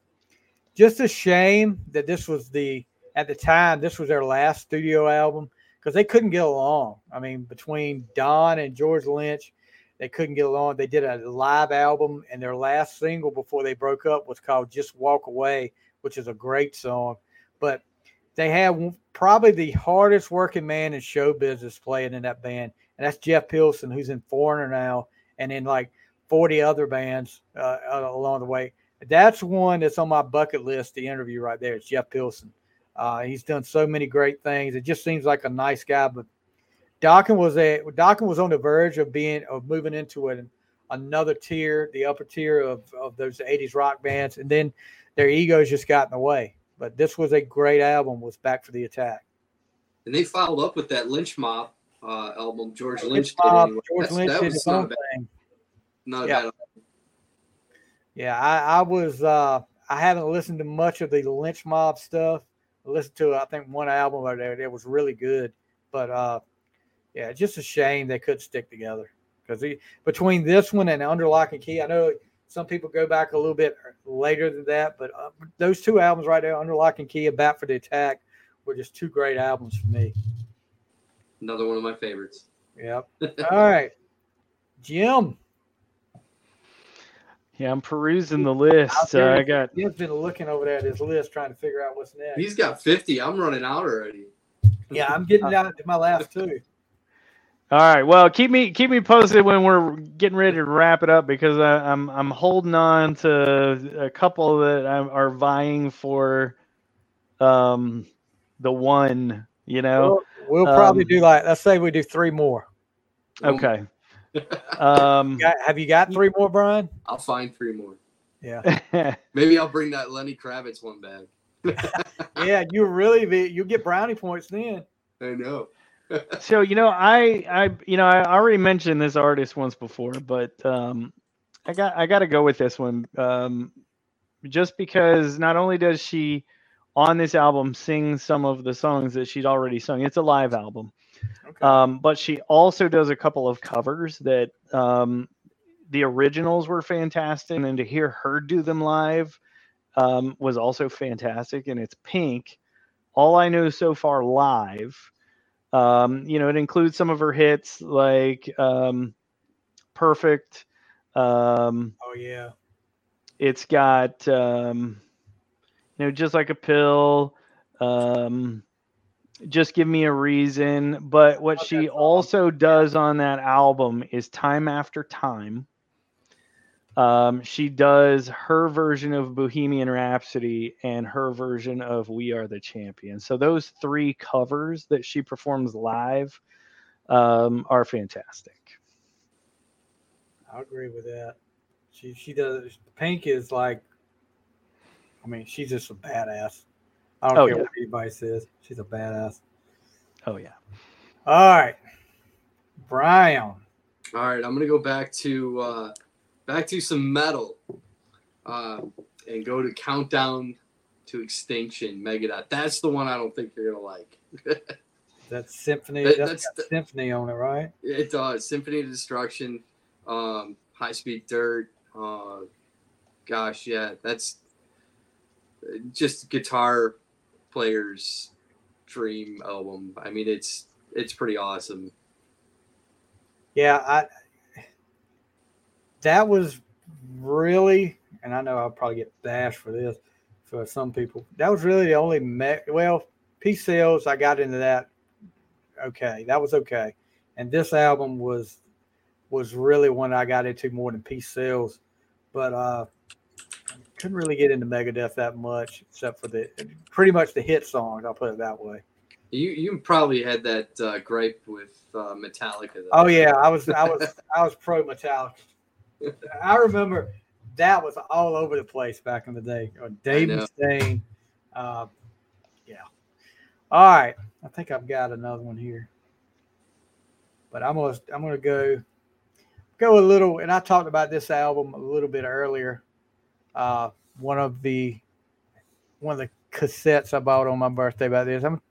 just a shame that this was the at the time this was their last studio album because they couldn't get along. I mean, between Don and George Lynch, they couldn't get along. They did a live album, and their last single before they broke up was called "Just Walk Away," which is a great song. But they had probably the hardest working man in show business playing in that band, and that's Jeff Pilson, who's in Foreigner now, and in like 40 other bands uh, along the way. That's one that's on my bucket list to interview right there. It's Jeff Pilson. Uh, he's done so many great things. It just seems like a nice guy, but Dokken was a Dokken was on the verge of being of moving into an, another tier, the upper tier of, of those 80s rock bands, and then their egos just got in the way. But this was a great album. Was back for the attack. And they followed up with that Lynch Mob uh, album. George Lynch, Mob, George That's, Lynch that did his own thing. Not yeah. bad. Yeah, I, I was. Uh, I haven't listened to much of the Lynch Mob stuff. I listened to I think one album over there that was really good, but uh, yeah, just a shame they couldn't stick together because between this one and Under Lock and Key, I know some people go back a little bit later than that, but uh, those two albums right there, Under Lock and Key and Back for the Attack, were just two great albums for me. Another one of my favorites. Yep. All right, Jim. Yeah, I'm perusing the list. Uh, I got. He's been looking over there at his list, trying to figure out what's next. He's got 50. I'm running out already. Yeah, I'm getting down to my last two. All right. Well, keep me keep me posted when we're getting ready to wrap it up because I, am I'm, I'm holding on to a couple that are vying for um the one. You know, we'll, we'll probably um, do like let's say we do three more. Okay. um, you got, have you got three more, Brian? I'll find three more. Yeah. Maybe I'll bring that Lenny Kravitz one back. yeah, you really be you get brownie points then. I know so you know, I I you know I already mentioned this artist once before, but um, I got I got to go with this one um, just because not only does she on this album sing some of the songs that she'd already sung. It's a live album. Okay. Um, but she also does a couple of covers that um, the originals were fantastic, and to hear her do them live um, was also fantastic. And it's Pink. All I know so far live um, you know, it includes some of her hits like um, Perfect. Um, oh, yeah. It's got, um, you know, just like a pill. Um, just give me a reason. But what okay. she also does on that album is time after time. Um, she does her version of Bohemian Rhapsody and her version of We Are the Champion. So those three covers that she performs live um, are fantastic. I agree with that. She she does. Pink is like, I mean, she's just a badass. I don't oh, care yeah. what anybody says. She's a badass. Oh yeah. All right, Brian. All right, I'm gonna go back to. Uh, back to some metal uh, and go to Countdown to Extinction, Megadeth. That's the one I don't think you're gonna like. that's Symphony. That, that's, that's the, Symphony on it, right? It does. Symphony of Destruction, um, High Speed Dirt. Uh, gosh, yeah, that's just guitar players' dream album. I mean, it's it's pretty awesome. Yeah, I that was really, and I know I'll probably get bashed for this for some people. That was really the only me- well, Peace Sells. I got into that. Okay, that was okay, and this album was was really one I got into more than Peace Sells, but uh, couldn't really get into Megadeth that much, except for the pretty much the hit songs. I'll put it that way. You you probably had that uh, gripe with uh, Metallica. Though. Oh yeah, I was I was I was pro Metallica. I remember that was all over the place back in the day. Dave Mustaine. Uh, yeah. All right. I think I've got another one here. But I'm gonna I'm gonna go go a little and I talked about this album a little bit earlier. Uh, one of the one of the cassettes I bought on my birthday about this. I'm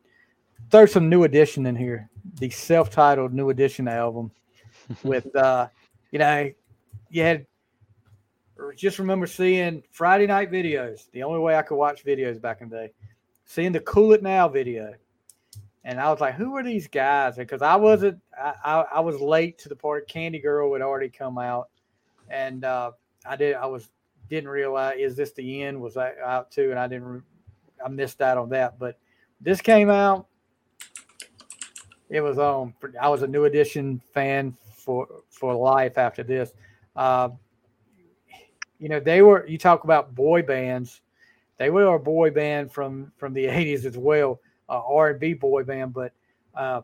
throw some new edition in here. The self-titled new edition album with uh you know you had just remember seeing Friday night videos. The only way I could watch videos back in the day, seeing the Cool It Now video, and I was like, "Who are these guys?" Because I wasn't, I, I, I, was late to the party. Candy Girl had already come out, and uh, I did, I was didn't realize is this the end was out too, and I didn't, I missed out on that. But this came out. It was on. Um, I was a New Edition fan for for life after this. Uh, you know, they were. You talk about boy bands. They were a boy band from from the '80s as well, uh, R&B boy band. But uh,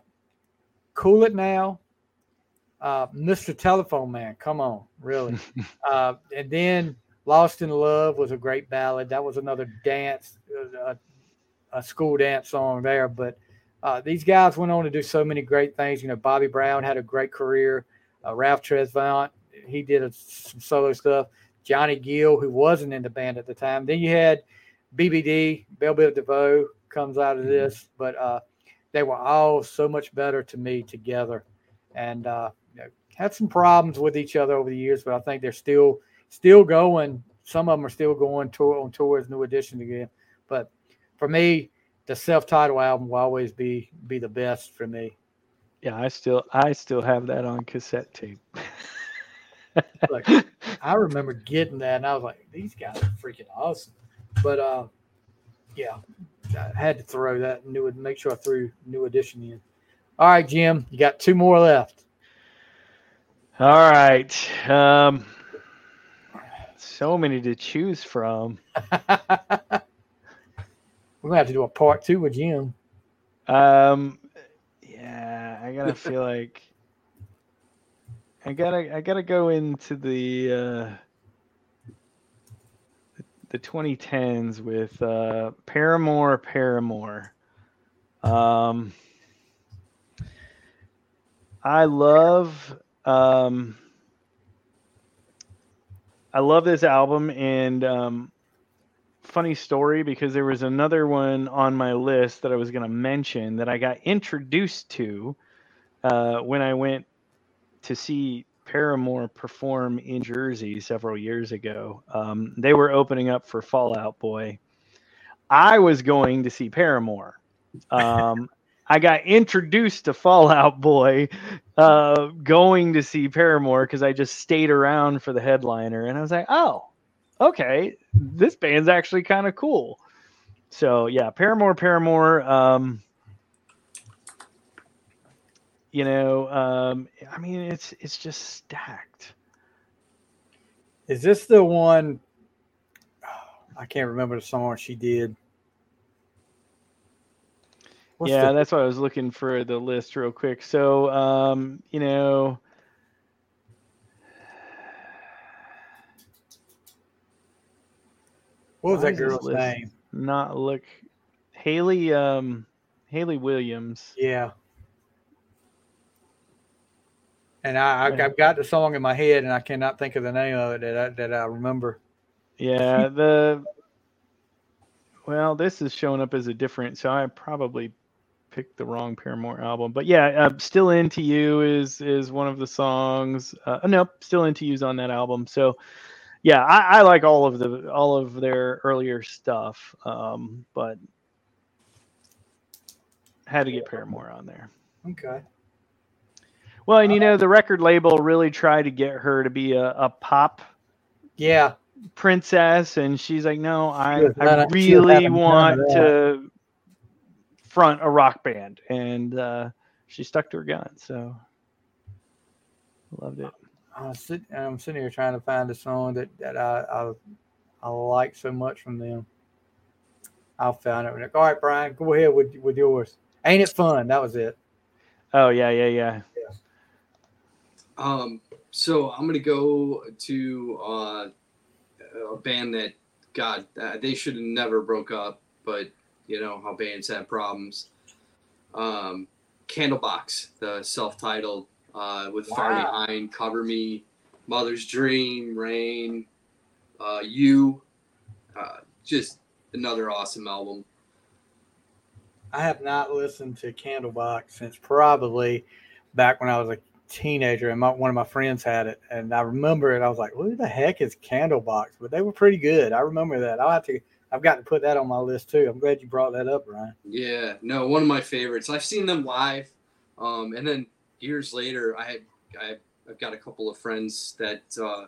"Cool It Now," uh, "Mr. Telephone Man," come on, really. uh, and then "Lost in Love" was a great ballad. That was another dance, a, uh, a school dance song there. But uh, these guys went on to do so many great things. You know, Bobby Brown had a great career. Uh, Ralph Tresvant, he did a, some solo stuff. Johnny Gill, who wasn't in the band at the time. Then you had BBD, Bell Biv DeVoe comes out of mm-hmm. this, but uh, they were all so much better to me together, and uh, you know, had some problems with each other over the years, but I think they're still still going. Some of them are still going tour on tours, New Edition again. But for me, the self-titled album will always be be the best for me. Yeah, I still I still have that on cassette tape. like, I remember getting that, and I was like, "These guys are freaking awesome." But uh, yeah, I had to throw that new. Make sure I threw new edition in. All right, Jim, you got two more left. All right. Um, so many to choose from. We're gonna have to do a part two with Jim. Um, yeah, I gotta feel like I gotta I gotta go into the uh, the 2010s with uh, Paramore Paramore. Um, I love um, I love this album and um, funny story because there was another one on my list that I was going to mention that I got introduced to uh, when I went to see Paramore perform in Jersey several years ago. Um, they were opening up for Fall Out Boy. I was going to see Paramore. Um, I got introduced to Fall Out Boy uh, going to see Paramore because I just stayed around for the headliner. And I was like, oh, okay, this band's actually kind of cool. So, yeah, Paramore, Paramore. Um, you know, um, I mean, it's it's just stacked. Is this the one? I can't remember the song she did. What's yeah, the... that's why I was looking for the list real quick. So, um, you know, what was that girl's name? Not look, Hayley. um, Hayley Williams. Yeah. And I, I have got the song in my head, and I cannot think of the name of it that I, that I remember. Yeah, the well, this is showing up as a different, so I probably picked the wrong Paramore album. But yeah, uh, "Still Into You" is is one of the songs. Uh, nope, "Still Into You's on that album. So yeah, I, I, like all of the all of their earlier stuff, um, but had to get Paramore on there. Okay. Well, and you know, the record label really tried to get her to be a, a pop yeah princess, and she's like, no, I, I really want to front a rock band, and uh, she stuck to her gun. So loved it. I'm sitting, I'm sitting here trying to find a song that that I I, I like so much from them. I'll find it. All right, Brian, go ahead with with yours. Ain't it fun? That was it. Oh yeah, yeah, yeah. Um, so I'm gonna go to uh, a band that God uh, they should have never broke up, but you know how bands have problems. Um, Candlebox, the self-titled uh, with wow. Far Behind, Cover Me, Mother's Dream, Rain, uh, You, uh, just another awesome album. I have not listened to Candlebox since probably back when I was a teenager, and my, one of my friends had it, and I remember it. I was like, "Who the heck is Candlebox?" But they were pretty good. I remember that. I'll have to. I've got to put that on my list too. I'm glad you brought that up, Brian. Yeah, no, one of my favorites. I've seen them live, um, and then years later, I had I, I've got a couple of friends that uh,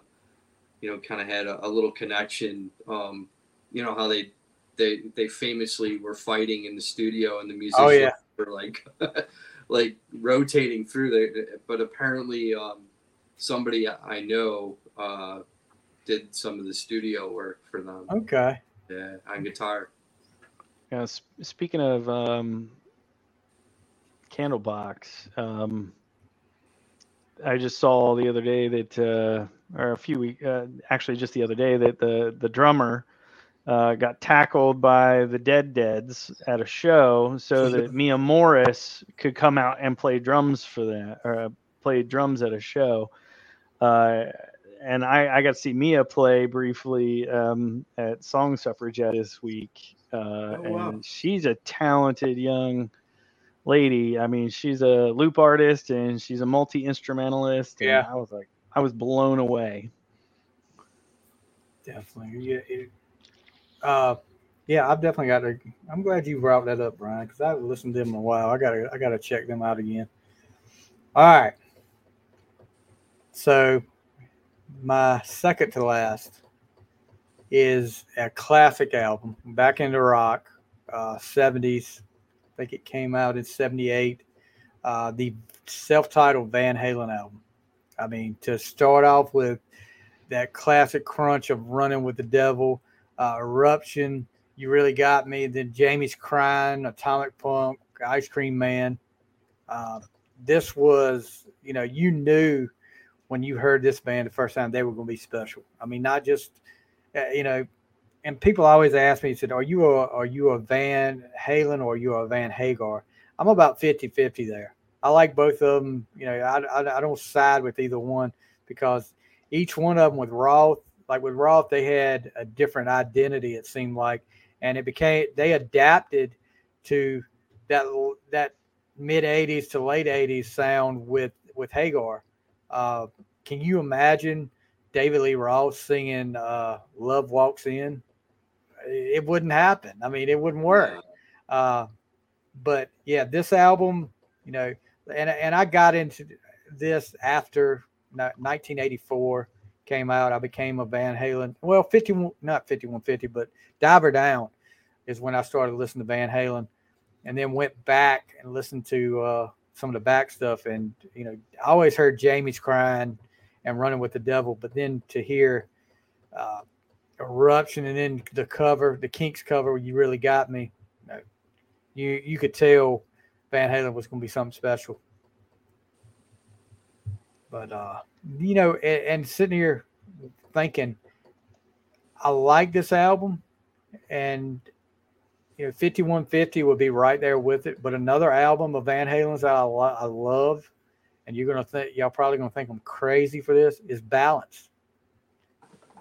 you know kind of had a, a, little connection. Um, you know how they they they famously were fighting in the studio, and the musicians oh, yeah. were like like rotating through there. But apparently, um, somebody I know uh, did some of the studio work for them. Okay. Yeah, on guitar. Yeah. Speaking of um, Candlebox, um, I just saw the other day that, uh, or a few weeks, uh, actually just the other day that the the drummer uh, got tackled by the Dead Deads at a show, so that Mia Morris could come out and play drums for that, or uh, play drums at a show. Uh, and I, I, got to see Mia play briefly um, at Song Suffragette this week, uh, oh, wow. and she's a talented young lady. I mean, she's a loop artist and she's a multi instrumentalist. Yeah, I was like, I was blown away. Definitely, yeah. It, uh, yeah, I've definitely got to. I'm glad you brought that up, Brian, because I haven't listened to them in a while. I gotta, I gotta check them out again. All right. So, my second to last is a classic album, Back into Rock, uh, 70s. I think it came out in 78. Uh, the self titled Van Halen album. I mean, to start off with that classic crunch of Running with the Devil, uh, Eruption, You Really Got Me, then Jamie's Crying, Atomic Punk, Ice Cream Man. Uh, this was, you know, you knew when you heard this band the first time they were going to be special. I mean, not just, uh, you know, and people always ask me, said, are you a, are you a Van Halen or are you a Van Hagar? I'm about 50 50 there. I like both of them. You know, I, I, I, don't side with either one because each one of them with Roth, like with Roth, they had a different identity, it seemed like. And it became, they adapted to that, that mid 80s to late 80s sound with, with Hagar. Uh, can you imagine David Lee Roth singing uh, Love Walks In? It wouldn't happen. I mean, it wouldn't work. Uh, but yeah, this album, you know, and and I got into this after 1984 came out. I became a Van Halen. Well, 51, not 5150, but Diver Down is when I started listening to Van Halen, and then went back and listened to uh, some of the back stuff. And you know, I always heard Jamie's crying and running with the devil, but then to hear uh, eruption and then the cover, the Kinks cover, you really got me. You you could tell Van Halen was going to be something special. But uh, you know, and, and sitting here thinking, I like this album, and you know, 5150 would be right there with it. But another album of Van Halen's that I, lo- I love, and you're gonna think y'all probably gonna think I'm crazy for this is Balance.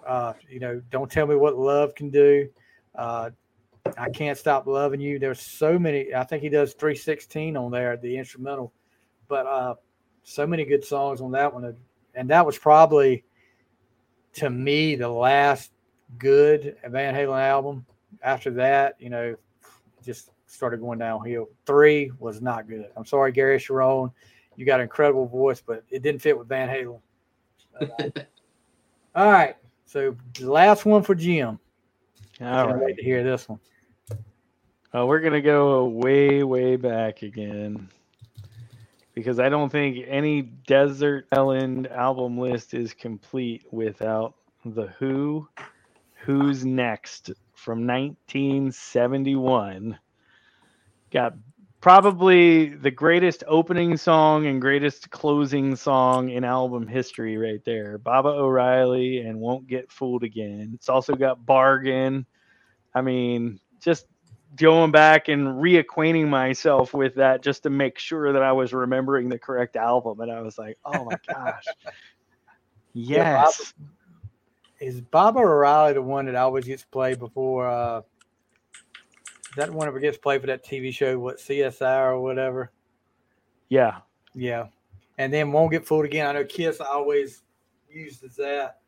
Uh, you know, don't tell me what love can do. Uh, I can't stop loving you. There's so many. I think he does 316 on there, the instrumental, but uh, so many good songs on that one. And that was probably, to me, the last good Van Halen album. After that, you know, just started going downhill. Three was not good. I'm sorry, Gary Cherone. You got an incredible voice, but it didn't fit with Van Halen. all right. So the last one for Jim. All right. Wait to hear this one. Uh, we're gonna go way, way back again because I don't think any Desert Island album list is complete without the Who. Who's next from 1971? Got probably the greatest opening song and greatest closing song in album history right there. Baba O'Riley and Won't Get Fooled Again. It's also got Bargain. I mean, just going back and reacquainting myself with that just to make sure that I was remembering the correct album. And I was like, oh my gosh. yes. Yeah, is Baba O'Riley the one that always gets played before? Uh, that one ever gets played for that TV show, what CSI or whatever? Yeah. Yeah. and then won't get fooled again. I know Kiss always uses that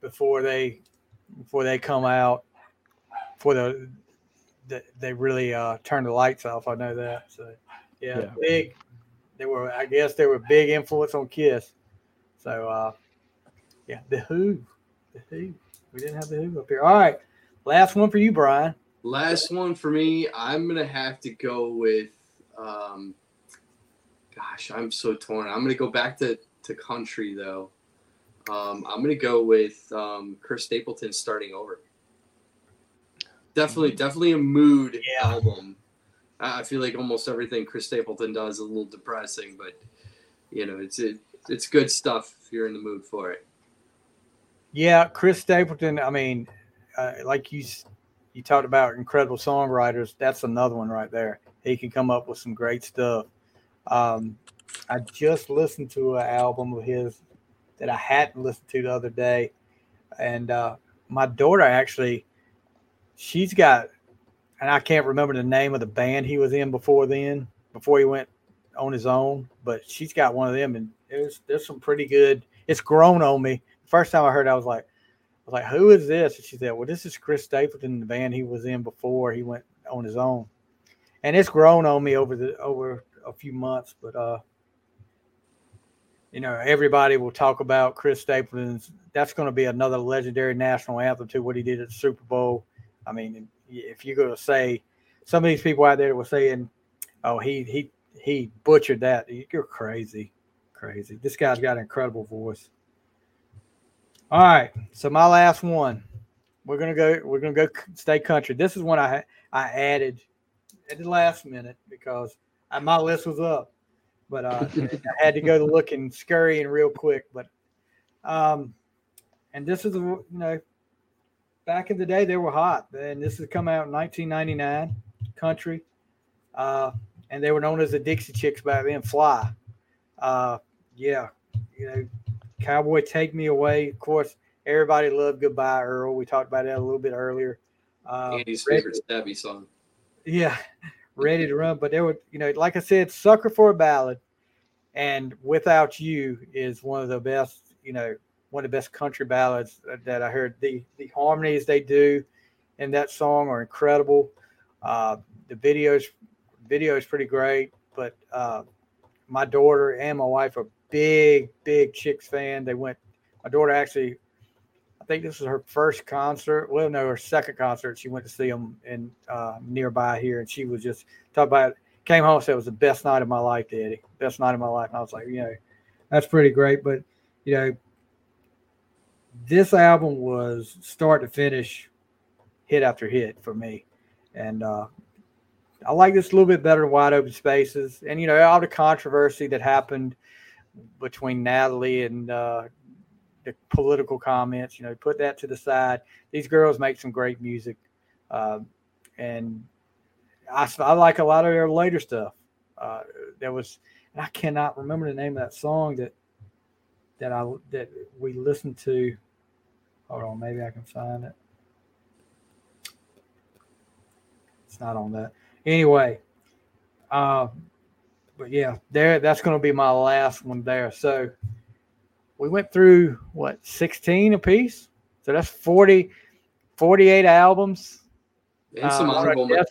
before they before they come out for the they really uh, turn the lights off. I know that. So yeah, Yeah. big. They were, I guess, they were big influence on Kiss. So uh, yeah, the Who, the Who. We didn't have the Who up here. All right, last one for you, Brian. Last one for me, I'm gonna have to go with. Um, gosh, I'm so torn. I'm gonna go back to to country though. Um, I'm gonna go with um, Chris Stapleton starting over. Definitely, definitely a mood Yeah. album. I I feel like almost everything Chris Stapleton does is a little depressing, but you know, it's it, it's good stuff if you're in the mood for it. Yeah, Chris Stapleton. I mean, uh, like you you talked about incredible songwriters. That's another one right there. He can come up with some great stuff. Um, I just listened to an album of his that I hadn't listened to the other day, and uh, my daughter actually, she's got, and I can't remember the name of the band he was in before then, before he went on his own, but she's got one of them, and there's there's some pretty good. It's grown on me first time I heard, it, I was like, I was like, who is this? And she said, well, this is Chris Stapleton, the band he was in before he went on his own. And it's grown on me over the over a few months, but uh, you know, everybody will talk about Chris Stapleton's. That's going to be another legendary national anthem to what he did at the Super Bowl. I mean, if you're going to say some of these people out there were saying, "Oh, he he he butchered that," you're crazy, crazy. This guy's got an incredible voice. All right, so my last one, we're gonna go. We're gonna go stay country. This is one I I added at the last minute because I, my list was up, but uh, I had to go to looking scurrying real quick. But um, and this is you know, back in the day they were hot, and this has come out in 1999, country, uh, and they were known as the Dixie Chicks back then. Fly, uh, yeah, you know. Cowboy Take Me Away. Of course, everybody loved Goodbye Earl. We talked about that a little bit earlier. Uh, Andy's Ready- favorite stabby song. yeah, ready to run. But there were, you know, like I said, Sucker for a Ballad and Without You is one of the best, you know, one of the best country ballads that I heard. The the harmonies they do in that song are incredible. Uh, the videos video is pretty great, but uh, my daughter and my wife are big, big Chicks fan. They went. My daughter actually, I think this was her first concert. Well, no, her second concert. She went to see them in uh, nearby here, and she was just talking about. Came home, said it was the best night of my life, Daddy. Best night of my life. And I was like, you know, that's pretty great. But you know, this album was start to finish, hit after hit for me, and uh, I like this a little bit better than Wide Open Spaces. And you know, all the controversy that happened between Natalie and uh, the political comments, you know, put that to the side. These girls make some great music, um, and I, I like a lot of their later stuff. Uh, there was, I cannot remember the name of that song that that I that we listened to. Hold on, maybe I can find it. It's not on that. Anyway, uh, but yeah, there that's going to be my last one there. So we went through what 16 a piece. So that's 40, 48 albums. And some Uh, honorable on mentions.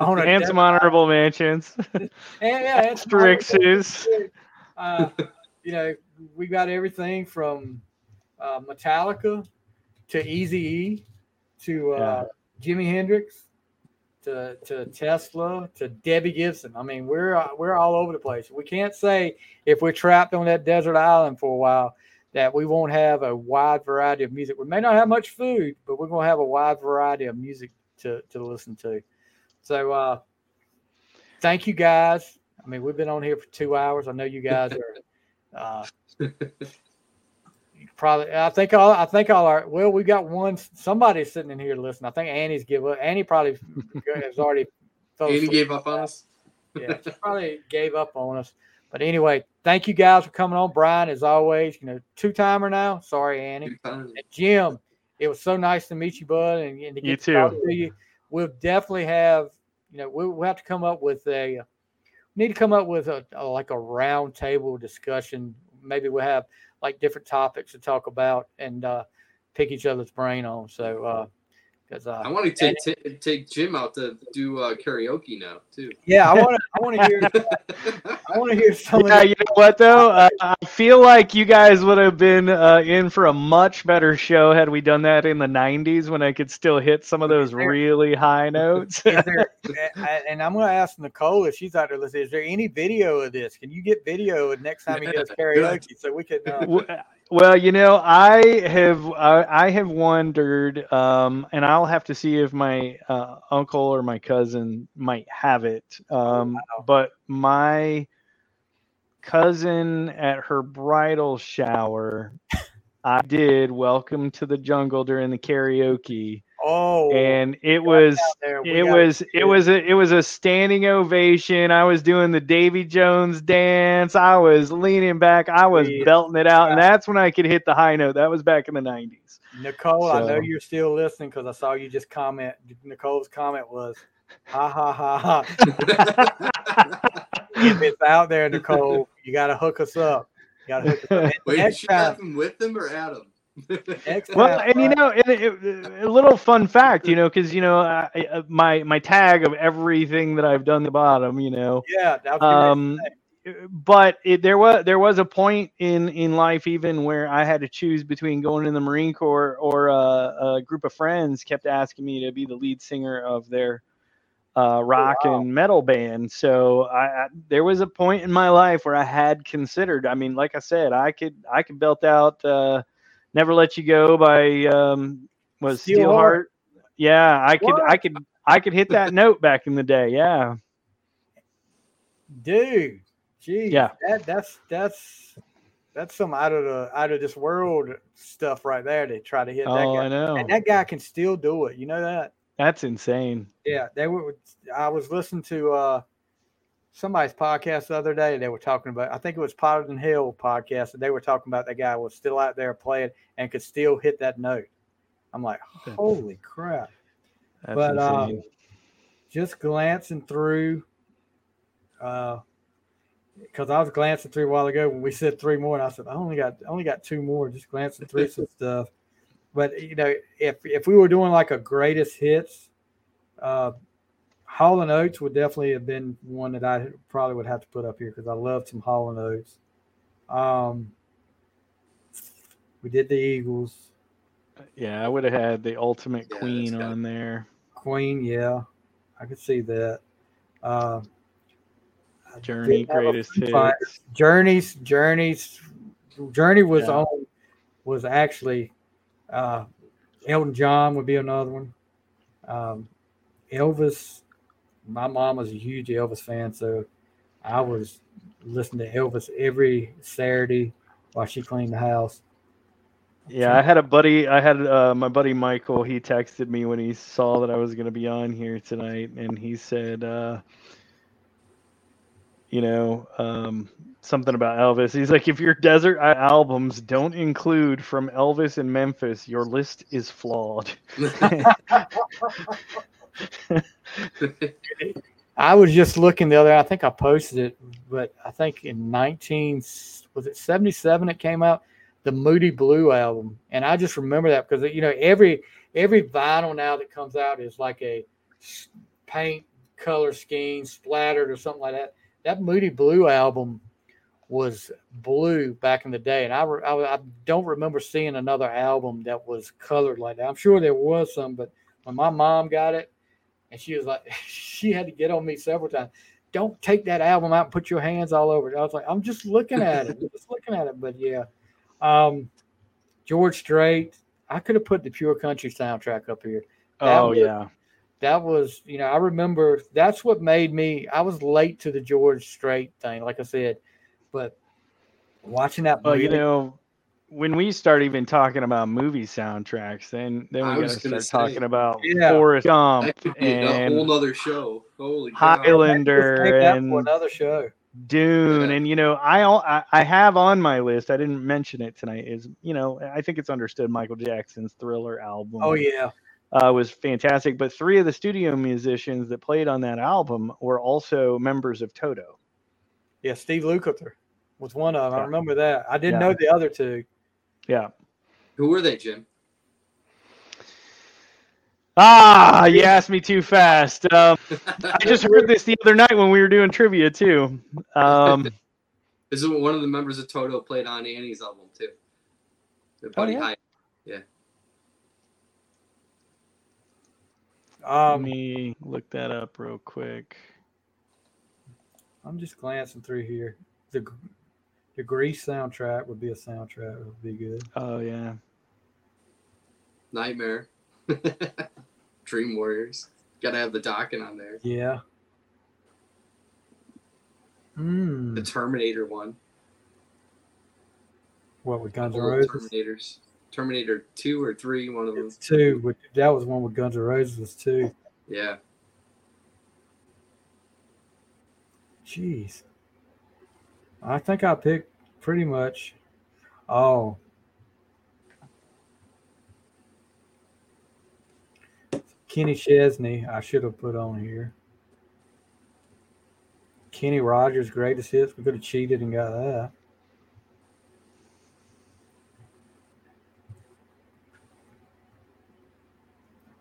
On and death- some honorable mentions. and, yeah, and some honorable Asterisks. uh, you know, we got everything from uh, Metallica to Easy E to uh, Jimi Hendrix to to Tesla to Debbie Gibson. I mean, we're uh, we're all over the place. We can't say if we're trapped on that desert island for a while that we won't have a wide variety of music. We may not have much food, but we're going to have a wide variety of music to to listen to. So, uh, thank you guys. I mean, we've been on here for two hours. I know you guys are. Uh, probably, I think all. I think all our. Well, we got one. Somebody's sitting in here listening. I think Annie's give up. Annie probably has already. fell Andy asleep. gave up on us. Yeah, she probably gave up on us. But anyway, thank you guys for coming on. Brian, as always, you know, two timer now. Sorry, Annie. And Jim, it was so nice to meet you, bud, and, and to get You to talk too. to you. We'll definitely have, you know, we'll, we'll have to come up with a need to come up with a, a like a round table discussion. Maybe we'll have like different topics to talk about and uh, pick each other's brain on. So, uh, because uh, I want to take t- take Jim out to do uh, karaoke now too. yeah, I want to I want to hear I want to hear some Yeah, of you know what though? Uh, I feel like you guys would have been uh, in for a much better show had we done that in the '90s when I could still hit some of those really high notes. There, and I'm going to ask Nicole if she's out there listening. Is there any video of this? Can you get video of next time he does karaoke so we can? Well, you know, I have I, I have wondered, um, and I'll have to see if my uh, uncle or my cousin might have it. Um, But my cousin at her bridal shower, I did "Welcome to the Jungle" during the karaoke, oh, and it was out there, we it was see it was a it was a standing ovation. I was doing the Davy Jones dance. I was leaning back. I was Yeah. belting it out, and that's when I could hit the high note. That was back in the nineties. Nicole, I know you're still listening because I saw you just comment. Nicole's comment was, "Ha ha ha ha." if it's out there, Nicole, you got to hook us up. You got to hook us up. Wait, next should have time, him with him or Adam? Next Well, and you uh, know, and it, a little fun fact, you know, because you know, I, I- my my tag of everything that I've done the bottom, you know, yeah, that was getting ready um but it, there was there was a point in in life even where I had to choose between going in the Marine Corps or uh, a group of friends kept asking me to be the lead singer of their uh, rock wow. and metal band. So I, I there was a point in my life where I had considered. I mean, like I said, I could I could belt out uh, "Never Let You Go" by um, was Steelheart? Steelheart. Yeah, I could I could I could hit that note back in the day. Yeah. dude. Geez, Yeah. that that's that's that's some out of the out of this world stuff right there. To try to hit that Oh, guy, I know. and that guy can still do it. You know that? That's insane. Yeah, they were. I was listening to uh somebody's podcast the other day. They were talking about. I think it was Potter Than Hill podcast, and they were talking about that guy was still out there playing and could still hit that note. I'm like, holy crap! That's But, uh, insane. Just glancing through, uh, because I was glancing through a while ago when we said three more, and I said I only got only got two more. Just glancing through some stuff. But you know, if if we were doing like a greatest hits, uh, Hall and Oates would definitely have been one that I probably would have to put up here because I love some Hall and Oates. Um, we did the Eagles, yeah, I would have had the Ultimate Yeah, Queen got- on there. Queen. Yeah, I could see that. Uh, Journey, didn't have a greatest hits. Fighters. Journeys, Journeys, Journey was Yeah. on was actually uh, Elton John would be another one. Um, Elvis, my mom was a huge Elvis fan, so I was listening to Elvis every Saturday while she cleaned the house. Yeah, I had a buddy. I had uh, my buddy Michael. He texted me when he saw that I was going to be on here tonight, and he said, uh, you know, um, something about Elvis. He's like, if your desert albums don't include from Elvis and Memphis, your list is flawed. I was just looking the other. I think I posted it, but I think in nineteen was it seventy seven it came out, the Moody Blue album, and I just remember that because you know every every vinyl now that comes out is like a paint color scheme splattered or something like that. That Moody Blue album was blue back in the day, and I, I I don't remember seeing another album that was colored like that. I'm sure there was some, but when my mom got it and she was like, she had to get on me several times. Don't take that album out and put your hands all over it. I was like, I'm just looking at it, just looking at it. But yeah, um, George Strait. I could have put the Pure Country soundtrack up here. That oh was- yeah, That was, you know, I remember that's what made me. I was late to the George Strait thing, like I said, but watching that. well, you know. When we start even talking about movie soundtracks, then then we was got to gonna start talking about Yeah. Forrest Gump that could be a and whole nother show. Holy Highlander take and another show. Dune, Yeah. and you know, I, al- I I have on my list. I didn't mention it tonight. Is you know, I think it's understood. Michael Jackson's Thriller album. Oh yeah, uh, was fantastic. But three of the studio musicians that played on that album were also members of Toto. Yeah, Steve Lukather was one of them. I remember that. I didn't Yeah. know the other two. Yeah. Who were they, Jim? Ah, you asked me too fast. Um, I just heard this the other night when we were doing trivia too. Um, This is one of the members of Toto played on Annie's album too. The Buddy yeah? High. let Um, me look that up real quick. I'm just glancing through here. The the Grease soundtrack would be a soundtrack. It would be good. Oh yeah. Nightmare. Dream Warriors. Gotta have the Dokken on there. Yeah. Hmm. The Terminator one. What with Guns N' All Roses? Terminators. Terminator two or three, one of them. Two. With, that was one with Guns N' Roses. Was two. Yeah. Jeez. I think I picked pretty much. Oh. Kenny Chesney, I should have put on here. Kenny Rogers' greatest hits. We could have cheated and got that.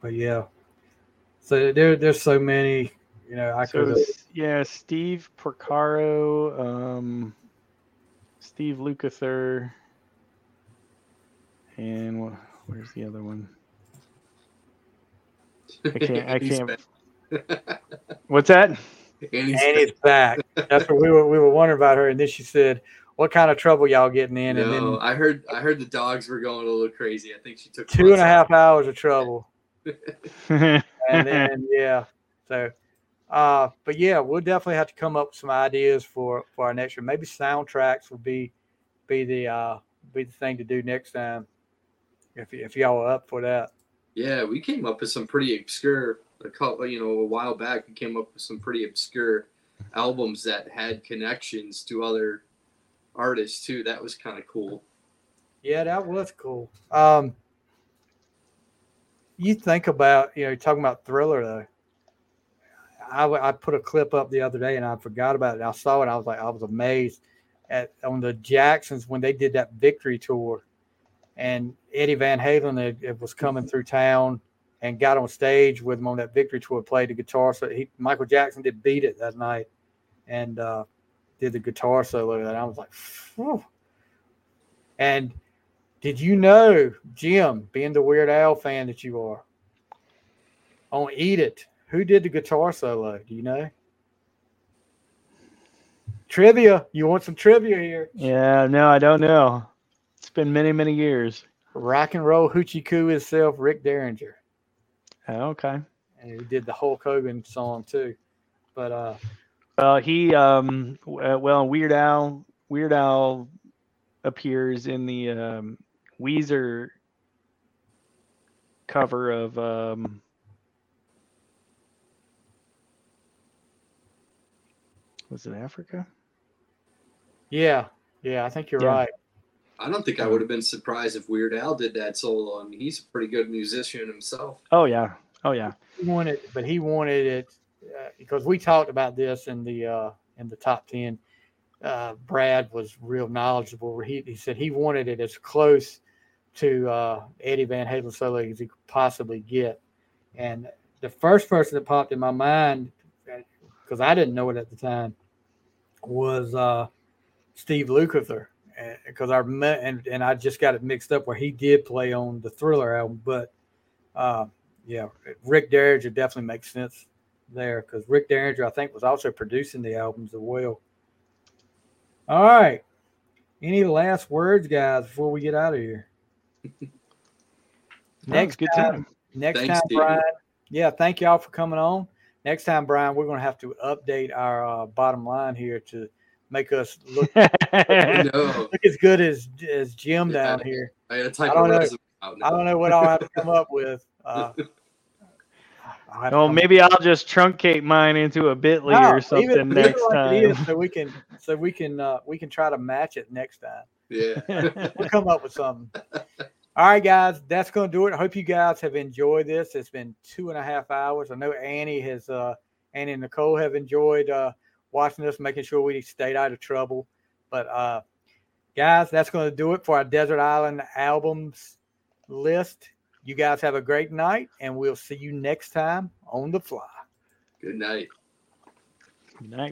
But yeah. So there, there's so many. You know, I So could have. yeah, Steve Porcaro, um, Steve Lukather, and where's the other one? I can't. I can't. What's that? And he's Annie's back. That's what we were we were wondering about her, and then she said, "What kind of trouble y'all getting in?" And no, then I heard I heard the dogs were going a little crazy. I think she took two and a months off. half hours of trouble, and then yeah. So, uh, but yeah, we'll definitely have to come up with some ideas for for our next year. Maybe soundtracks would be be the uh be the thing to do next time. If if y'all are up for that. Yeah, we came up with some pretty obscure a couple you know, a while back we came up with some pretty obscure albums that had connections to other artists too. That was kind of cool. Yeah, that was cool. Um, you think about, you know, talking about Thriller though. I, I put a clip up the other day and I forgot about it. I saw it. I was like, I was amazed at on the Jacksons when they did that victory tour, and Eddie Van Halen it, it was coming through town and got on stage with him on that victory tour, played the guitar. So he Michael Jackson did beat it that night, and uh, did the guitar solo. And I was like, Phew. and did you know, Jim, being the Weird Al fan that you are, on Eat It, who did the guitar solo? Do you know? Trivia. You want some trivia here? Yeah, no, I don't know. It's been many, many years. Rock and roll hoochie coo himself, Rick Derringer. Oh, Okay. And he did the Hulk Hogan song too. But uh Well, he um uh, well Weird Al Weird Al appears in the um Weezer cover of um was it Africa? yeah, yeah, I think you're Yeah. right. I don't think I would have been surprised if Weird Al did that solo. I mean, he's a pretty good musician himself. Oh yeah. Oh yeah. He wanted, but he wanted it uh, because we talked about this in the uh, in the top ten. Uh, Brad was real knowledgeable. He he said he wanted it as close to uh, Eddie Van Halen solo as he could possibly get. And the first person that popped in my mind, because I didn't know it at the time, was uh, Steve Lukather. Because I met and, and I just got it mixed up where he did play on the Thriller album, but uh, yeah, Rick Derringer definitely makes sense there because Rick Derringer, I think, was also producing the albums as well. All right. Any last words, guys, before we get out of here? That was a good time, time. next Thanks, time, Steve. Brian. Yeah, thank y'all for coming on. Next time, Brian, we're going to have to update our uh, bottom line here to make us look no, look as good as as Jim Yeah. down here. I got to type I a don't know. resume out I don't know what I'll have to come up with. Uh, I'll well, come- maybe I'll just truncate mine into a Bitly No, or something leave it- leave it next like it is time. so we can so we can uh, we can try to match it next time. Yeah. We'll come up with something. All right, guys, that's going to do it. I hope you guys have enjoyed this. It's been two and a half hours. I know Annie has uh, Annie and Nicole have enjoyed uh, watching us, making sure we stayed out of trouble. But uh, guys, that's going to do it for our Desert Island albums list. You guys have a great night, and we'll see you next time on the fly. Good night. Good night.